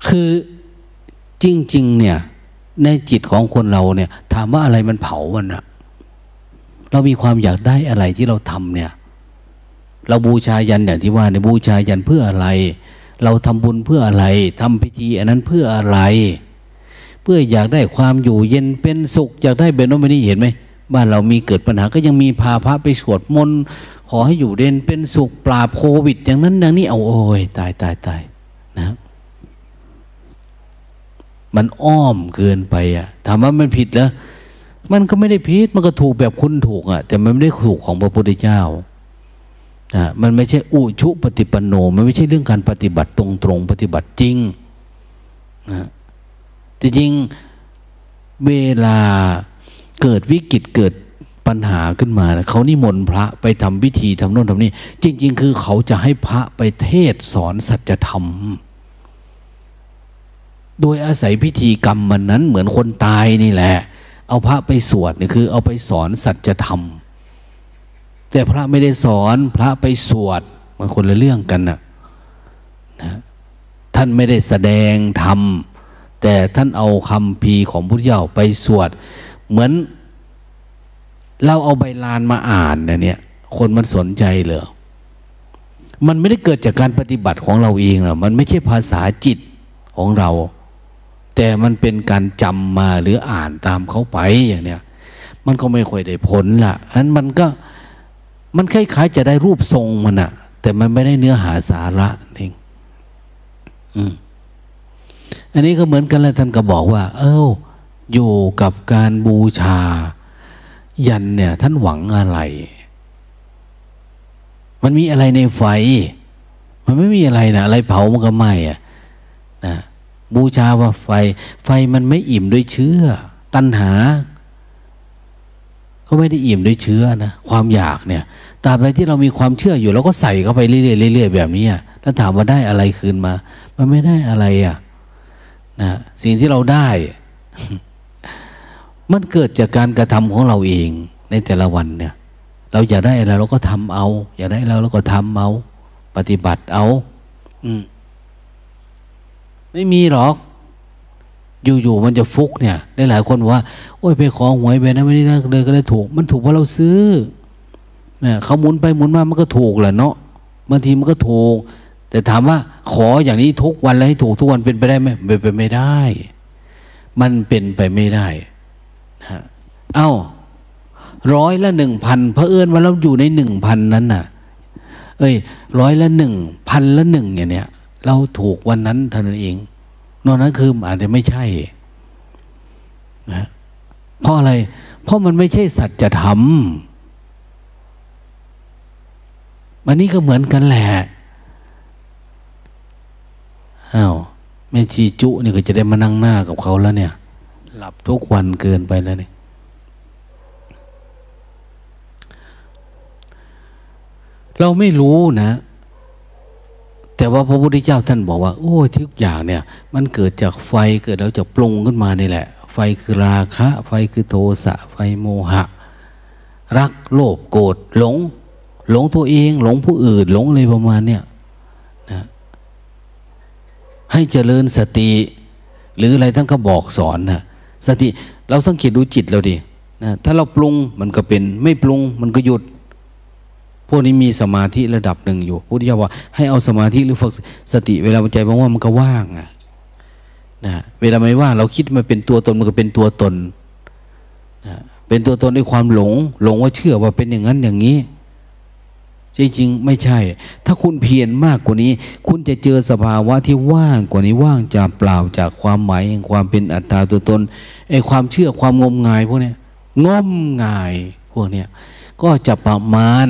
คือจริง ๆ เนี่ย ในจิตของคนเราเนี่ย ถามว่าอะไรมันเผามันอะ เรามีความอยากได้อะไรที่เราทำเนี่ย เราบูชายันอย่างที่ว่าในบูชายันเพื่ออะไร เราทำบุญเพื่ออะไรทำพิธีอันนั้นเพื่ออะไร เพื่ออยากได้ความอยู่เย็นเป็นสุข อยากได้เบนโนเบนี่เห็นไหมบ้านเรามีเกิดปัญหาก็ยังมีพาพระไปสวดมนต์ขอให้อยู่เด่นเป็นสุขปราบโควิด อย่างนั้นอย่างนี้เอาโอ้ยตายตายตายนะมันอ้อมเกินไปอะถามว่ามันผิดเหรอ มันก็ไม่ได้ผิดมันก็ถูกแบบคุณถูกอะแต่มันไม่ได้ถูกของพระพุทธเจ้านะมันไม่ใช่อุชุปฏิปันโน มันไม่ใช่เรื่องการปฏิบัติตรงตรงปฏิบัติจริงนะแต่จริงเวลาเกิดวิกฤตเกิดปัญหาขึ้นมานะเขานิมนต์พระไปทำพิธีทำโน่นทำนี่จริง ๆ คือเขาจะให้พระไปเทศสอนสัจธรรม โดยอาศัยพิธีกรรมมันนั้นเหมือนคนตายนี่แหละ เอาพระไปสวดนี่คือ เอาไปสอนสัจธรรม แต่พระไม่ได้สอนพระไปสวดมันคนละเรื่องกันนะนะท่านไม่ได้แสดงธรรม แต่ท่านเอาคำพีของพุทธเจ้าไปสวด เหมือน เราเอาใบลานมาอ่านเนี่ย คนมันสนใจเหรอมันไม่ได้เกิดจากการปฏิบัติของเราเองหรอกมันไม่ใช่ภาษาจิตของเรา แต่มันเป็นการจำมาหรืออ่านตามเขาไปอย่างเนี้ยมันก็ไม่ค่อยได้ผลละอันมันก็มันคล้ายๆจะได้รูปทรงมันอะแต่มันไม่ได้เนื้อหาสาระเองอืมอันนี้ก็เหมือนกันแล้วท่านก็บอกว่า เอ้าอยู่กับการบูชา ยันเนี่ย ท่านหวังอะไร มันมีอะไรในไฟ มันไม่มีอะไรนะอะไรเผามันก็ไหม้อะนะ บูชาว่าไฟ ไฟมันไม่อิ่มด้วยเชื้อ ตัณหา ก็ไม่ได้อิ่มด้วยเชื้อนะความอยากเนี่ยตราบใดที่เรามีความเชื่ออยู่เราก็ใส่เข้าไปเรื่อยๆเรื่อยๆแบบนี้แล้วถามว่าได้อะไรคืนมา มันไม่ได้อะไรอะนะสิ่งที่เราได้ มันเกิดจากการกระทำของเราเองในแต่ละวันเนี่ย เราอยากได้อะไรเราก็ทำเอา อยากได้แล้วเราก็ทำเอา ปฏิบัติเอา อืม ไม่มีหรอกอยู่ๆมันจะฟุกเนี่ยหลายๆคนว่าโอ้ยไปขอหวยไปนะไม่ได้เลยก็ได้ถูก มันถูกเพราะเราซื้อเนี่ยเขาหมุนไปหมุนมามันก็ถูกแหละเนาะบางทีมันก็ถูก แต่ถามว่าขออย่างนี้ทุกวันแล้วให้ถูกทุกวันเป็นไปได้ไหมเป็นไปไม่ได้ มันเป็นไปไม่ได้ฮะเอ้าร้อยละหนึ่งพันเพอเอิญว่าเราอยู่ในหนึ่งพันนั้นน่ะ เอ้ยร้อยละหนึ่งพันละหนึ่งอย่างเนี้ย เราถูกวันนั้นเท่านั้นเอง นอกนั้นคืออาจจะไม่ใช่นะเพราะอะไร เพราะมันไม่ใช่สัจธรรมวันนี้ก็เหมือนกันแหละอ้าวแม่ชีจุนี่ก็จะได้มานั่งหน้ากับเขาแล้วเนี่ย หลับทุกวันเกินไปแล้วเนี่ยเราไม่รู้นะ แต่ว่าพระพุทธเจ้าท่านบอกว่า โอ้ทุกอย่างเนี่ย มันเกิดจากไฟเกิดแล้วจะปรุงขึ้นมานี่แหละ ไฟคือราคะ ไฟคือโทสะไฟโมหะ รักโลภโกรธหลง หลงตัวเอง หลงผู้อื่น หลงอะไรประมาณเนี่ยนะให้เจริญสติ หรืออะไรท่านก็บอกสอนนะสติเราสังเกตดูจิตเราดินะถ้าเราปรุงมันก็เป็น ไม่ปรุงมันก็หยุด พวกนี้มีสมาธิระดับหนึ่งอยู่พุทธิยาว่าให้เอาสมาธิหรือฝึกสติ เวลาใจว่างๆมันก็ว่างอะนะเวลาไม่ว่างเราคิดมันเป็นตัวตนมันก็เป็นตัวตนนะเป็นตัวตนด้วยความหลง หลงว่าเชื่อว่าเป็นอย่างนั้นอย่างนี้ จริงๆไม่ใช่ ถ้าคุณเพียรมากกว่านี้ คุณจะเจอสภาวะที่ว่างกว่านี้ว่างจากเปล่าจากความหมายแห่งความเป็นอัตตาตัวตนไอ้ความเชื่อความงมงายพวกนี้งมงายพวกนี้ก็จะประมาณ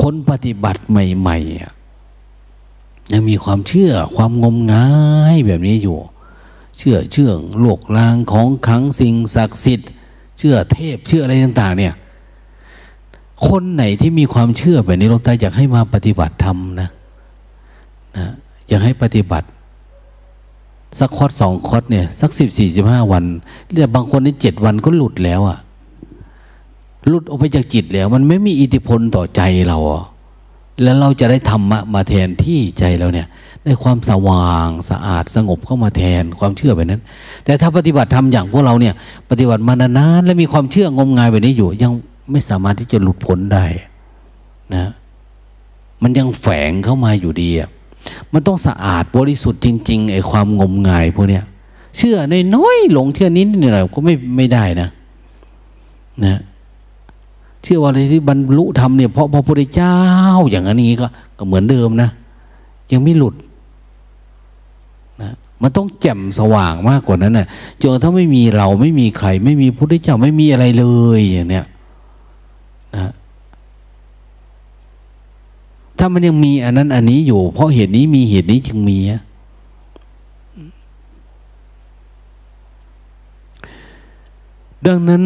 คนปฏิบัติใหม่ๆยังมีความเชื่อความงมงายแบบนี้อยู่ เชื่อเชื่องโลกลางของขังสิ่งศักดิ์สิทธิ์ เชื่อเทพเชื่ออะไรต่าง ๆ เนี่ย คนไหนที่มีความเชื่อแบบนี้หลวงตาอยากให้มาปฏิบัติธรรมนะนะอยากให้ปฏิบัติ สักคอดสองคอดเนี่ย สักสิบสี่สิบห้าวันเรียบางคนในเจ็ดวันก็หลุดแล้วอะ่ะ หลุดออกไปจากจิตแล้ว มันไม่มีอิทธิพลต่อใจเราแล้วเราจะได้ธรรมะมาแทนที่ใจเราเนี่ยได้ความสว่างสะอาดสงบเข้ามาแทนความเชื่อแบบนั้น แต่ถ้าปฏิบัติธรรมอย่างพวกเราเนี่ย ปฏิบัติมานานๆและมีความเชื่องมงายแบบนี้อยู่ ยังไม่สามารถที่จะหลุดพ้นได้นะมันยังแฝงเข้ามาอยู่ดีอะมันต้องสะอาดบริสุทธิ์จริงๆไอ้ความงมงายพวกเนี้ยเชื่อในน้อยหลงเชื่อนิดนิดหน่อยก็ไม่ไม่ได้นะ นะ เชื่อว่าอะไรที่บรรลุธรรมเนี่ยเพราะพระพุทธเจ้าอย่างนี้ก็ก็เหมือนเดิมนะ ยังไม่หลุดนะมันต้องแจ่มสว่างมากกว่านั้นนะ่ะจนถ้าไม่มีเราไม่มีใคร ไม่มีพระพุทธเจ้าไม่มีอะไรเลยอย่างเนี้ยนะถ้ามันยังมีอันนั้นอันนี้อยู่ เพราะเหตุนี้มีเหตุนี้จึงมีดังนั้น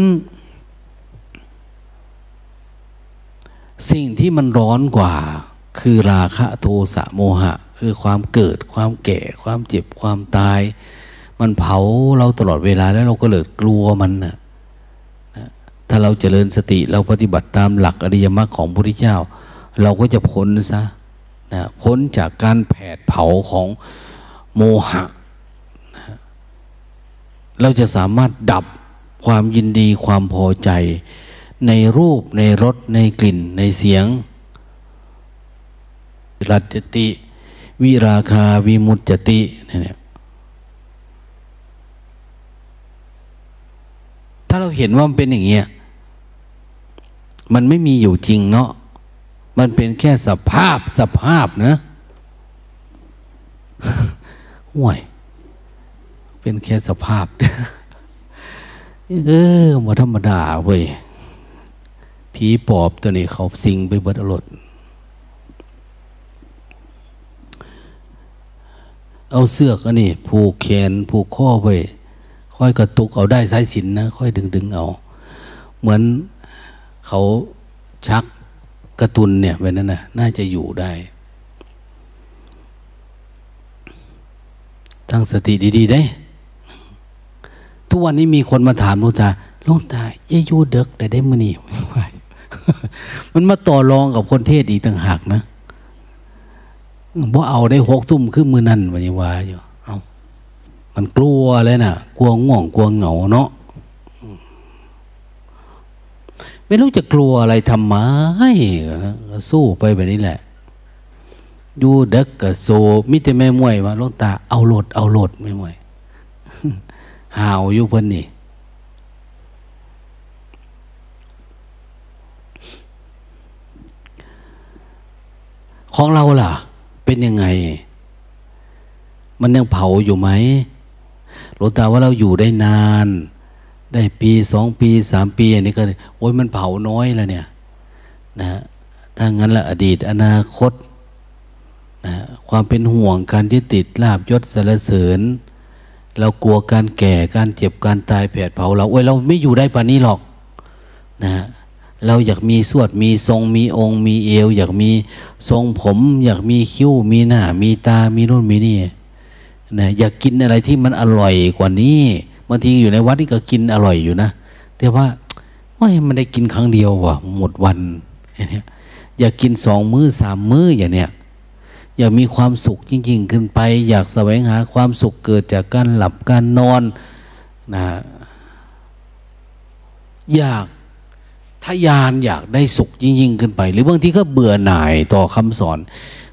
สิ่งที่มันร้อนกว่า คือราคะโทสะโมหะ คือความเกิด ความแก่ ความเจ็บความตาย มันเผาเราตลอดเวลาแล้วเราก็เลยกลัวมันนะถ้าเราเจริญสติเราปฏิบัติตามหลักอริยมรรคของพระพุทธเจ้า เราก็จะพ้นซะนะพ้นจากการแผดเผาของโมหะนะเราจะสามารถดับความยินดีความพอใจ ในรูปในรสในกลิ่นในเสียงรัจติ วิราคาวิมุตจติเนี่ยถ้าเราเห็นว่ามันเป็นอย่างเงี้ยมันไม่มีอยู่จริงเนาะมันเป็นแค่สภาพสภาพนะห่วย เป็นแค่สภาพ เออมาธรรมดาเว้ย ผีปอบตัวนี้เขาสิงไปเบิดอรดเอาเสื้อกันนี่ผูกแขนผูกข้อไว้ค่อยกระตุกเอาได้สายสินนะ ค่อยดึงดึงเอา เหมือนเขาชักกระตุนเนี่ยแบบนั้นนะน่าจะอยู่ได้ตั้งสติดีๆได้ ทุกวันนี้มีคนมาถามลุงตา ลุงตาเยยูเด็กได้ได้มือนี่มันมาต่อรองกับคนเทศอีกต่างหากนะว่าเอาได้หกทุ่มขึ้นมือนั่นวันนี้วาอยู่เอามันกลัวเลยนะกลัวง่วงกลัวเหงาเนาะไม่รู้จะกลัวอะไรทำไมสู้ไปแบบนี้แหละยูเด็กกับโซมิแต่แม่มวยมาลูกตาเอาโหลดเอาโหลดไม่มวยหาวอยู่เพิ่นนี่ ของเราล่ะ เป็นยังไง มันยังเผาอยู่ไหมหลวงตาว่าเราอยู่ได้นาน ได้ปีสองปีสามปีอันนี้ก็โอ้ยมันเผาน้อยแล้วเนี่ย นะถ้างั้นละอดีตอนาคตนะความเป็นห่วงการที่ติดลาบยศสารเสริญ เรากลัวการแก่การเจ็บการตายแผดเผาเราโอ้ยเราไม่อยู่ได้ป่านนี้หรอก นะ เราอยากมีสวดมีทรงมีองค์มีเอว อยากมีทรงผม อยากมีคิ้ว มีหน้า มีตา มีนู่นมีนี่นะอยากกินอะไรที่มันอร่อยกว่านี้บางทีอยู่ในวัดนี่ก็กินอร่อยอยู่นะแต่ว่าว่ามันได้กินครั้งเดียวว่ะหมดวันอย่างนี้อยากกินสองมื้อสามมื้ออย่างเนี้ยอยากมีความสุขจริง ๆ ขึ้นไป อยากแสวงหาความสุขเกิดจากการหลับการนอนนะอยาก ทยานอยากได้สุขยิ่งๆขึ้นไป หรือบางทีก็เบื่อหน่ายต่อคำสอน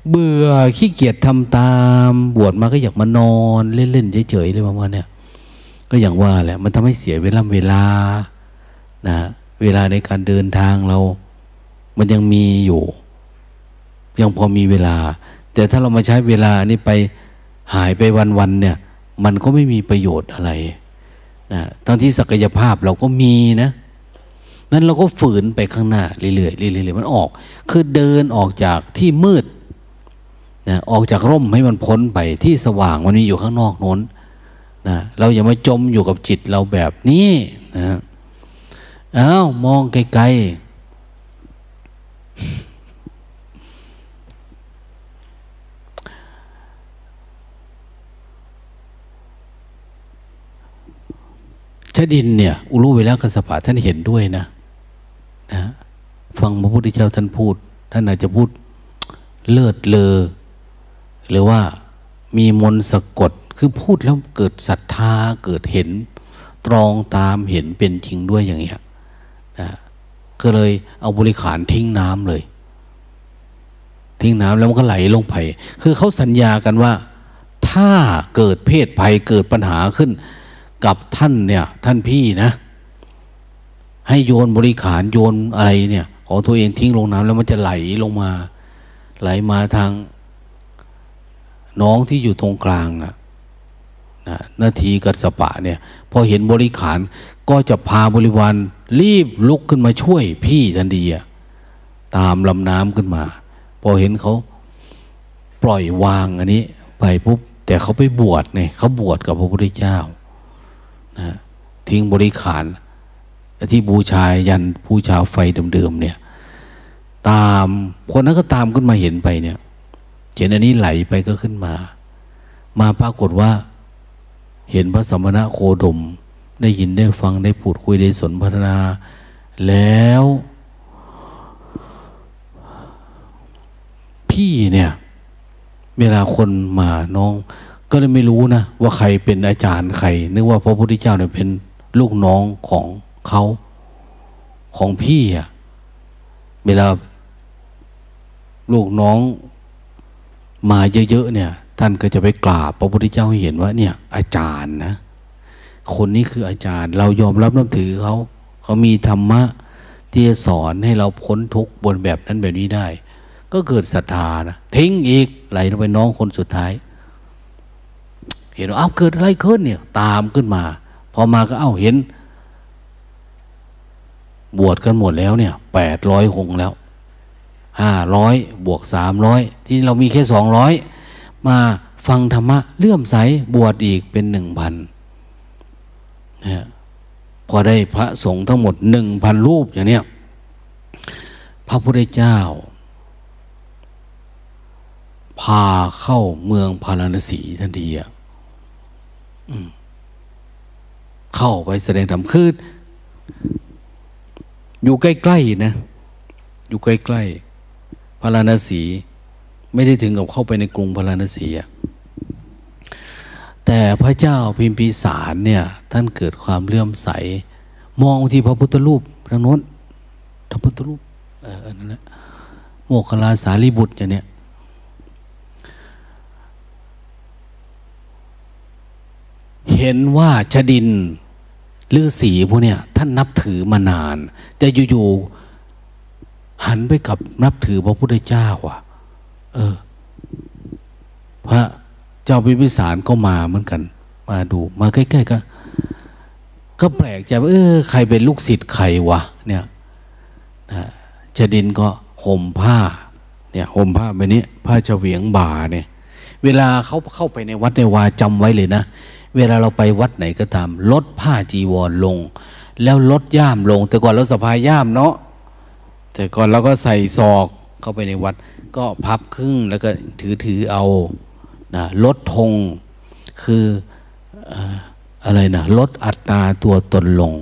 เบื่อขี้เกียจทำตาม บวชมาก็อยากมานอนเล่นๆเฉยๆเลยประมาณเนี้ยก็อย่างว่าแหละมันทำให้เสียเวลาเวลานะเวลาในการเดินทางเรา มันยังมีอยู่ ยังพอมีเวลา แต่ถ้าเรามาใช้เวลานี้ไปหายไปวันๆเนี่ย มันก็ไม่มีประโยชน์อะไรนะทั้งที่ศักยภาพเราก็มีนะ นั้นเราก็ฝืนไปข้างหน้าเรื่อยๆเรื่อยๆมันออก คือเดินออกจากที่มืดนะออกจากร่มให้มันพ้นไปที่สว่างมันมีอยู่ข้างนอกน้นนะเราอย่ามาจมอยู่กับจิตเราแบบนี้นะอ้าวมองไกลๆชดินเนี่ย อุรุเวลากัสปะท่านเห็นด้วยนะ นะฟังพระพุทธเจ้าท่านพูด ท่านอาจจะพูดเลิศเลอหรือว่ามีมนสะกดคือพูดแล้วเกิดศรัทธาเกิดเห็น ตรองตามเห็นเป็นจริงด้วยอย่างเงี้ยนะก็เลยเอาบริขารทิ้งน้ำเลย ทิ้งน้ำแล้วมันก็ไหลลงไปคือเขาสัญญากันว่า ถ้าเกิดเพศภัยเกิดปัญหาขึ้น กับท่านเนี่ย ท่านพี่นะ ให้โยนบริขารโยนอะไรเนี่ย ของตัวเองทิ้งลงน้ำแล้วมันจะไหลลงมา ไหลมาทาง น้องที่อยู่ตรงกลางอะนะนาทีกัสปะเนี่ยพอเห็นบริขารก็จะพาบริวารรีบลุกขึ้นมาช่วยพี่ทันทีอะตามลำน้ำขึ้นมา พอเห็นเขาปล่อยวางอันนี้ ไปปุ๊บแต่เขาไปบวชเนี่ยเขาบวชกับพระพุทธเจ้านะทิ้งบริขาร ที่บูชายันบูชาวไฟเดิมๆเนี่ย ตามคนนั้นก็ตามขึ้นมาเห็นไปเนี่ยเห็นอันนี้ไหลไปก็ขึ้นมา มาปรากฏว่า เห็นพระสมณะโคดม ได้ยินได้ฟังได้พูดคุยได้สนทนา แล้ว พี่เนี่ย เวลาคนมาน้อง ก็เลยไม่รู้นะว่าใครเป็นอาจารย์ใคร นึกว่าพระพุทธเจ้าเนี่ยเป็นลูกน้องของ เขาของพี่อะเวลาลูกน้องมาเยอะๆเนี่ย ท่านก็จะไปกราบพระพุทธเจ้าให้เห็นว่า เนี่ย อาจารย์นะ คนนี้คืออาจารย์ เรายอมรับนับถือเขาเขามีธรรมะที่จะสอนให้เราพ้นทุกข์บนแบบนั้นแบบนี้ได้ ก็เกิดศรัทธานะทิ้งอีกไหลลงไปน้องคนสุดท้าย เห็นว่าอ้าวเกิดอะไรขึ้นเนี่ย ตามขึ้นมา พอมาก็เอ้าเห็น บวชกันหมดแล้วเนี่ยแปดร้อยองแล้วห้าร้อยบวกสามร้อยที่เรามีแค่สองร้อยมาฟังธรรมะเลื่อมใสบวชอีกเป็นหนึ่งพันนะพอได้พระสงฆ์ทั้งหมดหนึ่งพันรูปอย่างเนี้ยพระพุทธเจ้า พาเข้าเมืองพาราณสีทันทีอะเข้าไปแสดงธรรมคือ อยู่ใกล้ๆนะ อยู่ใกล้ๆพาราณสี ไม่ได้ถึงกับเข้าไปในกรุงพาราณสีอะแต่พระเจ้าพิมพิสารเนี่ย ท่านเกิดความเลื่อมใส มองที่พระพุทธรูปทางโน้นพระพุทธรูปเออนั่นแหละโมกขลาสารีบุตรอย่างเนี้ยเห็นว่าชดิน ลือสีพวกเนี้ยท่านนับถือมานาน แต่อยู่ๆหันไปกับนับถือพระพุทธเจ้าอะ เออ พระเจ้าพิพิสารก็มาเหมือนกัน มาดู มาใกล้ๆก็ก็แปลกใจว่าเออใครเป็นลูกศิษย์ใครวะเนี่ยนะจดินก็ห่มผ้า เนี่ยห่มผ้าแบบนี้ผ้าเฉวียงบ่าเนี่ย เวลาเขาเข้าไปในวัดในวาจำไว้เลยนะ เวลาเราไปวัดไหนก็ตาม ลดผ้าจีวรลง แล้วลดย่ามลง แต่ก่อนเราสะพายย่ามเนาะแต่ก่อนเราก็ใส่ศอกเข้าไปในวัด ก็พับครึ่งแล้วก็ถือถือเอานะลดธงคืออะไรนะลดอัตราตัวตนลง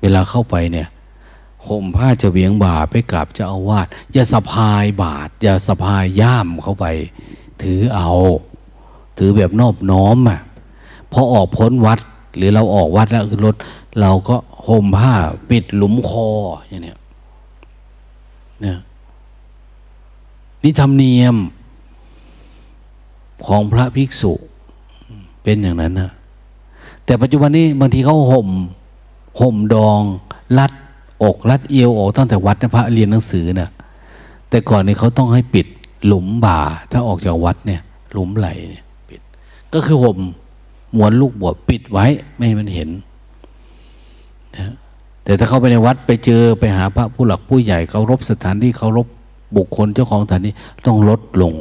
เวลาเข้าไปเนี่ยห่มผ้าจะเวียงบาไปกราบเจ้าอาวาสอย่าสะพายบาทอย่าสะพายย่ามเข้าไป ถือเอา ถือแบบนอบน้อมอะ พอออกพ้นวัด หรือเราออกวัดแล้วคือรถ เราก็ห่มผ้า ปิดหลุมคออย่างเนี้ยเนี่ยนี่ธรรมเนียมของพระภิกษุเป็นอย่างนั้นนะแต่ปัจจุบันนี้บางทีเขาห่มห่มดองรัดอกรัดเอวออกตั้งแต่วัดนะพระเรียนหนังสือนะแต่ก่อนนี้เขาต้องให้ปิดหลุมบ่า ถ้าออกจากวัดเนี่ย หลุมไหลเนี่ยปิด ก็คือห่ม มวนลูกบวชปิดไว้ไม่ให้มันเห็นนะแต่ถ้าเข้าไปในวัดไปเจอไปหาพระผู้หลักผู้ใหญ่เคารพสถานที่เคารพบุคคลเจ้าของสถานที่ต้องลดลง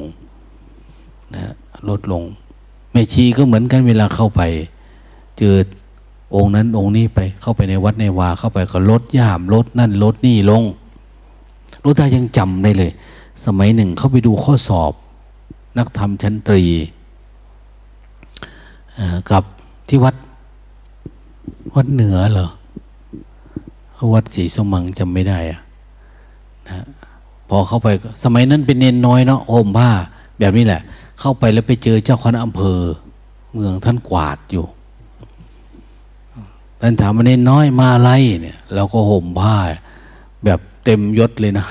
นะลดลงแม่ชีก็เหมือนกันเวลาเข้าไป เจอองค์นั้นองค์นี้ไปเข้าไปในวัดในวาเข้าไปก็ลดย่ามลดนั่นลดนี่ลงรู้ตายังจำได้เลย สมัยหนึ่งเข้าไปดูข้อสอบ นักธรรมชั้นตรี กับที่วัดวัดเหนือเหรอวัดศรีสมังจำไม่ได้อะนะพอเข้าไปสมัยนั้นเป็นเนนน้อยเนาะห่มผ้าแบบนี้แหละ เข้าไปแล้วไปเจอเจ้าคณะอำเภอ เมืองท่านกวาดอยู่ท่านถามว่าเนนน้อยมาอะไรเนี่ยเราก็ห่มผ้า แบบเต็มยศเลยนะ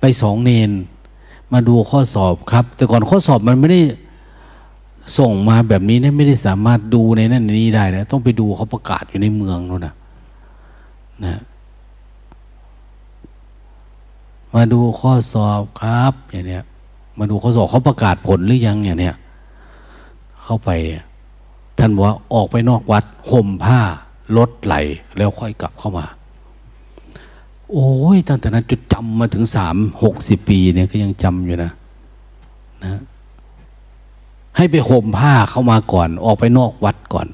ไปสองเนน มาดูข้อสอบครับ แต่ก่อนข้อสอบมันไม่ได้ ส่งมาแบบนี้เนะไม่ได้สามารถดูในนั่นนี้ได้นะต้องไปดูเขาประกาศอยู่ในเมืองนู่นนะนะมาดูข้อสอบครับอย่างเนี้ยมาดูข้อสอบเขาประกาศผลหรือยังอย่างเนี้ยเข้าไป ท่านบอกว่าออกไปนอกวัดห่มผ้าลดไหล แล้วค่อยกลับเข้ามา โอ้ยตั้งแต่นั้นจุดจำมาถึงสามหกสิบปีเนี่ยก็ยังจำอยู่นะ นะ ให้ไปห่มผ้าเข้ามาก่อน ออกไปนอกวัดก่อน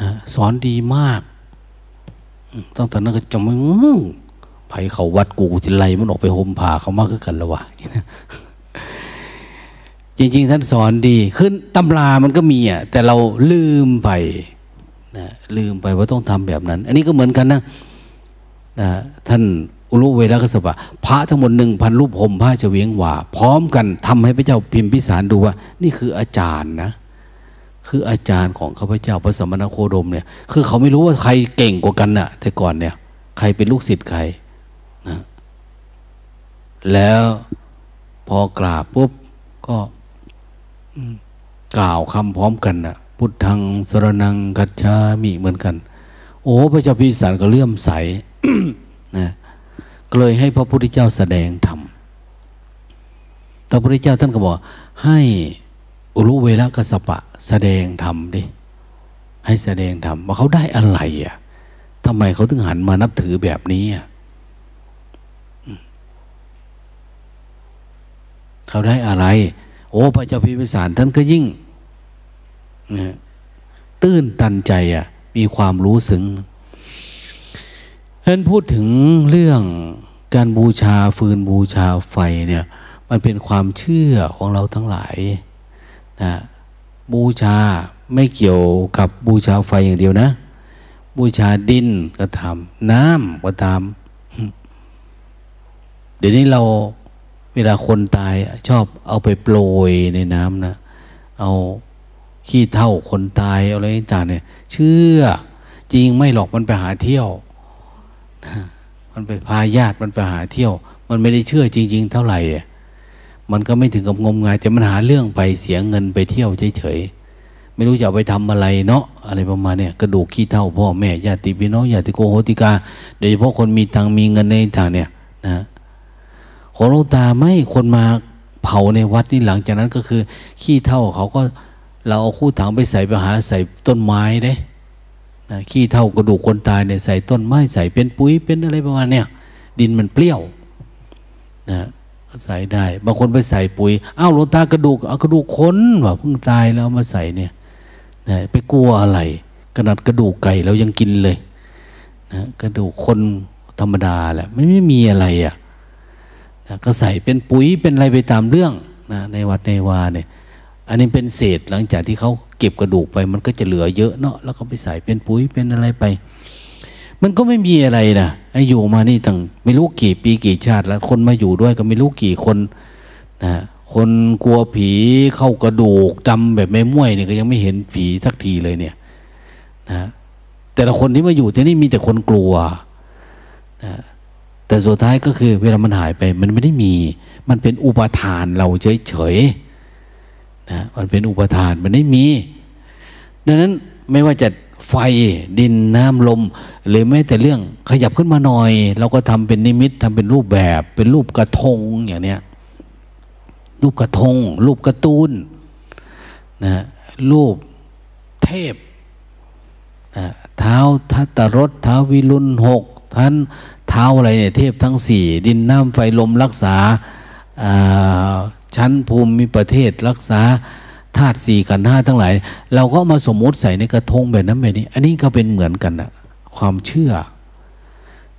นะสอนดีมากตั้งแต่นั้นก็จำไม่ไผเขาวัดกูจะไล่มันออกไปห่มผ้าเขามากขึ้นกันแล้ววะจริง ๆ ท่านสอนดีขึ้นตำรามันก็มีอะแต่เราลืมไปนะลืมไปว่าต้องทำแบบนั้น อันนี้ก็เหมือนกันนะนะท่าน อุลุเวลกสปะพระทั้งหมดหนึ่งพันรูปห่มผ้าเฉวียงหว่า พร้อมกันทำให้พระเจ้าพิมพิสารดูว่า นี่คืออาจารย์นะ คืออาจารย์ของข้าพเจ้าพระสมณโคดมเนี่ย คือเขาไม่รู้ว่าใครเก่งกว่ากันนะ่ะ แต่ก่อนเนี่ย ใครเป็นลูกศิษย์ใครนะแล้วพอกราบปุ๊บก็กล่าวคำพร้อมกันนะ่ะ พุทธังสรนังกัจฉามิเหมือนกัน โอ้พระเจ้าพิสารก็เลื่อมใสนะ ก็เลยให้พระพุทธเจ้าแสดงธรรมพระพุทธเจ้าท่านก็บอก ให้อุรุเวลกสปะ แสดงธรรมดิให้แสดงธรรมว่าเขาได้อะไรอะทำไมเขาถึงหันมานับถือแบบนี้อะเขาได้อะไร โอ้พระเจ้าพิพิสารท่านก็ยิ่งตื้นตันใจอะ มีความรู้สึง ท่านพูดถึงเรื่องการบูชาฟืนบูชาไฟเนี่ยมันเป็นความเชื่อของเราทั้งหลายนะบูชาไม่เกี่ยวกับบูชาไฟอย่างเดียวนะ บูชาดินก็ทำน้ำก็ทำเดี๋ยวนี้เราเวลาคนตายชอบเอาไปโปรยในน้ำนะ เอาขี้เท่าคนตายอะไรต่างเนี่ย เชื่อจริงไม่หรอกมันไปหาเที่ยว มันไปพาญาติมันไปหาเที่ยว มันไม่ได้เชื่อจริง ๆ เท่าไหร่มันก็ไม่ถึงกับงมงาย แต่มันหาเรื่องไปเสียเงินไปเที่ยวเฉยๆไม่รู้จะเอาไปทำอะไรเนาะอะไรประมาณเนี่ยกระดูกขี้เท่าพ่อแม่ญาติพี่น้องญาติโกโหติกาโดยเฉพาะคนมีตังมีเงินในทางเนี่ยนะของหลวงตาไม่คนมาเผาในวัดนี่หลังจากนั้นก็คือ ขี้เท่าเขาก็เราเอาคู่ถังไปใส่ไปหาใส่ต้นไม้เด้ นะขี้เท่ากระดูกคนตายเนี่ยใส่ต้นไม้ใส่เป็นปุ๋ยเป็นอะไรประมาณเนี่ยดินมันเปรี้ยวนะใส่ได้ บางคนไปใส่ปุ๋ยอ้าวหลวงตากระดูกเอากระดูกคนว่าเพิ่งตายแล้วมาใส่เนี่ยนะไปกลัวอะไรขนาดกระดูกไก่เรายังกินเลยนะกระดูกคนธรรมดาแหละไม่ไม่มีอะไรอะนะก็ใส่เป็นปุ๋ยเป็นอะไรไปตามเรื่องนะในวัดในวาเนี่ย อันนี้เป็นเศษหลังจากที่เขาเก็บกระดูกไป มันก็จะเหลือเยอะเนาะแล้วก็ไปใส่เป็นปุ๋ยเป็นอะไรไป มันก็ไม่มีอะไรนะไอ้อยู่มานี่ตั้งไม่รู้กี่ปีกี่ชาติ แล้วคนมาอยู่ด้วยก็ไม่รู้กี่คนนะคนกลัวผีเข้ากระดูกดำแบบไม่ม่วยเนี่ยก็ยังไม่เห็นผีสักทีเลยเนี่ยนะแต่ละคนที่มาอยู่ที่นี่มีแต่คนกลัวนะแต่สุดท้ายก็คือเวลามันหายไป มันไม่ได้มี มันเป็นอุปทานเราเฉยๆ นะมันเป็นอุปทานมันไม่มี ดังนั้นไม่ว่าจะไฟดินน้ำลม หรือแม้แต่เรื่องขยับขึ้นมาหน่อย เราก็ทำเป็นนิมิตทำเป็นรูปแบบ เป็นรูปกระทงอย่างเนี้ยรูปกระทง รูปกระตูนนะรูปเทพนะเท้าทัตรถเท้าวิรุณหกท่านเท้าอะไรเนี่ยเทพทั้งสี่ดินน้ำไฟลมรักษา ชั้นภูมิประเทศรักษาธาตุสี่กันห้าทั้งหลาย เราก็มาสมมติใส่ในกระทงแบบนั้นแบบนี้ อันนี้ก็เป็นเหมือนกันนะความเชื่อ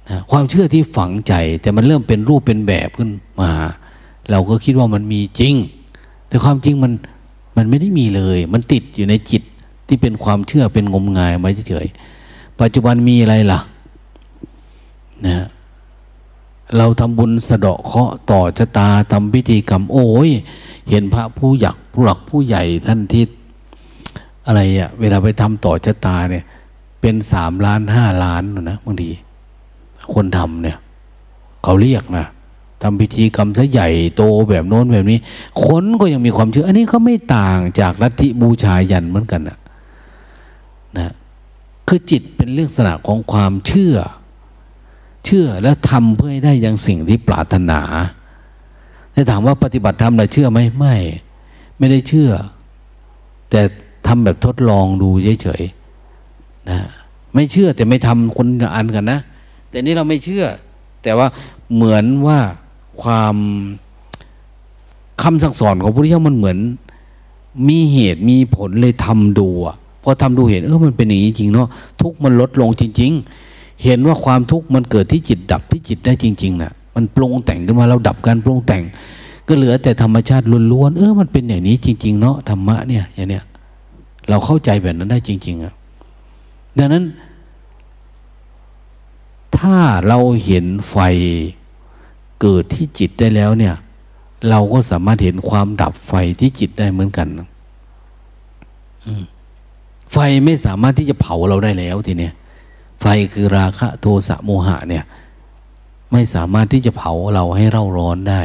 นะความเชื่อที่ฝังใจ แต่มันเริ่มเป็นรูปเป็นแบบขึ้นมา เราก็คิดว่ามันมีจริง แต่ความจริงมันมันไม่ได้มีเลย มันติดอยู่ในจิตที่เป็นความเชื่อเป็นงมงายมาเฉยปัจจุบันมีอะไรล่ะ นะ เราทำบุญสะเดาะเคาะต่อชะตาทำพิธีกรรมโอ้ย เห็นพระผู้หยักผู้หลักผู้ใหญ่ท่านที่อะไรอะเวลาไปทำต่อชะตาเนี่ย เป็นสามล้านห้าล้านนะบางทีคนทำเนี่ย เขาเรียกนะทำพิธีกรรมซะใหญ่โตแบบโน้นแบบนี้ คนก็ยังมีความเชื่อ อันนี้ก็ไม่ต่างจากลัทธิบูชายันเหมือนกันนะนะคือจิตเป็นเรื่องสนะของความเชื่อ เชื่อแล้วทำเพื่อให้ได้ย่างสิ่งที่ปรารถนาแต่ถามว่าปฏิบัติธรรมเราเชื่อไหมไม่ ไม่ได้เชื่อ แต่ทำแบบทดลองดูเฉยๆนะไม่เชื่อแต่ไม่ทำคนอันกันนะ แต่นี้เราไม่เชื่อ แต่ว่าเหมือนว่าความคำสั่งสอนของพระพุทธเจ้ามันเหมือน มีเหตุมีผลเลยทำดูอะพอทำดูเห็นเออมันเป็นอย่างนี้จริงเนาะทุกมันลดลงจริง ๆ เห็นว่าความทุกข์มันเกิดที่จิตดับที่จิตได้จริงๆนะ่ะ มันปรุงแต่งขึ้นมาเราดับการปรุงแต่ง ก็เหลือแต่ธรรมชาติล้วนๆเออมันเป็นอย่างนี้จริง ๆ เนาะธรรมะเนี่ยอย่างเนี้ยเราเข้าใจแบบนั้นได้จริง ๆอะดังนั้น ถ้าเราเห็นไฟเกิดที่จิตได้แล้วเนี่ย เราก็สามารถเห็นความดับไฟที่จิตได้เหมือนกันไฟไม่สามารถที่จะเผาเราได้แล้วทีเนี้ย ไฟคือราคะโทสะโมหะเนี่ย ไม่สามารถที่จะเผาเราให้เราร้อนได้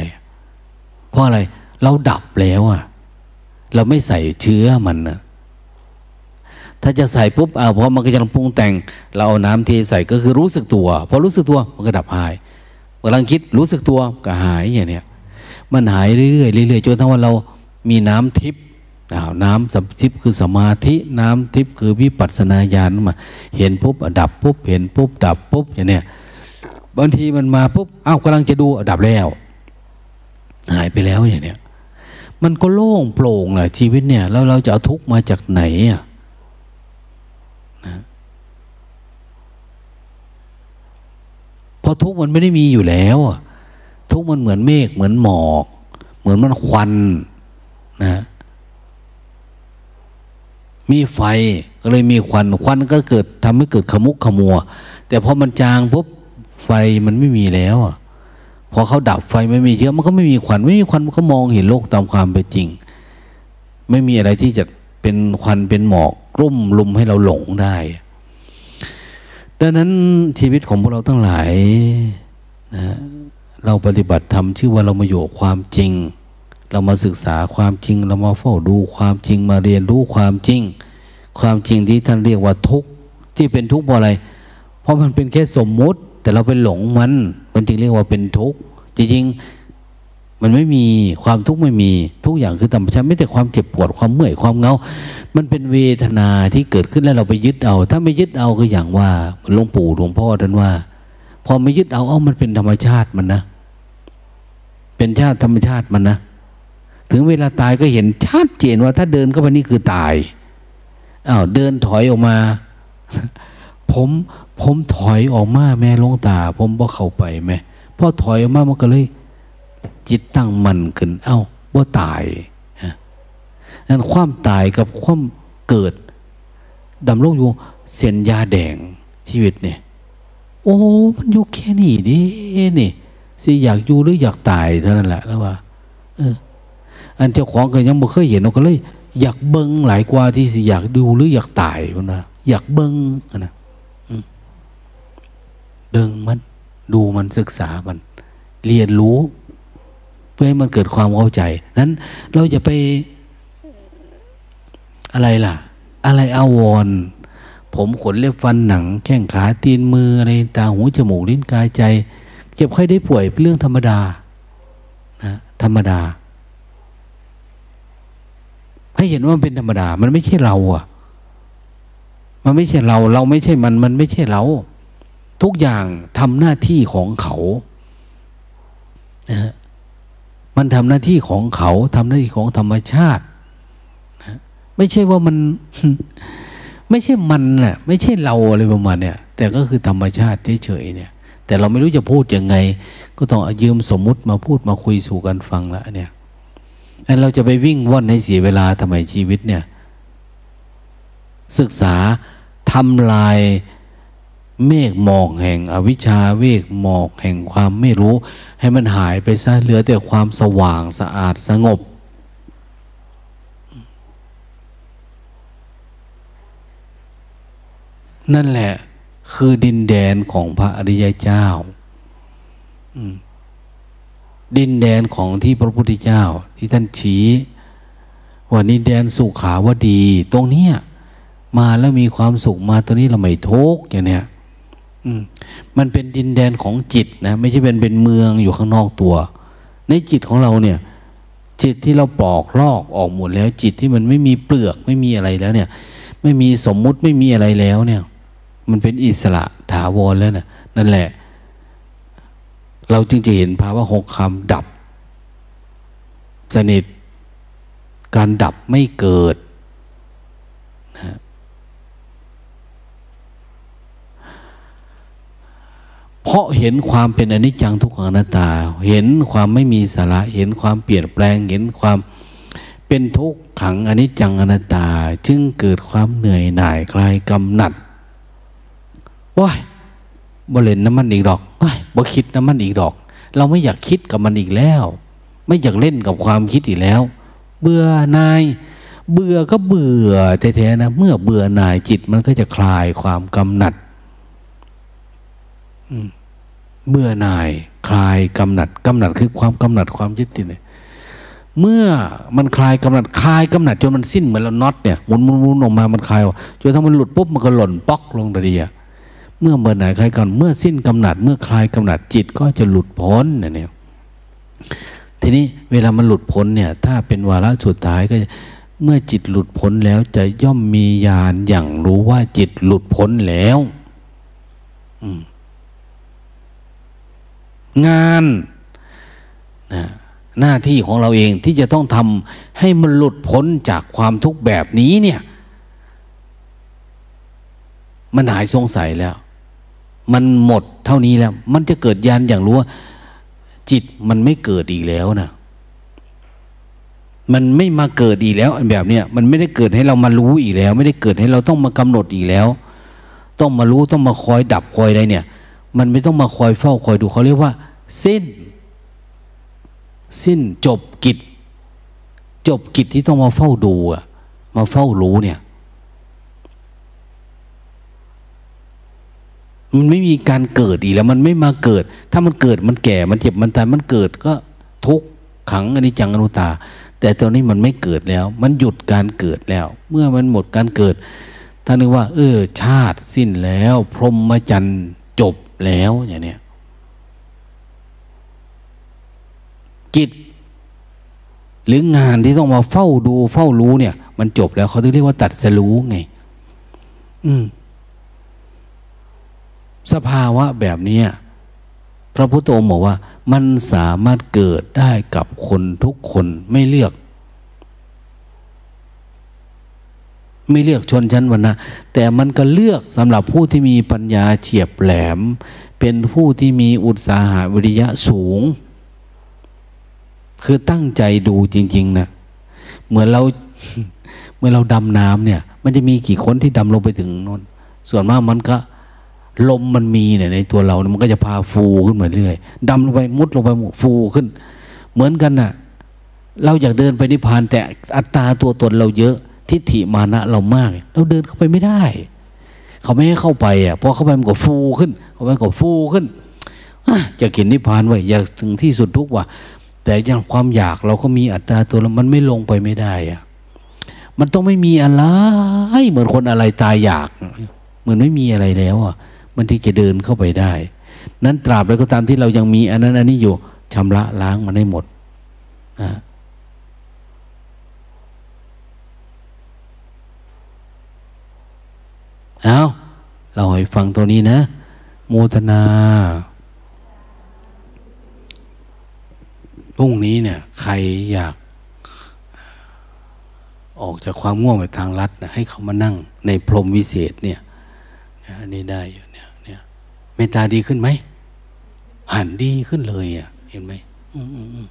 เพราะอะไรเราดับแล้วอะเราไม่ใส่เชื้อมันนะถ้าจะใส่ปุ๊บอ่าพอมันก็จะปรุงแต่ง เราเอาน้ำเทใส่ก็คือรู้สึกตัวพอรู้สึกตัวมันก็ดับหายกำลังคิดรู้สึกตัวก็หายอย่างเนี้ยมันหายเรื่อยๆเรื่อยๆจนทั้งวันเรามีน้ำทิพย์ น้ำสัมทิพย์คือสมาธิน้ำทิพย์คือวิปัสสนาญาณมา เห็นปุ๊บดับปุ๊บเห็นปุ๊บดับปุ๊บอย่างเนี้ยบางทีมันมาปุ๊บอ้าวกำลังจะดูดับแล้ว หายไปแล้วอย่างเนี้ยมันก็โล่งโปร่งแหละชีวิตเนี่ยแล้วเราจะเอาทุกข์มาจากไหนอะนะเพราะทุกข์มันไม่ได้มีอยู่แล้วทุกข์มันเหมือนเมฆเหมือนหมอก เหมือนมันควันนะ มีไฟก็เลยมีควันควันก็เกิดทำให้เกิดขมุกขมัว แต่พอมันจางปุ๊บไฟมันไม่มีแล้วพอเขาดับไฟไม่มีเชื้อมันก็ไม่มีควันไม่มีควันมันก็มองเห็นโลกตามความเป็นจริง ไม่มีอะไรที่จะเป็นควันเป็นหมอกรุ่มลุมให้เราหลงได้ ดังนั้นชีวิตของพวกเราทั้งหลายนะเราปฏิบัติธรรมชื่อว่าเรามาอยู่ความจริง เรามาศึกษาความจริง เรามาเฝ้าดูความจริงมาเรียนรู้ความจริง ความจริงที่ท่านเรียกว่าทุกข์ที่เป็นทุกข์เพราะอะไร เพราะมันเป็นแค่สมมุติ แต่เราไปหลงมัน มันจึงเรียกว่าเป็นทุกข์จริงๆมันไม่มีความทุกข์ไม่มีทุกอย่างคือธรรมชาติไม่แต่ความเจ็บปวดความเมื่อยความเงา มันเป็นเวทนาที่เกิดขึ้นแล้วเราไปยึดเอา ถ้าไม่ยึดเอาก็อย่างว่าหลวงปู่หลวงพ่อท่านว่า พอไม่ยึดเอาเอามันเป็นธรรมชาติมันนะ เป็นชาติธรรมชาติมันนะ ถึงเวลาตายก็เห็นชัดเจนว่าถ้าเดินเข้าไปนี่คือตายอ้าวเดินถอยออกมา ผมผมถอยออกมาแม่ลงตา ผมบ่เข้าไปแม่พอถอยออกมามันก็เลย จิตตั้งมั่นขึ้น เอ้าว่าตายนั้นความตายกับความเกิดดำรงอยู่เส้นยาแดงชีวิตเนี่ยโอ้มันอยู่แค่นี้ดินี่สิอยากอยู่หรืออยากตายเท่านั้นแหละแล้วว่า เออ อันเจ้าของก็ยังบ่เคยเห็นก็เลย อยากเบิ้งหลายกว่าที่สิอยากดูหรืออยากตายคนนะอยากเบิ้งนะเบิ้งมัน ดูมันศึกษามัน เรียนรู้ เพื่อให้มันเกิดความเข้าใจ นั้นเราจะไป อะไรล่ะ อะไรอาวรผมขนเล็บฟันหนัง แข้งขาตีนมืออะไรตาหูจมูกลิ้นกายใจ เจ็บไข้ได้ป่วยเป็นเรื่องธรรมดานะธรรมดา ให้เห็นว่าเป็นธรรมดา มันไม่ใช่เราอะ มันไม่ใช่เรา เราไม่ใช่มัน มันไม่ใช่เรา ทุกอย่างทำหน้าที่ของเขานะมันทำหน้าที่ของเขาทำหน้าที่ของธรรมชาตินะไม่ใช่ว่ามัน ไม่ใช่มันแหละไม่ใช่เราอะไรประมาณเนี่ย แต่ก็คือธรรมชาติเฉยๆเนี่ย แต่เราไม่รู้จะพูดยังไง ก็ต้องยืมสมมุติมาพูดมาคุยสู่กันฟังละเนี่ย เราจะไปวิ่งว่อนให้เสียเวลาทำไมชีวิตเนี่ย ศึกษาทำลายเมฆหมอกแห่ง อวิชชาเวกหมอกแห่งความไม่รู้ ให้มันหายไปซะเหลือแต่ความสว่างสะอาดสงบ นั่นแหละคือดินแดนของพระอริยเจ้า ดินแดนของที่พระพุทธเจ้า ที่ท่านชี้ว่าดินแดนสุขาวดี ตรงเนี้ยมาแล้วมีความสุขมาตัวนี้เราไม่ทุกข์อย่างเนี้ยมันเป็นดินแดนของจิตนะ ไม่ใช่เป็นเป็นเมืองอยู่ข้างนอกตัว ในจิตของเราเนี่ย จิตที่เราปอกลอกออกหมดแล้ว จิตที่มันไม่มีเปลือกไม่มีอะไรแล้วเนี่ย ไม่มีสมมุติไม่มีอะไรแล้วเนี่ย มันเป็นอิสระถาวรแล้วนะนั่นแหละ เราจึงจะเห็นภาวะหกคำดับ สนิท การดับไม่เกิดนะเพราะเห็นความเป็นอนิจจังทุกขังนาตา เห็นความไม่มีสาระ เห็นความเปลี่ยนแปลง เห็นความเป็นทุกขังอนิจจังอนัตตา จึงเกิดความเหนื่อยหน่ายคลายกำหนัดว้าย บ่เล่นน้ำมันอีกดอกบ่คิดน้ำมันอีกดอก เราไม่อยากคิดกับมันอีกแล้ว ไม่อยากเล่นกับความคิดอีกแล้ว เบื่อนาย เบื่อก็เบื่อแท้ๆนะ เมื่อเบื่อหน่ายจิตมันก็จะคลายความกำหนัดเมื่อหน่ายคลายกำหนัดกำหนัดคือความกำหนัดความยึดติดเนี่ยเมื่อมันคลายกำหนัดคลายกำหนัดจนมันสิ้นเหมือนเราน็อตเนี่ยหมุนหมุนหมุนออกมามันคลายจนถ้ามันหลุดปุ๊บมันก็หล่นป๊อกลงเดีย เมื่อเมื่อไหนคลายกันเมื่อสิ้นกำหนัด เมื่อคลายกำหนัดจิตก็จะหลุดพ้นเนี่ยทีนี้เวลามันหลุดพ้นเนี่ย ถ้าเป็นวาระสุดท้ายก็เมื่อจิตหลุดพ้นแล้วจะย่อมมีญาณอย่างรู้ว่าจิตหลุดพ้นแล้วงานนะหน้าที่ของเราเองที่จะต้องทำให้มันหลุดพ้นจากความทุกข์แบบนี้เนี่ย มันหายสงสัยแล้ว มันหมดเท่านี้แล้ว มันจะเกิดยานอย่างรู้ว่าจิตมันไม่เกิดอีกแล้วนะมันไม่มาเกิดอีกแล้วแบบเนี้ยมันไม่ได้เกิดให้เรามารู้อีกแล้ว ไม่ได้เกิดให้เราต้องมากำหนดอีกแล้ว ต้องมารู้ต้องมาคอยดับคอยอะไรเนี่ย มันไม่ต้องมาคอยเฝ้าคอยดูเขาเรียกว่า สิ้น สิ้นจบกิจจบกิจที่ต้องมาเฝ้าดูอะมาเฝ้ารู้เนี่ย มันไม่มีการเกิดอีกแล้ว มันไม่มาเกิด ถ้ามันเกิดมันแก่มันเจ็บมันตายมันเกิดก็ทุกขังอนิจจังอนุตา แต่ตอนนี้มันไม่เกิดแล้ว มันหยุดการเกิดแล้ว เมื่อมันหมดการเกิดท่านนึกว่า เออ ชาติสิ้นแล้ว พรหมจรรย์จบแล้วอย่างเนี้ยกิจหรืองานที่ต้องมาเฝ้าดูเฝ้ารู้เนี่ย มันจบแล้วเขาถึงเรียกว่าตัดสรู้ไง อืม สภาวะแบบนี้พระพุทธองค์บอกว่า มันสามารถเกิดได้กับคนทุกคนไม่เลือก ไม่เลือกชนชั้นวรรณะแต่มันก็เลือกสำหรับผู้ที่มีปัญญาเฉียบแหลม เป็นผู้ที่มีอุตสาหะวิริยะสูง คือตั้งใจดูจริง ๆนะเหมือนเราเมื่อเราดำน้ำเนี่ย มันจะมีกี่คนที่ดำลงไปถึงนนส่วนมากมันก็ ลมมันมีเนี่ยในตัวเรามันก็จะพาฟูขึ้นมาเรื่อยดำลงไปมุดลงไปฟูขึ้น เหมือนกันนะ่ะ เราอยากเดินไปนิพพาน แต่อัตราตัวตนเราเยอะทิฏฐิมานะเรามาก เราเดินเข้าไปไม่ได้ เขาไม่ให้เข้าไปอะพอเข้าไปมันก็ฟูขึ้น เข้าไปก็ฟูขึ้นจะกินนิพพานไว้อยากถึงที่สุดทุกว่า แต่อย่างความอยากเราก็มีอัตราตัวแล้วมันไม่ลงไปไม่ได้อะมันต้องไม่มีอะไร เหมือนคนอะไรตายอยาก เหมือนไม่มีอะไรแล้วอะ มันที่จะเดินเข้าไปได้ นั้นตราบใดก็ตามที่เรายังมีอันนั้นอันนี้อยู่ชำระล้างมันให้หมดนะเอาเราให้ฟังตัวนี้นะโมทนาพรุ่งนี้เนี่ย ใครอยาก ออกจากความง่วงไปทางลัดนะให้เขามานั่งในพรหมวิเศษเนี่ยอันนี้ได้อยู่ เมตตาดีขึ้นไหมหันดีขึ้นเลยอะ เห็นไหมอืมอืมอืม